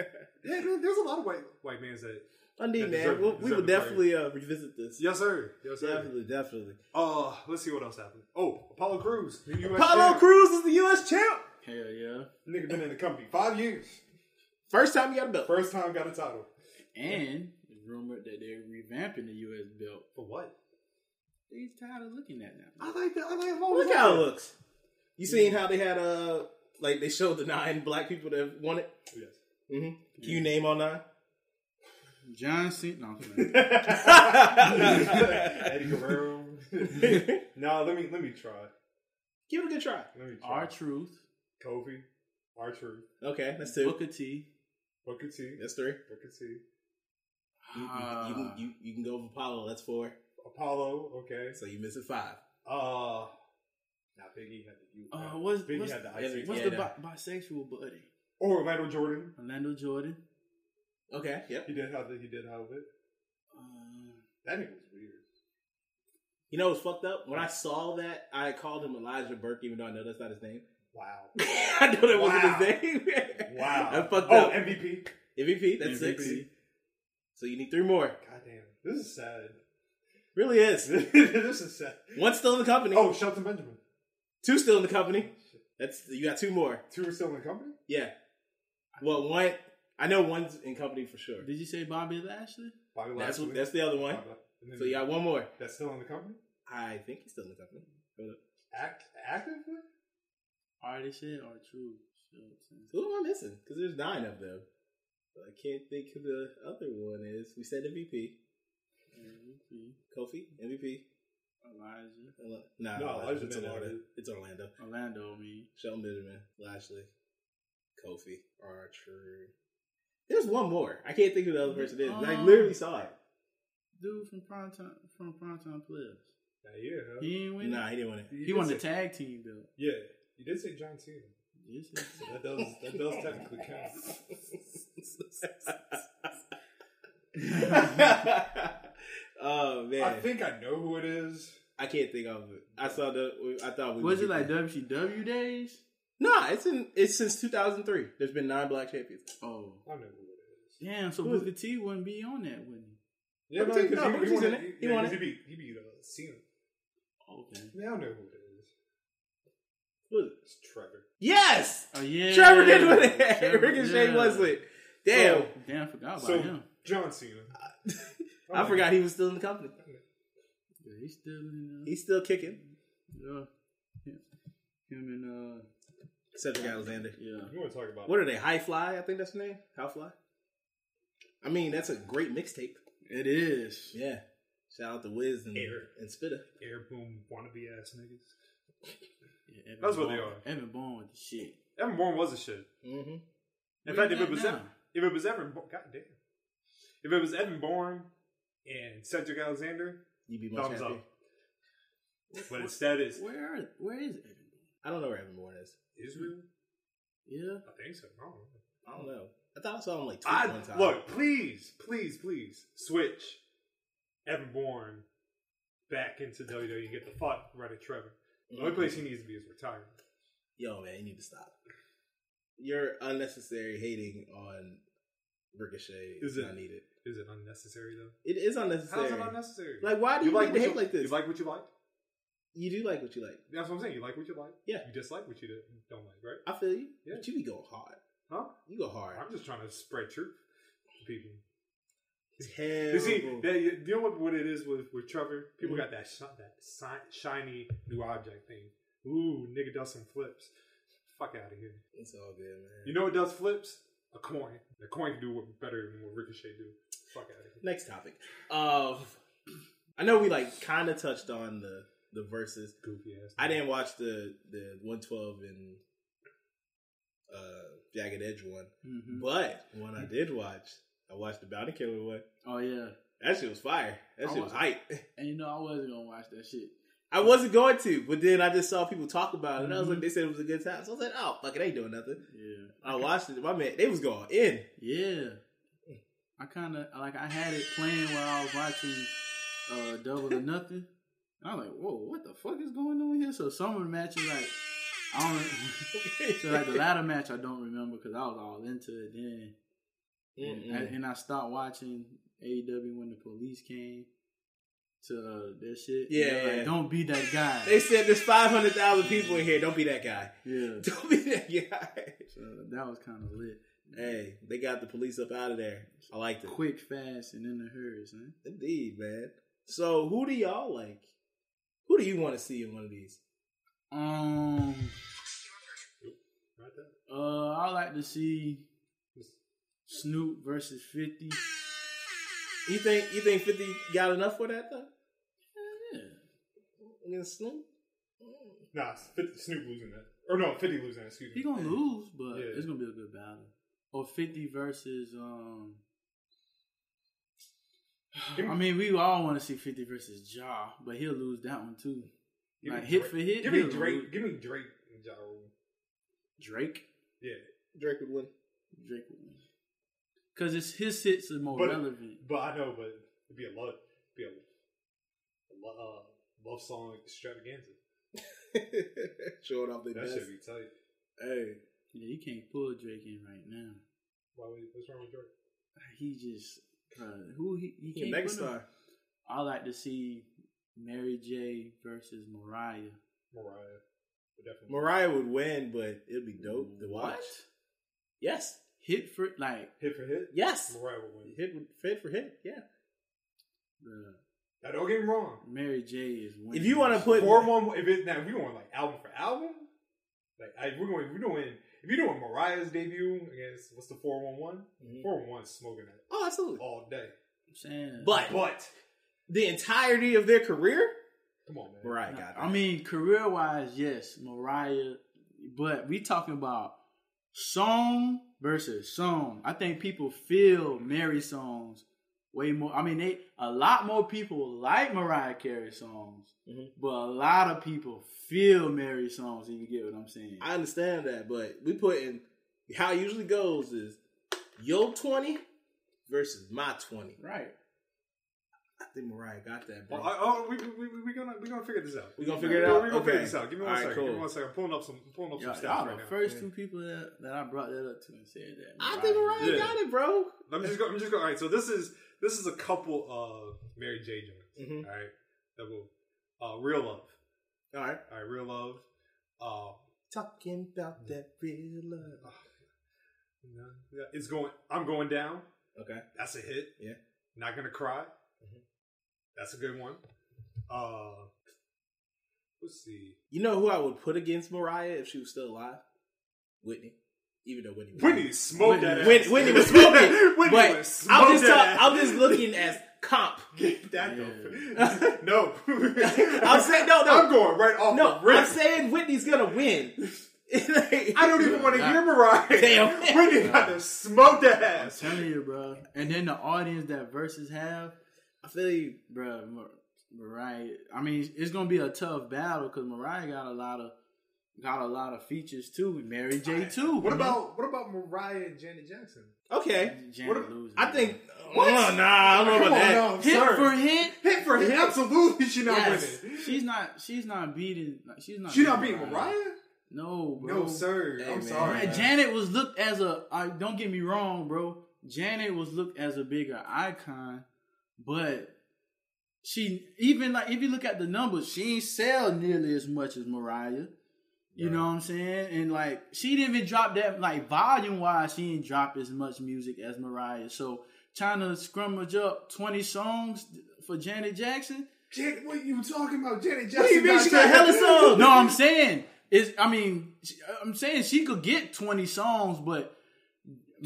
Yeah, man, there's a lot of white white mans that. Indeed, That man. deserve- We'll, we will definitely uh, revisit this. Yes, sir. Yes, sir. Definitely, definitely. Uh, let's see what else happened. Oh, Apollo Crews. Apollo champ. Crews is the U.S. champ. Hell yeah. Nigga been in the company five years. First time he got a belt. First time got a title. And it's rumored that they're revamping the U.S. belt. For what? They tired of looking at that. I like that. I like it. Look how it looks. You seen how they had uh like they showed the nine black people that won it. Yes. Mm-hmm. Can you name all nine? John Cena. No, Eddie Guerrero. no, let me let me try. Give it a good try. Let me try. R Truth. Kofi, R Truth, Okay, that's two. Booker T. Booker T, That's three. Booker T, You, you, Ah. you, can, you, you can go with Apollo. That's four. Apollo. Okay. So you missing five. Uh, now Biggie had the you. Uh, what's, Biggie what's, had the ice. what's yeah, the bi- bisexual buddy? Or Orlando Jordan. Orlando Jordan. Okay. Yep. He did have the. He did have it. Uh, That nigga was weird. You know what's fucked up? When I saw that, I called him Elijah Burke, even though I know that's not his name. Wow. I know that Wow. wasn't his name. Wow. I fucked oh, up. MVP. MVP. That's MVP. six. So you need three more. Goddamn. This is sad. Really is. this is sad. One's still in the company. Oh, Shelton Benjamin. Two still in the company. Oh, that's you got two more. Two are still in the company? Yeah. Well, one I know one's in company for sure. did you say Bobby Lashley? Bobby That's Lashley. that's the other one. Bobby- and then So you got one more. That's still in the company? I think he's still in the company. Hold up. Act actively? Already said R Truth. Who am I missing? Because there's nine of them. But I can't think who the other one is. We said MVP. MVP. Kofi, MVP. Elijah. Ele- Nah, No, no, Elijah it's Orlando. It's Orlando. Orlando, I mean. Shelton Benjamin, Lashley, Kofi, Archer. There's one more. I can't think who the other person is. I Um, literally saw it. Dude from Primetime from Primetime Players. Yeah, yeah. huh? He ain't win. Nah, he didn't win it. he did won the tag team though. Yeah. You did say John Cena. Yes, So that does that does technically count. oh man, I think I know who it is. I can't think of it. I saw the. I thought we Was it like get that. WCW days? Nah, it's in. It's since 2003. There's been nine black champions. Oh, I know who it is. damn! So Who is Booker T wouldn't be on that, wouldn't he? Yeah, Booker T- because no, Booker T's in it. He yeah, won 'cause it. He beat, he beat uh, Cena. Okay. I, mean, I know who it is. Who is it? It's Trevor. Yes, Oh yeah. Trevor did win it. Trevor, Ricochet yeah. was it. Damn, So- Damn, I forgot about So him. John Cena. I forgot he was still in the company. Yeah, he's still in. Uh, He's still kicking. yeah. Him, him and uh, Cedric Alexander. yeah. You want to talk about What are they? High Fly, I think that's the name. How Fly. I mean, that's a great mixtape. It is. Yeah. Shout out to Wiz and, Air. and Spitter. air boom wannabe ass niggas? Yeah, Evan That's what they are. Evan Bourne with the shit. Evan Bourne was a shit. Mm-hmm. In Where fact, if it was now? Evan, if it was Evan, Bo- God damn, if it was Evan Bourne and Cedric Alexander, You'd be much thumbs happy. up. But instead, it's Where are, where is Evan? Bourne? I don't know where Evan Bourne is. Israel. Yeah. I think so. I don't know. I don't know. I thought I saw him like tweet I one time. look, please, please, please switch Evan Bourne back into WWE and get the fuck right of Trevor. The only mm-hmm. place he needs to be is retirement. Yo, man, you need to stop. You're unnecessary hating on Ricochet is Is it- not needed. Is it unnecessary though? It is unnecessary. How's it unnecessary? Like, why do you, like need to hate you, like this? You like what you like. You do like what you like. That's what I'm saying. You like what you like. Yeah. You dislike what you don't like, right? I feel you. Yeah. But you be going hard. Huh? You go hard. I'm just trying to spread truth to people. Terrible. You see, that, you know what, what it is with, with Trevor? People Mhm. got that sh- that si- shiny new object thing. Ooh, nigga does some flips. Fuck out of here. it's all good, man. You know what does flips? A coin. The coin can do what, better than what Ricochet do. Fuck out of here. Next topic. Uh, I know we like kind of touched on the the Verzuz. Goofy ass. I didn't watch the the 112 and uh Jagged Edge one, hmm but when I did watch, I watched the Bounty Killer one. Oh yeah. That shit was fire. That I shit was was- hype. And you know I wasn't gonna watch that shit. I wasn't going to, but then I just saw people talk about it, and I was like, they said it was a good time. So I was like, oh fuck, it ain't doing nothing. Yeah. I watched it. My man, they was going in. Yeah. I kind of like I had it playing while I was watching uh Double or Nothing. And I was like, whoa, what the fuck is going on here? So some of the matches, like, I don't. so like the ladder match, I don't remember because I was all into it then. And, Mm-mm. and I stopped watching AEW when the police came to uh, their shit. Yeah, They were like, yeah. don't be that guy. They said there's 500,000 people in here. Don't be that guy. yeah. Don't be that guy. So that was kind of lit. Hey, they got the police up out of there. I liked it. Quick, fast, and in the hurries, huh? Indeed, man. So, who do y'all like? Who do you want to see in one of these? Um, uh, I like to see Snoop versus Fifty. You think you think Fifty got enough for that though? Yeah. Against Snoop? Nah, 50, Snoop losing that. Or no, 50 losing that, excuse me. He gonna lose, but Yeah. it's gonna be a good battle. Or Fifty versus um. I mean, we all want to see Fifty versus Ja, but he'll lose that one too. Give like hit Drake- for hit, Give me Drake. lose. Give me Drake and Ja Drake, Yeah. Drake would win. Drake, because it's his hits are more But- relevant. But I know, but it'd be a love, be a, a lo- uh, love song extravaganza. Showing off their That best. should be tight. Hey, Yeah, you can't pull Drake in right now. Why would, what's wrong with Drake? He just uh, who he, he he a can't put him. megastar. I like to see Mary J versus Mariah. Mariah. Definitely. Mariah would win, but it'd be dope to watch. What? Yes, Hit for like Hit for hit? yes. Mariah would win. Hit hit for hit. Yeah. the Now, don't get me wrong. Mary J is winning. If you want to put Four one. If it now, if we going like album for album, like I, we're going, we're doing. If you're doing Mariah's debut against what's the four one one? Mhm. Four one one is smoking that oh, absolutely. all day. I'm saying, But But the entirety of their career, come on, man. Mariah got that. I mean, career wise, yes, Mariah. But we talking about song versus song. I think people feel Mary songs way more. I mean, they a lot more people like Mariah Carey songs, Mhm. but a lot of people feel Mary songs. If you get what I'm saying? I understand that, but we put in how it usually goes is your twenty versus my twenty. right. I think Mariah got that, Oh, bro. I- oh, we we we we gonna we gonna figure this out. We gonna figure it out? We gonna figure this out. Give me one All right, second. Give me one second. I'm pulling up some I'm pulling up some Y'all, stats y'all right the now. first two people that, that I brought that up to and said that. I think Mariah Yeah. got it, bro. I'm just going. I'm just going. All right. So this is this is a couple of Mary J. Jones. Mhm. All right. That will. Uh, real love. All right. All right. Real love. Uh, Talking about that real love. yeah, it's going. I'm going down. Okay. That's a hit. Yeah. Not gonna cry. Mhm. That's a good one. Uh, let's see. You know who I would put against Mariah if she was still alive? Whitney. Even though Whitney was Whitney smoked that. Whitney, ass. Whitney was smoking. Whitney but was smoked I'm just that talk, ass. I'm just looking as comp. Get that though. no. I'm saying no, no. I'm going right off No, the. I'm saying Whitney's gonna win. I don't even want to hear Mariah. Damn. Whitney got to smoke that ass. I'm ass. telling you, bro. And then the audience that Verzuz have, I feel you. bro. Mar- Mariah. I mean, it's gonna be a tough battle because Mariah got a lot of got a lot of features too. Mary J too. What about what about Mariah and Janet Jackson? Okay. Janet what- losing? I think. What? Oh, nah, I don't know Come about on that. now, I'm hit sorry. for hit. hit for hit. Absolutely, she not Yes. winning. She's not. She's not beating. She's not. She not beating Mariah. No, bro. No, sir. Hey, I'm man. sorry. Man, Janet was looked as a. I don't get me wrong, bro. Janet was looked as a bigger icon, but she even like if you look at the numbers, she ain't sell nearly as much as Mariah. You know what I'm saying? And like she didn't even drop that like volume wise, she didn't drop as much music as Mariah. So trying to scrummage up 20 songs for Janet Jackson. Janet, what you were talking about? Janet Jackson. What do you mean she got hella songs? No, I'm saying is I mean I'm saying she could get 20 songs, but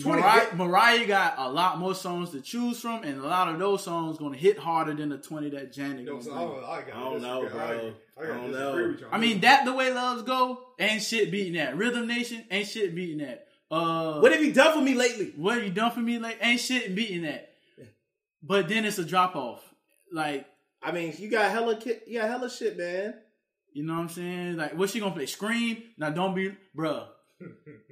20 Mariah, hit- Mariah got a lot more songs to choose from, and a lot of those songs gonna hit harder than the 20 that Janet. No, gonna so. I don't, I I don't know, bro. I, gotta I don't know. with you on I mean, that the way loves go ain't shit beating that. Rhythm Nation ain't shit beating that. Uh, What have you done for me lately? what have you done for me? Like ain't shit beating that. But then it's a drop off. Like I mean, you got hella, ki- you got hella shit, man. You know what I'm saying? Like, what's she gonna play? Scream? Now, don't be, bruh.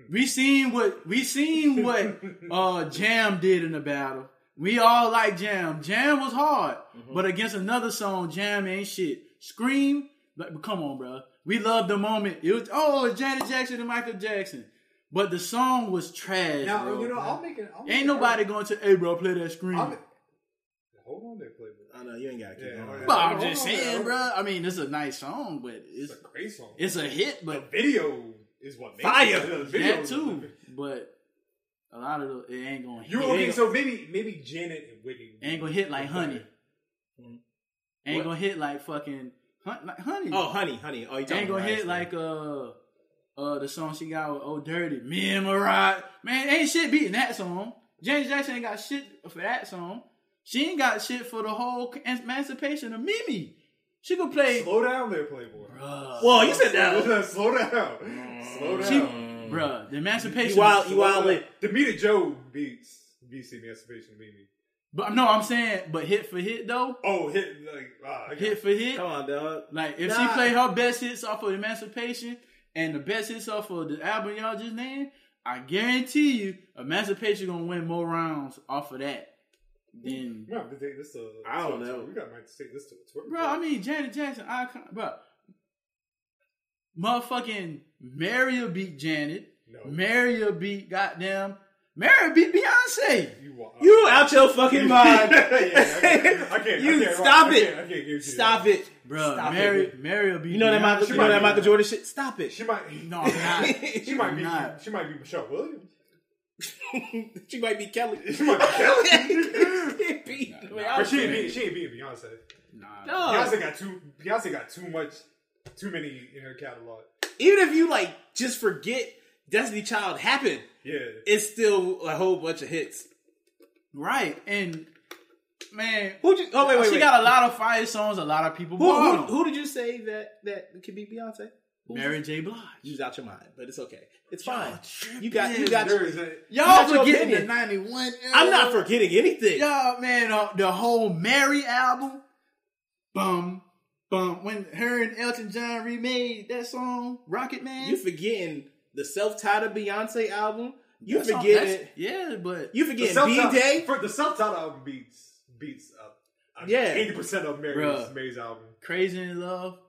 We seen what we seen what uh Jam did in the battle. We all like Jam. Jam was hard, but against another song, Jam ain't shit. Scream, like, come on, bro. We love the moment. It was oh, it's Janet Jackson and Michael Jackson, but the song was trash. Now, bro. you know, I'll make it. I'll make ain't it- nobody going to, hey, bro, play that Scream. I'll make- Hold on there, Playboy. I know you ain't gotta keep Yeah, going. yeah. but I'm just saying, bro. I mean, it's a nice song, but It's it's a great song. it's a hit, the but video is what makes Fire. it. The video that is too. what- But a lot of the, it ain't gonna hit. You It okay? ain't, So maybe maybe Janet and Whitney ain't gonna hit like honey. Ain't What? gonna hit like fucking like honey. Oh, honey, honey. Oh, you ain't gonna hit like uh uh the song she got with Oh Dirty. Me and Mariah. Man, ain't shit beating that song. Janet Jackson ain't got shit for that song. She ain't got shit for the whole emancipation of Mimi. She could play. Slow down there, Playboy. Bruh. Whoa, you said that. down. Slow down. Slow down. She, bruh, the emancipation. You wild, Slow you wild down. lit. Demeter Joe beats BC Emancipation of Mimi. But no, I'm saying, but hit for hit though, Oh, hit like ah, I got hit for hit. Come on, dog. Like if Nah. she played her best hits off of Emancipation and the best hits off of the album y'all just named, I guarantee you Emancipation gonna win more rounds off of that than We have to take this to. I don't to- know. We got to take this to Twitter. bro. I mean Janet Jackson, icon, bro. Motherfucking Mariah beat Janet. No. Mariah beat goddamn. Mariah beat Beyonce. You, wa- You out your fucking mind. yeah, I can't. I can't You I can't, stop I it. Can't, I can't give you Stop that. it, Bro, Stop Mary, it. Mariah beat You know that Beyonce. Michael, you know that Michael Jordan shit. Stop it. She might. No, I'm not. She might be. not. She might be Michelle Williams. she might be Kelly. She might be Kelly. Beat but she ain't beat. She ain't beating Beyonce. Nah. Dog. Beyonce got too. Beyonce got too much. Too many in her catalog. Even if you like just forget Destiny Child happened, Yeah. it's still a whole bunch of hits. Right, and man, Who? You, oh wait, wait, she wait. got a lot of fire songs. A lot of people who, bought who, 'em. who did you say that that could be Beyonce? Who was Mary? J. Blige. You was out your mind, but it's okay. It's fine. tripping. You got you got. There is a, Y'all got your forgetting the '91. I'm not forgetting anything. Y'all, man, uh, the whole Mary album. Bum, bum. When her and Elton John remade that song, Rocket Man. You forgetting the self-titled Beyonce album. You That's all- forgetting that's- Yeah, but you the forgetting B'Day. For the self-titled album beats beats uh, Yeah. eighty percent of Mary's Bruh. Mary's album. Crazy in Love,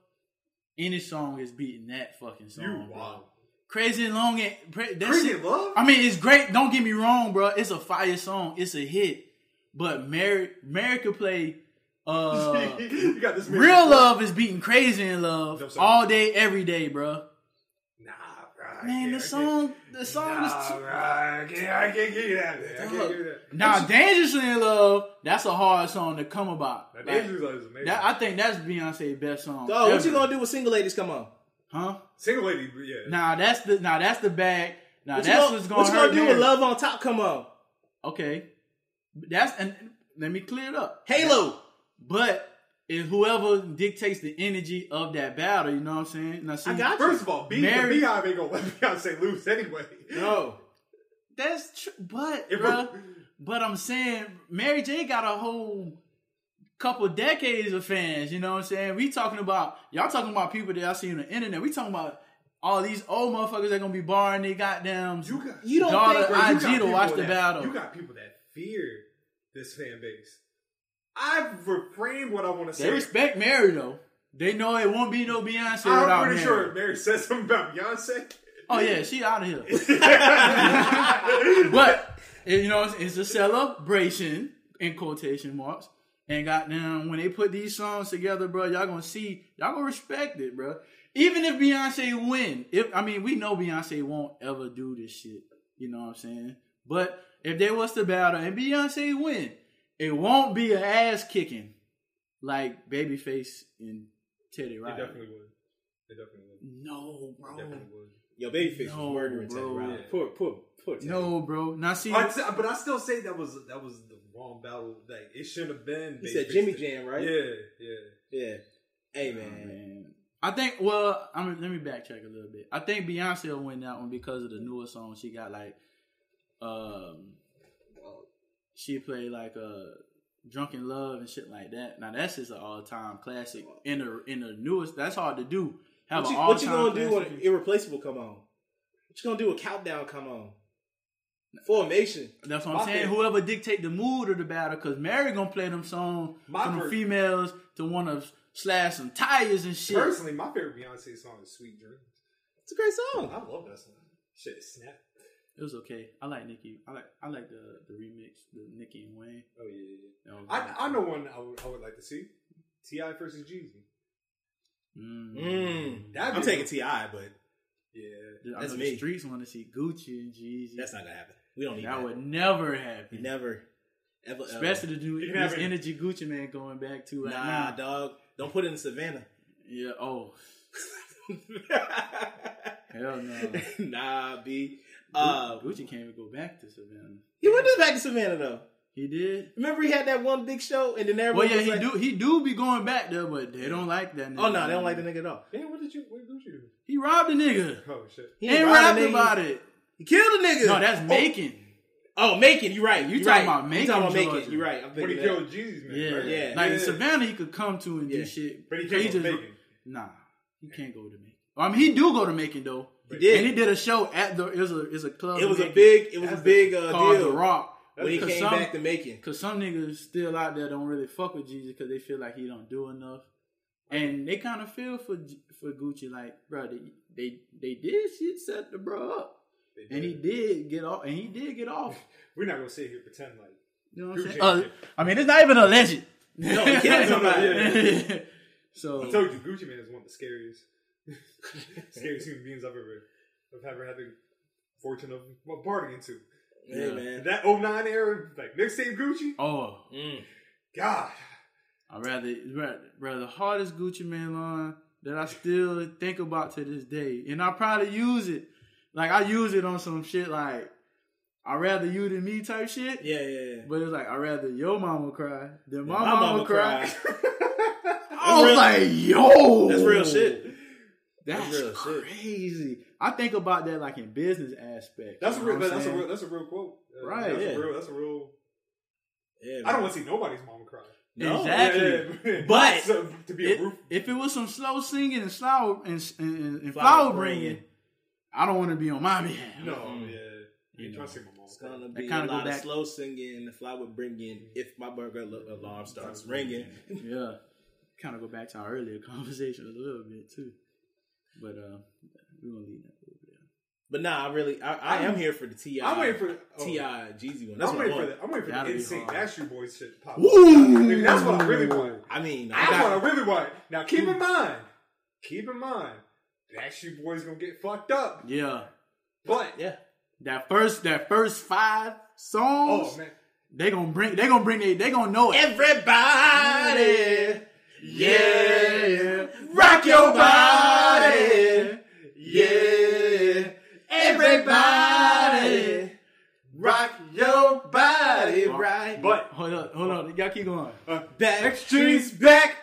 any song is beating that fucking song. You wow. Crazy in Long, ain't- pra- that Crazy in Love? I mean, it's great. Don't get me wrong, bro. It's a fire song. It's a hit. But Mary, Mary could play. Uh, you got this Real Love is beating Crazy in Love all day, every day, bro. Nah, bro. I Man, the song, the song Can't, is nah, too. bro, I can't. I can't give you that. Man. I can't give you that. Now, Dangerously in Love, that's a hard song to come about. That Like, Dangerous Love is amazing. that- I think that's Beyonce's best song. Dog, what you gonna do with single ladies come on? Huh? Single lady, yeah. Nah, that's the nah, that's the bag. Nah, What you that's gonna, what's gonna what you gonna do Mary. when Love on Top come on? Okay, that's and let me clear it up. Halo. But if whoever dictates the energy of that battle, you know what I'm saying? Now, see, I got you. First of all, B, Mary- the BeyHive ain't gonna let Beyonce lose anyway. No. That's true, but If but I'm saying Mary J got a whole couple decades of fans. You know what I'm saying? We talking about y'all talking about people that I see on the internet. We talking about all these old motherfuckers that gonna be barring their goddamn You got, You don't daughter think- bro, you got IG to people watch the that- battle. You got people that fear this fan base. I've refrained what I want to say. They respect Mary though. They know it won't be no Beyonce I'm pretty Mary. sure Mary said something about Beyonce. Oh yeah, she out of here. but you know, it's, it's a celebration in quotation marks. And goddamn, when they put these songs together, bro, y'all gonna see, y'all gonna respect it, bro. Even if Beyonce win, if I mean, we know Beyonce won't ever do this shit. You know what I'm saying? But if they was to battle and Beyonce win, it won't be an ass kicking like Babyface and Teddy It Riley. definitely would. It definitely would. No, bro. It definitely would. Yo, Babyface No, was murdering Teddy bro. Riley. Poor, poor, poor Teddy. No, bro. Now see, I'd but I still say that was that was the wrong battle. Like it shouldn't have been. He said Jimmy Jam, right? Yeah, yeah. Yeah. Hey, Oh, man. man. I think. Well, I mean, let me backtrack a little bit. I think Beyonce will win that one because of the newer song she got. Like, um, she played like uh, a "Drunk in Love" and shit like that. Now that's just an all time classic. In the in the newest, that's hard to do. Have What an you, all what you time gonna do when. Irreplaceable come on? What you gonna do when Countdown come on? Formation. That's what I'm My saying. favorite- Whoever dictate the mood of the battle, because Mary gonna play them songs My for the females to want to slash some tires and shit. Personally, my favorite Beyonce song is "Sweet Dreams." It's a great song. I love that song. Shit, snap. It was okay. I like Nicki. I like I like the the remix, the Nicki and Wayne. Oh yeah, yeah. Yeah. good. I I know one I would, I would like to see. Ti versus Jeezy. Mm. Mm. That'd I'm be- taking Ti, but Yeah. I That's know me. The streets want to see Gucci and Jeezy. that's not gonna happen. We don't need that that. would never happen. Never, ever, ever. Especially the new You can this energy Gucci Mane going back to right nah, now. dog. Don't put it in Savannah. Yeah. Oh hell no. nah, B. Uh, Gucci can't even go back to Savannah. he went back to Savannah though. He did. Remember he had that one big show, and then everybody. Well, yeah, was he like, do. He do be going back there, but they don't like that. Nigga. "Oh no, they don't like the nigga at all." Damn, what did you? What did you do? He robbed a nigga Oh shit. He and ain't robbed rapped about it. He killed a nigga. No, that's Oh, making. Oh, making. You right. You You talking right. about You Macon, talking about Georgia. making. You right. I'm When he thinking killed Jeezy's man. Yeah, right? Yeah. Like Yeah. in Savannah, he could come to and Yeah. do shit. But he He came just- Macon. Nah, he can't go to Macon. I mean, he do go to Macon though. He did. and he did a show at the. It was a. It's a club. It was a big. It was a big uh, called deal The Rock. when he Cause came some- back to Macon. Cause some niggas still out there don't really fuck with Jeezy because they feel like he don't do enough, and they kind of feel for for Gucci like, bro, they they, they did shit set the bro up, and he did get off, and he did get off. We're not gonna sit here pretend like. You know what I'm saying? Uh. I mean, it's not even alleged. No, he killed somebody. Yeah. so I told you, Gucci Mane is one of the scariest, scariest human beings I've ever, I've ever had the fortune of of partying into. Hey man. That 09 era, like mixtape Gucci, oh, Mm. God, I rather, rather, rather the hardest Gucci Mane line that I still think about to this day, and I probably use it. Like I use it on some shit like I rather you than me type shit. Yeah, yeah, yeah. But it's like I rather your mama cry than my, My mama, mama cry. cried. I was real- like, yo, That's real shit. That's, That's real shit. crazy. I think about that like in business aspect. that's a real, what I'm that's a real, that's a real quote. Uh, Right, That's yeah. a real. That's a real. Yeah, I don't want to see nobody's mama cry. No. Exactly. Yeah, yeah. But So, to be a If, roof, if it was some slow singing and flower and, and, and Flower flower bringing, bringing. I don't want to be on my behalf. no, Mm. yeah. You know, Trust me, my mom. It's gonna be a kinda go lot of back- slow singing. The flower bringing. if my burger lo- alarm starts ringing. yeah, kind of go back to our earlier conversation a little bit too. But uh, we're gonna leave that over there. But nah, I really, I, I am here for the Ti. I'm waiting for oh, Ti Jeezy one. That's I'm what I waiting for want. the I'm waiting for That'll the be insane hard. Backstreet Boys shit to pop. up. Woo! Nigga, that's what I really want. I mean, I That's what I really want. Now keep in mind, keep in mind, Backstreet Boys gonna get fucked up. Yeah, But yeah. that first that first five songs, oh man, they gonna bring they gonna bring they they gonna know it. Everybody, yeah, rock your body, everybody, rock your body right. but Hold on, hold on, gotta keep going. Uh, Backstreet's back.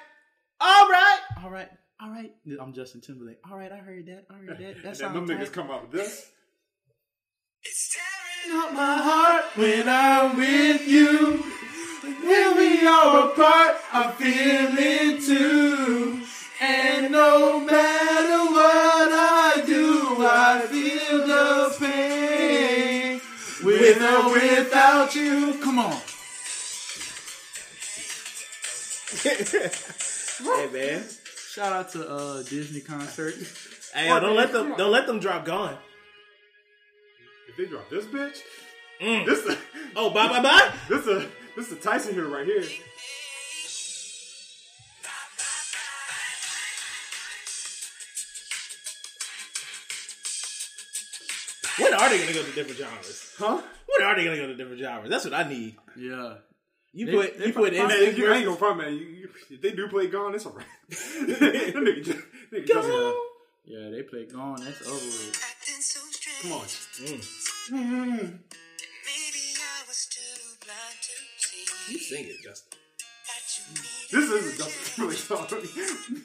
All right. All right, all right. I'm Justin Timberlake. All right, I heard that. I heard that. That and then sounds them niggas tight. come out with this. It's tearing up my heart when I'm with you. When we are apart, I feel it too. And no matter what I do, I feel the pain. With or without you. Come on. Hey man. Shout out to uh, Disney concert. Hey, yo, don't let them don't let them drop gone. If they drop this bitch, Mm. this is Oh, bye bye bye. this is this is a Tyson here right here. When are they gonna go to different genres? Huh? When are they gonna go to different genres? That's what I need. Yeah. You They- put they you put in Man, you, ain't gonna front, man. You, you, if they do play Gone, it's alright. Them nigga just, nigga just, uh, Yeah, they play Gone. That's over with. come on. You sing it, Justin. This is a Justin Timberlake song.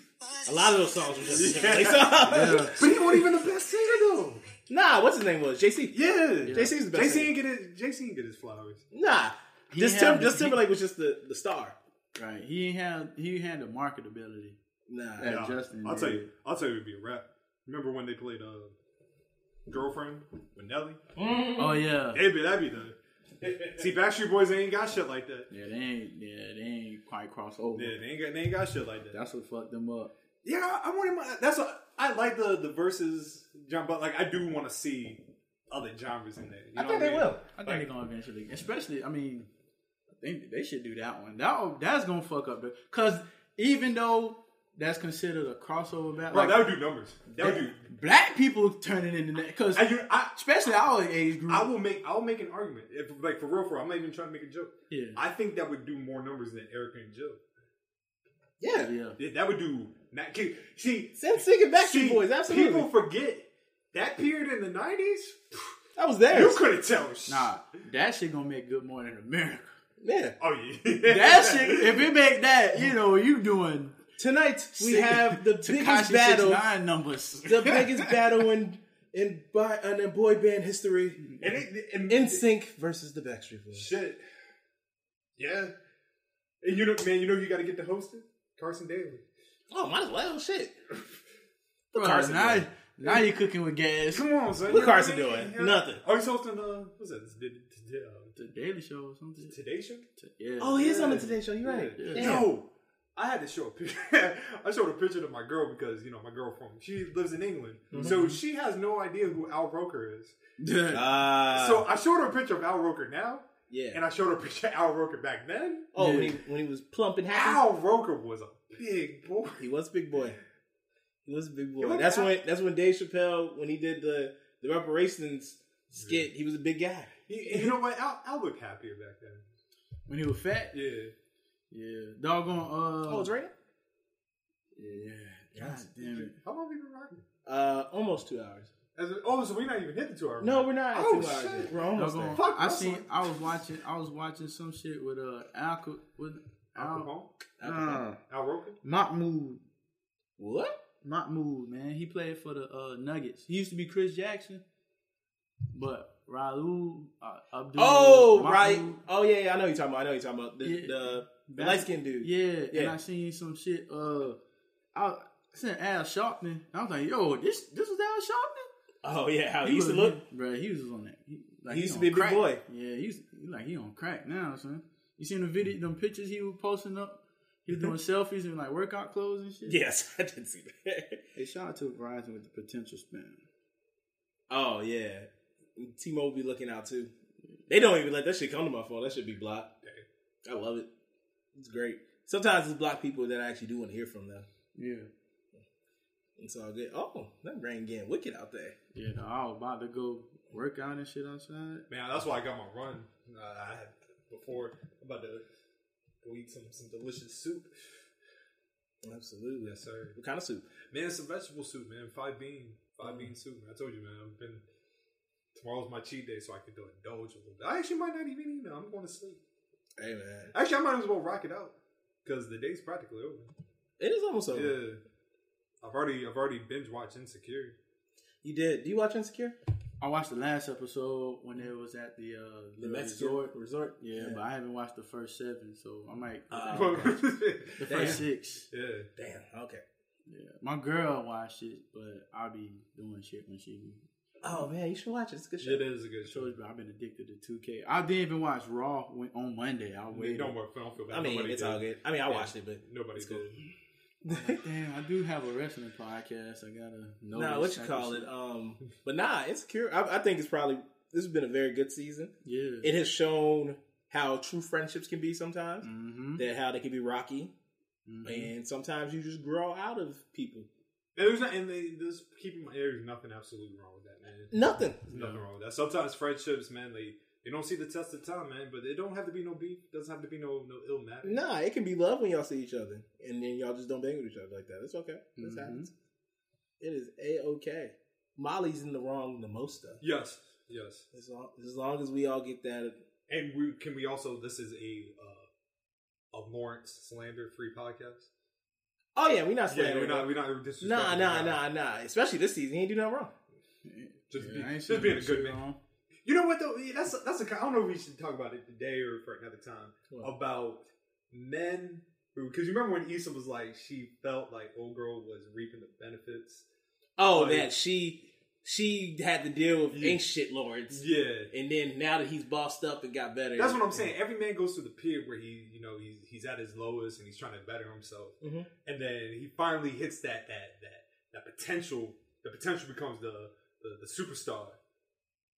A lot of those songs were just Yeah. Timberlake songs. but he wasn't even the best singer though. Nah, what's his name was JC. Yeah, JC's the best JC singer. ain't get his JC ain't get his flowers. Nah, He just Tim, just he- Timberlake was just the, the star. Right. He had he had the marketability. Nah, Yeah. Nah, Justin I'll tell you, I'll tell you, it'd be a rap. Remember when they played uh, girlfriend with Nelly? Oh yeah. That'd be that'd be the. See, Backstreet Boys they ain't got shit like that. Yeah, they ain't. Yeah, they ain't quite cross over. Yeah, they ain't got they ain't got shit like that. That's what fucked them up. Yeah, I, I want him. That's what I like the the Verzuz, John. But like, I do want to see other genres in there. You know I think what they mean? will. I think they're gonna eventually, especially. I mean, I think they should do that one. That that's gonna fuck up because even though that's considered a crossover battle, Bro, like, that would do numbers. That would do. black people turning into that because I, you, I, especially our age group. I will make. I'll make an argument. If like for real, for real, I'm not even trying to make a joke. yeah, I think that would do more numbers than Erykah and Jill. Yeah. yeah. Yeah, that would do. Not, see, Send singing Backstreet see, Boys, absolutely. People forget that period in the '90s. that was theirs. You couldn't tell. us. Nah, that shit gonna make Good Morning America. Yeah. Oh yeah. That shit, if it make that, you know, you doing Tonight we Sing- have the biggest battle, 69 numbers. the biggest battle in in, bi- in boy band history. and it, and NSYNC versus the Backstreet Boys. Shit. Yeah. And you know, man, you know you got to get the hosting Carson Daly. Oh, might as well. Shit. Bro, Carson now, doing? now you're cooking with gas. Come on, son. What You Carson I doing? Yeah. Nothing. Oh, he's hosting. Uh, what's that? This- the- the- uh, The Daily Show or something. Today Show. Yeah. Oh, he is on the Today Show. You're right. Yeah. Damn. Yo, I had to show a picture. I showed a picture to my girl because you know my girl from she lives in England, so she has no idea who Al Roker is. Ah, so I showed her a picture of Al Roker now, yeah. and I showed her a picture of Al Roker back then. oh, when he when he was plump and happy, Al Roker was a big boy. he was a big boy. He was a big boy. That's Al- when that's when Dave Chappelle when he did the the reparations skit. He was a big guy. He, you know what? Al, Al looked happier back then. When he was fat. Yeah. Yeah. Doggone. Uh, Oh, it's right. Yeah. God damn it. How long have we been rocking? Uh, almost two hours. As a, oh, so we're not even hit the two hour. No, we're not. at Oh, two shit. yet. We're almost Doggone. there. Fuck I wrestling. seen. I was watching. I was watching some shit with uh Al with Al Al. Capone? Nah, Al Roker? Mahmoud. What? Mahmoud, man. He played for the uh, Nuggets. He used to be Chris Jackson, but Raul uh, Abdul. Oh, Mahmoud- right. Oh, yeah, yeah. I know what you're talking about. I know you're talking about. The, Yeah. the, the light skinned dude. Yeah, and Yeah. I seen some shit. Uh, I seen Al Sharpton. I was like, yo, this this was Al Sharpton. Oh, yeah. How he used to look. bro. He was on that. He, like He used to be a big boy. Yeah, he's he like he on crack now, son. You seen the video, them pictures he was posting up? He was mm-hmm. doing selfies in like workout clothes and shit. Yes, I did see that. Hey, shout out to Verizon with the potential spam. Oh yeah, T-Mobile be looking out too. They don't even let that shit come to my phone. That should be blocked. I love it. It's great. Sometimes it's block people that I actually do want to hear from them. Yeah. It's all good. Oh, that rain getting wicked out there. Yeah, no, I was about to go work out and shit outside. Man, that's why I got my run. Uh, I had before I'm about to go eat some some delicious soup. Absolutely. Yes, sir. What kind of soup? Man, it's a vegetable soup, man. Five bean, five bean soup. Man. I told you, man. I've been tomorrow's my cheat day, so I could do indulge a little bit. I actually might not even eat now. I'm going to sleep. Hey man, Actually, I might as well rock it out because the day's practically over. it is almost over. Yeah, I've already I've already binge watched Insecure. You did? Do you watch Insecure? I watched the last episode when it was at the uh The the resort. resort. Yeah, Yeah. but I haven't watched the first seven, so I might Uh, the Damn. first six. yeah, Damn. Okay. Yeah, my girl watched it, but I'll be doing shit when she. Oh man, you should watch it. It's a good show. it is a good show. shows. But I've been addicted to 2K. I didn't even watch Raw on Monday. I waited. don't worry, don't feel bad. I mean, Nobody it's did. all good. I mean, I Yeah. watched it, but Nobody it's did. cool. Damn, I do have a wrestling podcast. I gotta know. Nah, what you call it? Um, but nah, Insecure. I, I think it's probably this has been a very good season. Yeah. It has shown how true friendships can be sometimes. mm-hmm. That how they can be rocky, Mhm. and sometimes you just grow out of people. And there's not, and they, there's keeping there's nothing absolutely wrong with that, man. Nothing. There's nothing wrong with that. Sometimes friendships, man, they they don't see the test of time, man. But it don't have to be no beef. Doesn't have to be no no ill matter. Nah, it can be love when y'all see each other, and then y'all just don't bang with each other like that. It's okay. This Mhm. happens. It is a okay. Molly's in the wrong the most stuff. Yes, yes. As long, as long as we all get that. And we can we also this is a uh, a Lawrence slander free podcast. Oh yeah, we not Yeah, we're not we're not disrespecting Nah, the nah, nah, nah. Especially this season, he ain't do nothing wrong. Just, Yeah, be, just being a good man. on. You know what though? That's that's a. I don't know if we should talk about it today or for another time What? about men who. Because you remember when Issa was like she felt like old girl was reaping the benefits. Oh, Like- that she she had to deal with Yeah. ain't shit lords, Yeah, and then now that he's bossed up and got better, that's what I'm saying. Every man goes through the period where he, you know, he's he's at his lowest and he's trying to better himself, Mhm. and then he finally hits that that that that potential. The potential becomes the the, the superstar,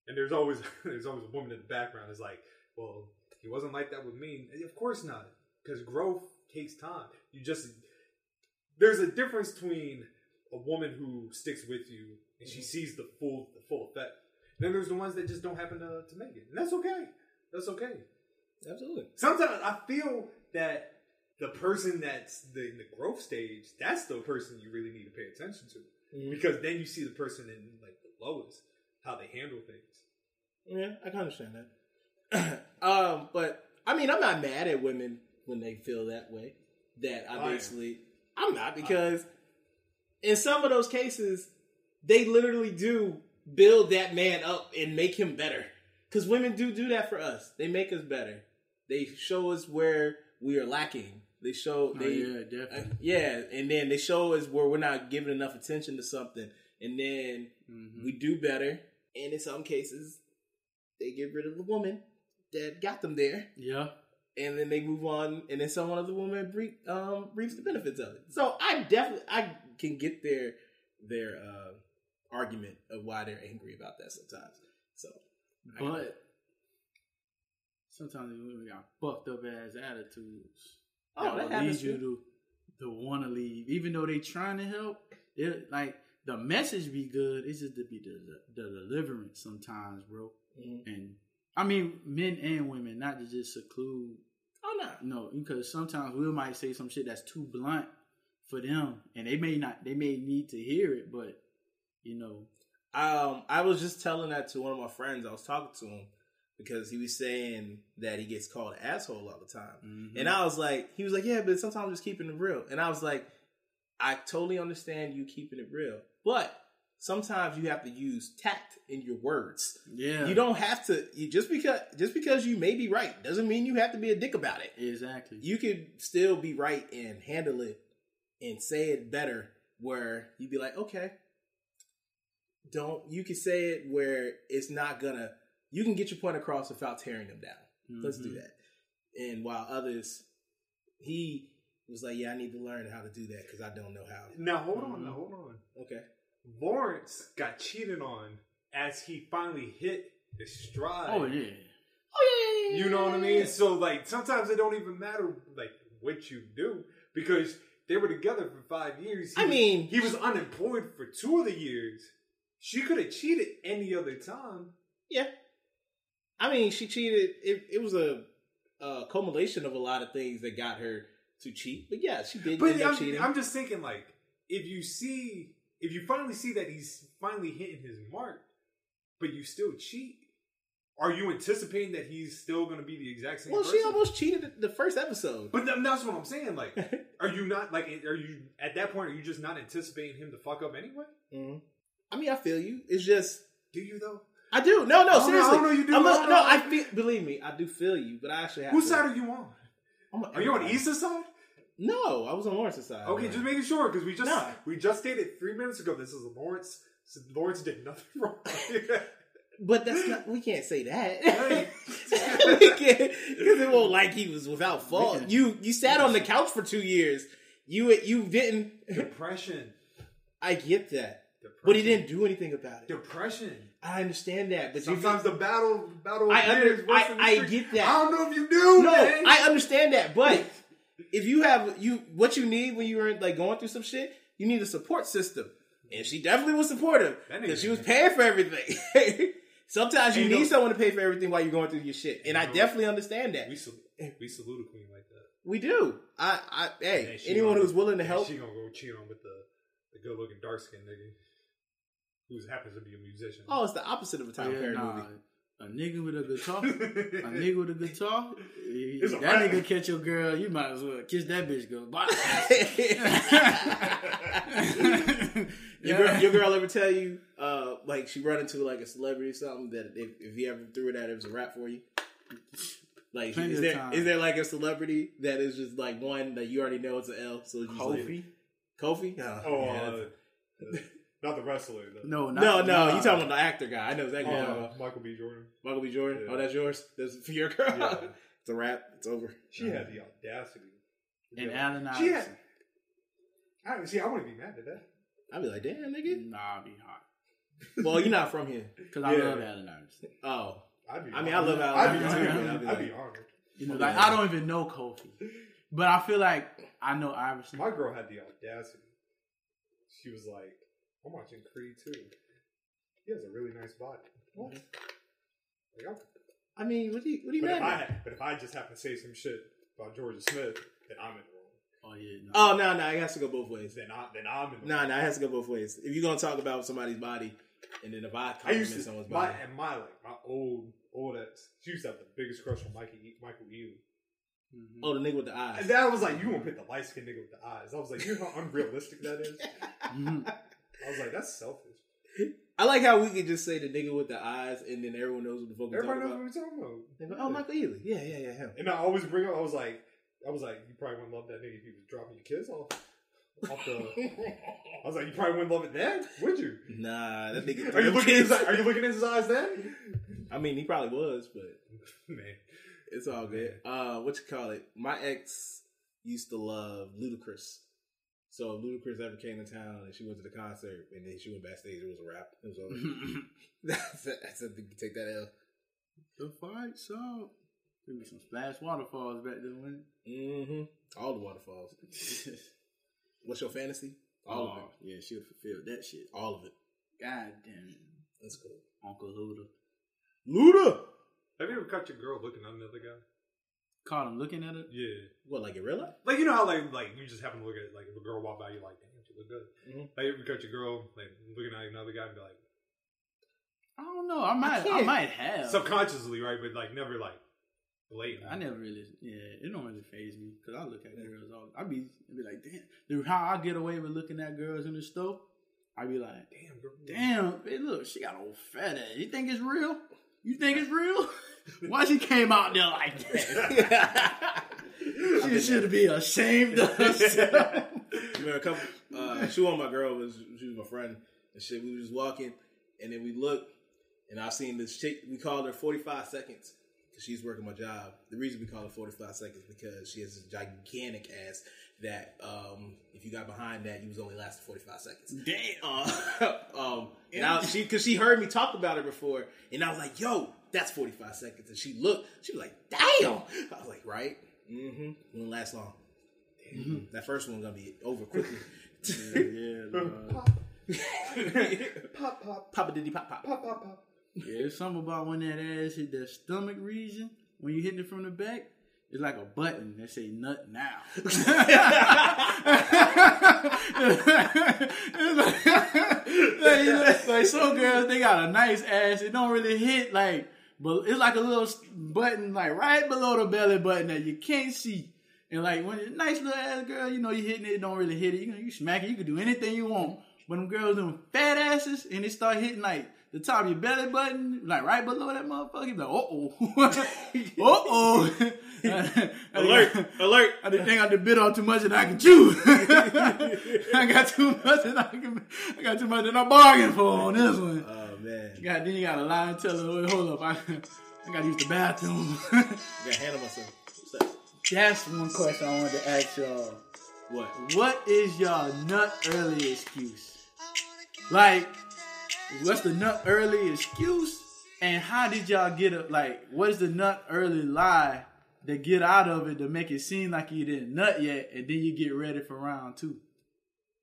and there's always there's always a woman in the background. Is like, well, he wasn't like that with me. Of course not, because growth takes time. You just there's a difference between a woman who sticks with you and she sees the full the full effect. Then there's the ones that just don't happen to, to make it, and that's okay. That's okay. Absolutely. Sometimes I feel that the person that's the, in the growth stage, that's the person you really need to pay attention to, Mhm. because then you see the person in like the lowest, how they handle things. Yeah, I can understand that. um, but I mean, I'm not mad at women when they feel that way. That I I am. basically, I'm not because in some of those cases, they literally do build that man up and make him better. Because women do do that for us. They make us better. They show us where we are lacking. They show Oh, they yeah, uh, definitely. yeah, and then they show us where we're not giving enough attention to something, and then Mhm. we do better. And in some cases, they get rid of the woman that got them there, Yeah. and then they move on, and then some other woman reap, um, reaps the benefits of it. So I definitely I can get their their uh, argument of why they're angry about that sometimes. So, But sometimes women got fucked up ass attitudes. Oh, that that will happens lead you to to want to leave, even though they're trying to help. It like the message be good. It's just to be the the, the deliverance sometimes, bro. Mhm. And I mean, men and women, not to just seclude. oh no, No, because sometimes we might say some shit that's too blunt for them, and they may not. They may need to hear it, but you know, Um, I was just telling that to one of my friends. I was talking to him because he was saying that he gets called asshole all the time. Mhm. And I was like, he was like, yeah, but sometimes I'm just keeping it real. And I was like, I totally understand you keeping it real, but sometimes you have to use tact in your words. yeah, You don't have to you, just because just because you may be right doesn't mean you have to be a dick about it. exactly. You could still be right and handle it and say it better where you'd be like, okay, don't you could say it where it's not gonna you can get your point across without tearing them down. Let's do Mhm. that. And while others, he was like, "Yeah, I need to learn how to do that because I don't know how." Now hold on, mm-hmm. now hold on. Okay. Lawrence got cheated on as he finally hit his stride. Oh yeah. Oh yeah, You know what I mean? So like sometimes it don't even matter like what you do because they were together for five years. He I was- mean- he was unemployed for two of the years. She could have cheated any other time. Yeah. I mean, she cheated. It, it was a, a culmination of a lot of things that got her to cheat. But yeah, she did But end up I'm, cheating. I'm just thinking like if you see if you finally see that he's finally hitting his mark, but you still cheat, are you anticipating that he's still going to be the exact same? well, person? she almost cheated the first episode. But that's what I'm saying. Like, are you not like? Are you at that point? Are you just not anticipating him to fuck up anyway? Mhm. I mean, I feel you. It's just Do you though? I do. No, no, don't know- I seriously. don't know you do. I'm a- no. I feel. Believe me, I do feel you. But I actually have. Whose side are you on? Oh I'm Are you on everybody. Side? No, I was on Lawrence's side. Okay, just making sure because we just Nah. we just stated three minutes ago this is Lawrence. Lawrence did nothing wrong. But that's not. We can't say that. Hey. we can't because it won't like he was without fault. You you sat on the couch for two years. You you didn't. Depression. I get that, but he didn't do anything about it. Depression. I understand that, but Sometimes you, the battle battle. I under- I- I get that. I don't know if you do. no, man. I understand that, but if you have you what you need when you were like going through some shit, you need a support system, and she definitely was supportive because she was paying for everything. Sometimes you need no- someone to pay for everything while you're going through your shit, and I no- definitely understand that. we sal- we salute a queen like that. We do. I, I hey, anyone gonna- who's willing to help. She gonna go cheat on with the the good looking dark skinned nigga who happens to be a musician. Oh, it's the opposite of a Tyler Yeah, Perry nah, movie. a nigga with a guitar, a nigga with a guitar. It's that rap. nigga catch your girl, you might as well kiss that bitch. Go bye. your, girl, your girl ever tell you, uh, like she run into like a celebrity or something that if, if he ever threw it at her, it was a rap for you? Like, Plenty is of there time. is there like a celebrity that is just like one that you already know it's an L? So it's just Kofi? like, Kofi? Oh, Oh, yeah. uh, not the wrestler. The, No, not, no, no, nah. you talking about the actor guy? I know exactly. what uh. Michael B. Jordan. Michael B. Jordan. Yeah. Oh, that's yours. That's for your girl. Yeah. it's a wrap. It's over. She had the audacity. and Yeah. Allen She Iverson. had. I, see, I wouldn't be mad at that. I'd be like, damn, nigga. Nah, I'll be hot Well, you're not from here. because I Yeah. love Allen Iverson. Oh, I'd be. I mean, I love Allen I'd be Iverson, I'd be I'd be honored. You know, like I don't even know Kofi, but I feel like I know Iverson. My girl had the audacity. She was like, "I'm watching Creed too. He has a really nice body." What? Like, I'm- I mean, what do you what do you mean? but if mad I but if I just happen to say some shit about Georgia Smith, then I'm in the wrong. Oh yeah, no. Oh no, no, it has to go both ways. Then I then I'm in the No, wrong. no, it has to go both ways. If you're gonna talk about somebody's body, and then if I I compliment used to someone's my body, and my like my old old ex. She used to have the biggest crush on Mikey E- Michael Ealy. oh, the nigga with the eyes. And that was like, you gonna pick the light skinned nigga with the eyes. I was like, you know how unrealistic that is. Mhm. I was like, that's selfish. I like how we could just say the nigga with the eyes, and then everyone knows what the fuck Everybody talking knows about. what we're talking about. Like, oh, Michael Ealy. Yeah, yeah, yeah, him. And I always bring up, I was like, I was like, you probably wouldn't love that nigga if he was dropping your kids off. Off the, I was like, you probably wouldn't love it then, would you? Nah, that nigga. Are you looking? His, are you looking in his eyes then? I mean, he probably was, but Man, it's all good. Uh, what you call it? My ex used to love Ludacris. So Ludacris ever came to town and she went to the concert and then she went backstage, it was a rap. It was over. That's it. That's it. You can take that L. the fight song. There was some splash waterfalls back then. When Mm-hmm. All the waterfalls. What's your fantasy? All of it. oh, yeah, she'll fulfill that shit. All of it. God damn it, That's cool. Uncle Luda. Luda. have you ever caught your girl looking at another guy? Caught him looking at it. Yeah, What, like in real life? like you know how like like you just happen to look at like if a girl walk by, you're like, damn, she look good. Mhm. Like you catch your girl like looking at another guy, and be like I don't know. I might. I, can't- might have. subconsciously, right? But like never like blatant. I never really, yeah, it don't really phase me because I look at girls all. I be, I be like, damn, dude, how I get away with looking at girls in the store? I be like, Damn, girl. damn, hey, look, she got old fat ass. You think it's real? You think it's real? Why she came out there like that? she should be ashamed of herself. remember a couple. Uh, she was my girl. Was she was my friend and shit. We was just walking, and then we looked, and I've seen this chick. We called her forty five seconds because she's working my job. The reason we call her forty five seconds because she has a gigantic ass that um, if you got behind that, you was only lasting forty five seconds. Damn. Uh, um, and I, she because she heard me talk about her before, and I was like, "Yo, that's forty five seconds." And she looked, she was like, "Damn!" I was like, "Right, mm-hmm. Won't last long. Damn. That first one gonna be over quickly." yeah, bro. pop pop pop diddy pop pop pop pop pop. Yeah, it's something about when that ass hit that stomach region, when you hitting it from the back, it's like a button that say nut now. It's like, like, like some girls, they got a nice ass. It don't really hit like, but it's like a little button like right below the belly button that you can't see. And like when it's a nice little ass girl, you know you hitting it, it don't really hit it. You know you smack it, you can do anything you want. But them girls doing fat asses and they start hitting like the top of your belly button, like right below that motherfucker, you be like, uh oh, uh oh, Alert! Alert! I didn't think I did bit off too much and I can chew. I got too much and I can, I got too much and I bargained for on this one. Oh man, God, then you got a lie and tell her, wait, hold up, I, I got to use the bathroom. I gotta handle myself. That's one question I wanted to ask y'all. What? What is y'all nut early excuse? Like, what's the nut early excuse? And how did y'all get up? Like, what is the nut early lie to get out of it to make it seem like you didn't nut yet, and then you get ready for round two?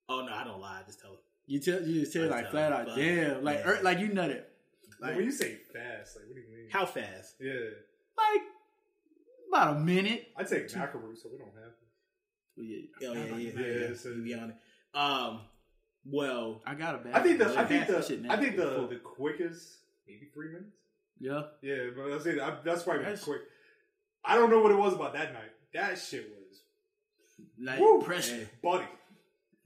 Oh no, I don't lie. Tell her. You tell you just tell like flat out, fuck. damn, like Yeah. er, like you nutted, Like, when you say fast, like what do you mean? How fast? Yeah, like about a minute. I take macaroon, so we don't have. Well, yeah, Oh yeah, yeah, Yeah, yeah. so- You be on it. Um, well, I got a bad. I think the I shit think the shit I think the the quickest maybe three minutes. yeah. Yeah, but that's it. I, that's probably That's- quick. I don't know what it was about that night. That shit was Like Woo! pressure. Buddy.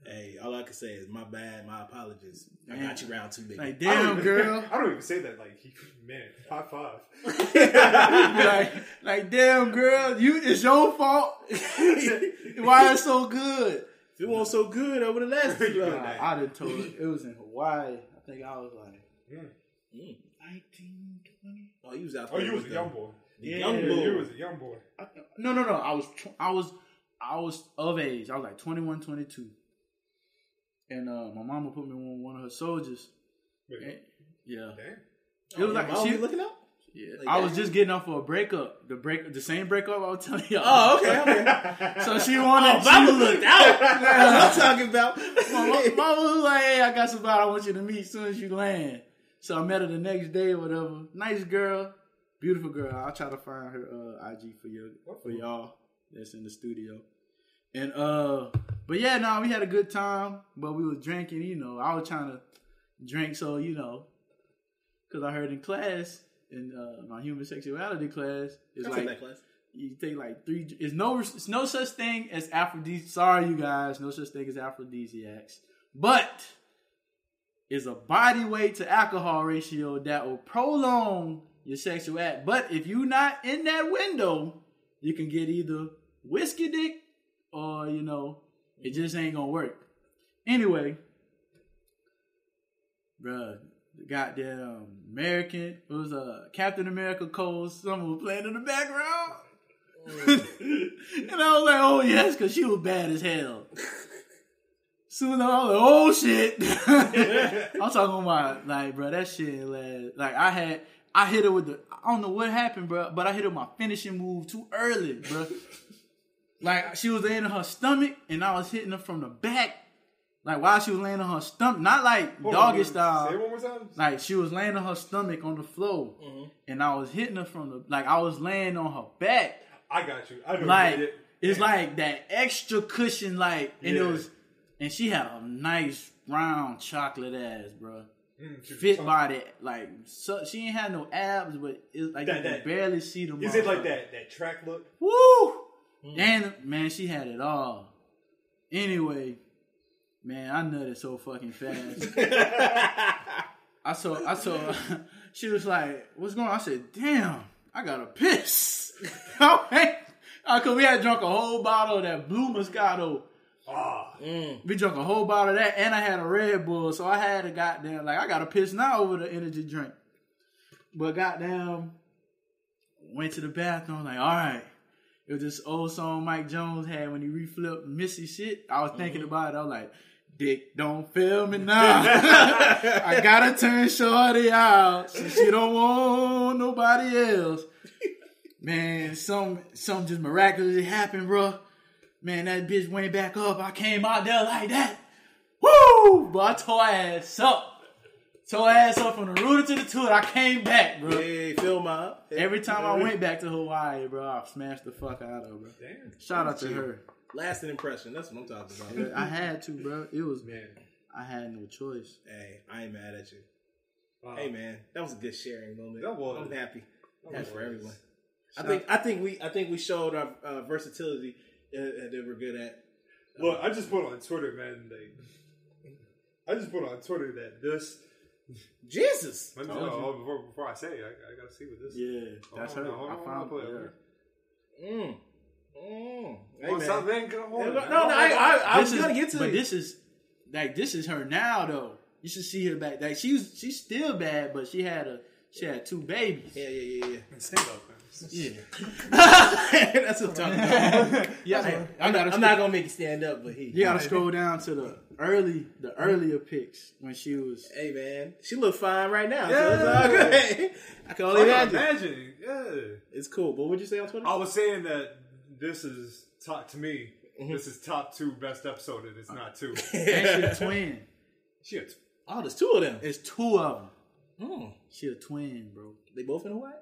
Hey, all I can say is my bad, my apologies. I got you round two, baby. Like I don't damn even- girl. I don't even say that. Like he, man, high five. like, like, damn, girl, you it's your fault. Why it's so good? if it wasn't so good, I would have lasted. You long. know, Nah, I done told it. It was in Hawaii. I think I was like Mm. 19, 20. Oh, you was out Oh, you was with a young boy. The Yeah, young boy. You was a young boy. I, no, no, no. I was, I was, I was of age. I was like 21, 22. And uh, my mama put me on one of her soldiers. Wait, And- yeah, damn. it was Oh, like she. be looking up. Yeah, like I was just getting off for a breakup. The break, the same breakup I was telling y'all. Oh, okay, okay. So she wanted. Oh, Mama looked out. That's what I'm talking about. my mama was like, "Hey, I got somebody I want you to meet as soon as you land." So I met her the next day or whatever. Nice girl, beautiful girl. I'll try to find her uh, IG for you for y'all that's in the studio. And uh, but yeah, no, we had a good time. But we was drinking. You know, I was trying to drink, so you know, because I heard in class in uh, my human sexuality class, it's like that class. you take like three. It's no. It's no such thing as aphrodisiacs. Sorry, you guys. No such thing as aphrodisiacs. But it's a body weight to alcohol ratio that will prolong your sexual act. But if you're not in that window, you can get either whiskey dick or you know it just ain't gonna work. Anyway, bruh, the goddamn American it was a uh, Captain America Cole. Someone was playing in the background. and I was like, oh yes, because she was bad as hell. Soon I was like, oh shit. I'm talking about like, bro, that shit last. Like I had, I hit her with the, I don't know what happened, bro, but I hit her with my finishing move too early, bro. Like she was laying on her stomach, and I was hitting her from the back. Like while she was laying on her stomach, not like Hold doggy wait, style. Say it one more time. Like she was laying on her stomach on the floor, and I was hitting her from the like I was laying on her back. I got you. I know Like you did. it's like that extra cushion, like and it was, and she had a nice round chocolate ass, bro. Mm, Fit body, like so she ain't had no abs, but it's like That- you that- barely see them. Is it like that that track look? Woo! Mm. And man, she had it all. Anyway, man, I nutted so fucking fast. I saw, I saw. She was like, "What's going on?" I said, "Damn, I gotta piss." Okay, because uh, we had drunk a whole bottle of that blue Moscato. Ah, mm. We drunk a whole bottle of that, and I had a Red Bull, so I had a goddamn like I gotta piss now over the energy drink. But goddamn, went to the bathroom. Like, all right, it was this old song Mike Jones had when he reflipped Missy shit. I was thinking mm-hmm. about it. I was like, Dick, don't fail me now. I gotta turn Shorty out so she don't want nobody else. Man, some some just miraculously happened, bro. Man, that bitch went back up. I came out there like that. Woo! But I tore her ass up. Tore ass up from the rooter to the toot. I came back, bro. Hey, Phil Ma. Every time I went back to Hawaii, bro, I smashed the fuck out of her, bro. Damn. Shout out to her. Lasting impression. That's what I'm talking about. I had to, bro. It was Man. I had no choice. hey, I ain't mad at you. Wow. Hey, man, that was a good sharing moment. That was. I'm happy. That Happy for was. everyone. I think. I think we. I think we showed our uh, versatility uh, that we're good at. Look, I just put on Twitter, man. They, I just put on Twitter that this. Jesus. No, no, before, before I say it, I, I gotta see what this. Yeah, that's Hold her. hold on, I found on, hold on. her. Mm. Mm. Hey, Hey, man. stop, man. Go- hold No, no, no, I, I, I was is- gonna get to but it. this is like this is her now though. You should see her back. Like she was, she's still bad, but she had a she had two babies. Yeah, yeah, yeah, yeah. Stand up, man. Yeah, That's what I'm talking about. yeah. Hey, I I'm, gotta I'm not gonna make you stand up, but he. You gotta scroll down to the early, the earlier pics when she was. Hey man, she look fine right now. Yeah. So it's all good. I can only I can imagine. imagine. Yeah. It's cool. But what'd you say on Twitter? I was saying that this is top to me. Mm-hmm. This is top two best episode, and it's not two. And she a twin. she a t- Oh, there's two of them. It's two of them. Mm. She a twin, bro. They both in a Hawaii.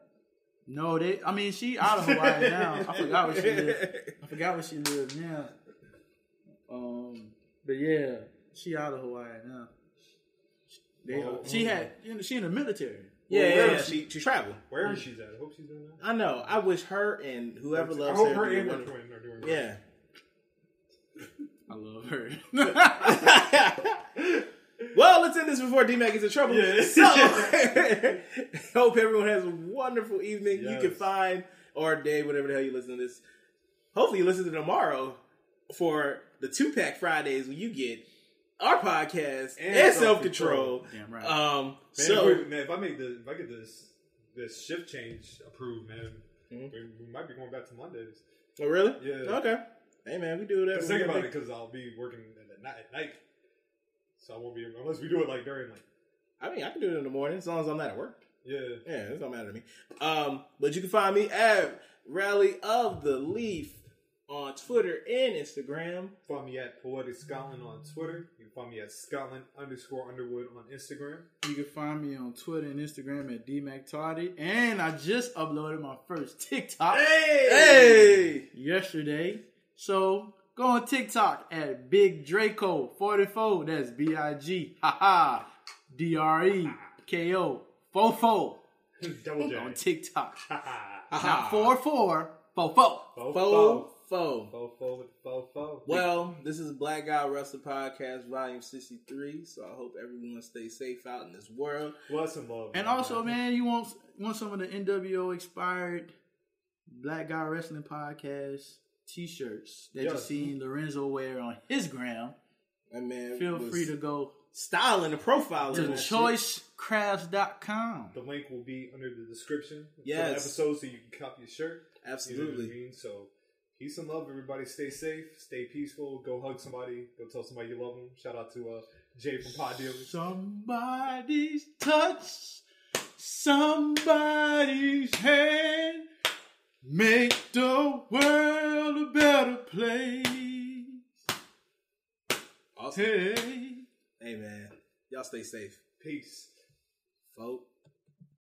No, they. I mean, she out of Hawaii now. I forgot where she lives. I forgot where she lives now. Um, but yeah, she out of Hawaii now. They, Oh, she had, you know, she in the military. Yeah, Well, yeah, where yeah. is She she traveled. where is she at? I hope she's doing that. I know. I wish her and whoever I loves hope her. her and her wonderful- twin are doing great. Yeah. I love her. well, let's end this before D-Mac gets in trouble. Yeah. So, hope everyone has a wonderful evening. You can find, or day, whatever the hell you listen to this. Hopefully you listen to tomorrow for the two-pack Fridays when you get our podcast and, And self-control. self-control. Damn right. Um, Man, so, if, man, if I make the if I get this this shift change approved, man, Mhm. we, we might be going back to Mondays. oh, really? Yeah. Okay. Hey, man, we do that. Think about it, because I'll be working at night, at night, so I won't be unless we do it like during like I mean, I can do it in the morning as long as I'm not at work. yeah. Yeah, it don't matter to me. Um, but you can find me at Rale of the Leaf on Twitter and Instagram. Find me at Poetic Scotland on Twitter. You can find me at Scotland underscore Underwood on Instagram. You can find me on Twitter and Instagram at dmactardy. And I just uploaded my first TikTok Hey! yesterday. So go on TikTok at Big Dreko 44. That's B I G haha D R E K O 44 Double on TikTok. Aha. Not 44, 44. Fo, Fo fo. fo fo fo fo. Well, this is Black Guy Wrestler Podcast, Volume 63. So I hope everyone stays safe out in this world. Bless and love. And also, man, you want want some of the NWO expired Black Guy Wrestling Podcast T-shirts that you Yes. seen Lorenzo wear on his gram. And man, Feel free to go styling the profile to of that shit. choicecrafts.com. The link will be under the description for the Yes. episode, so you can copy your shirt. You know I Absolutely. mean? So peace and love, everybody. Stay safe, stay peaceful. Go hug somebody. Go tell somebody you love them. Shout out to uh, Jay from Pod Dealers. Somebody's touch, somebody's hand, make the world a better place. Awesome. Hey. Hey, man. Y'all stay safe. Peace. Folk.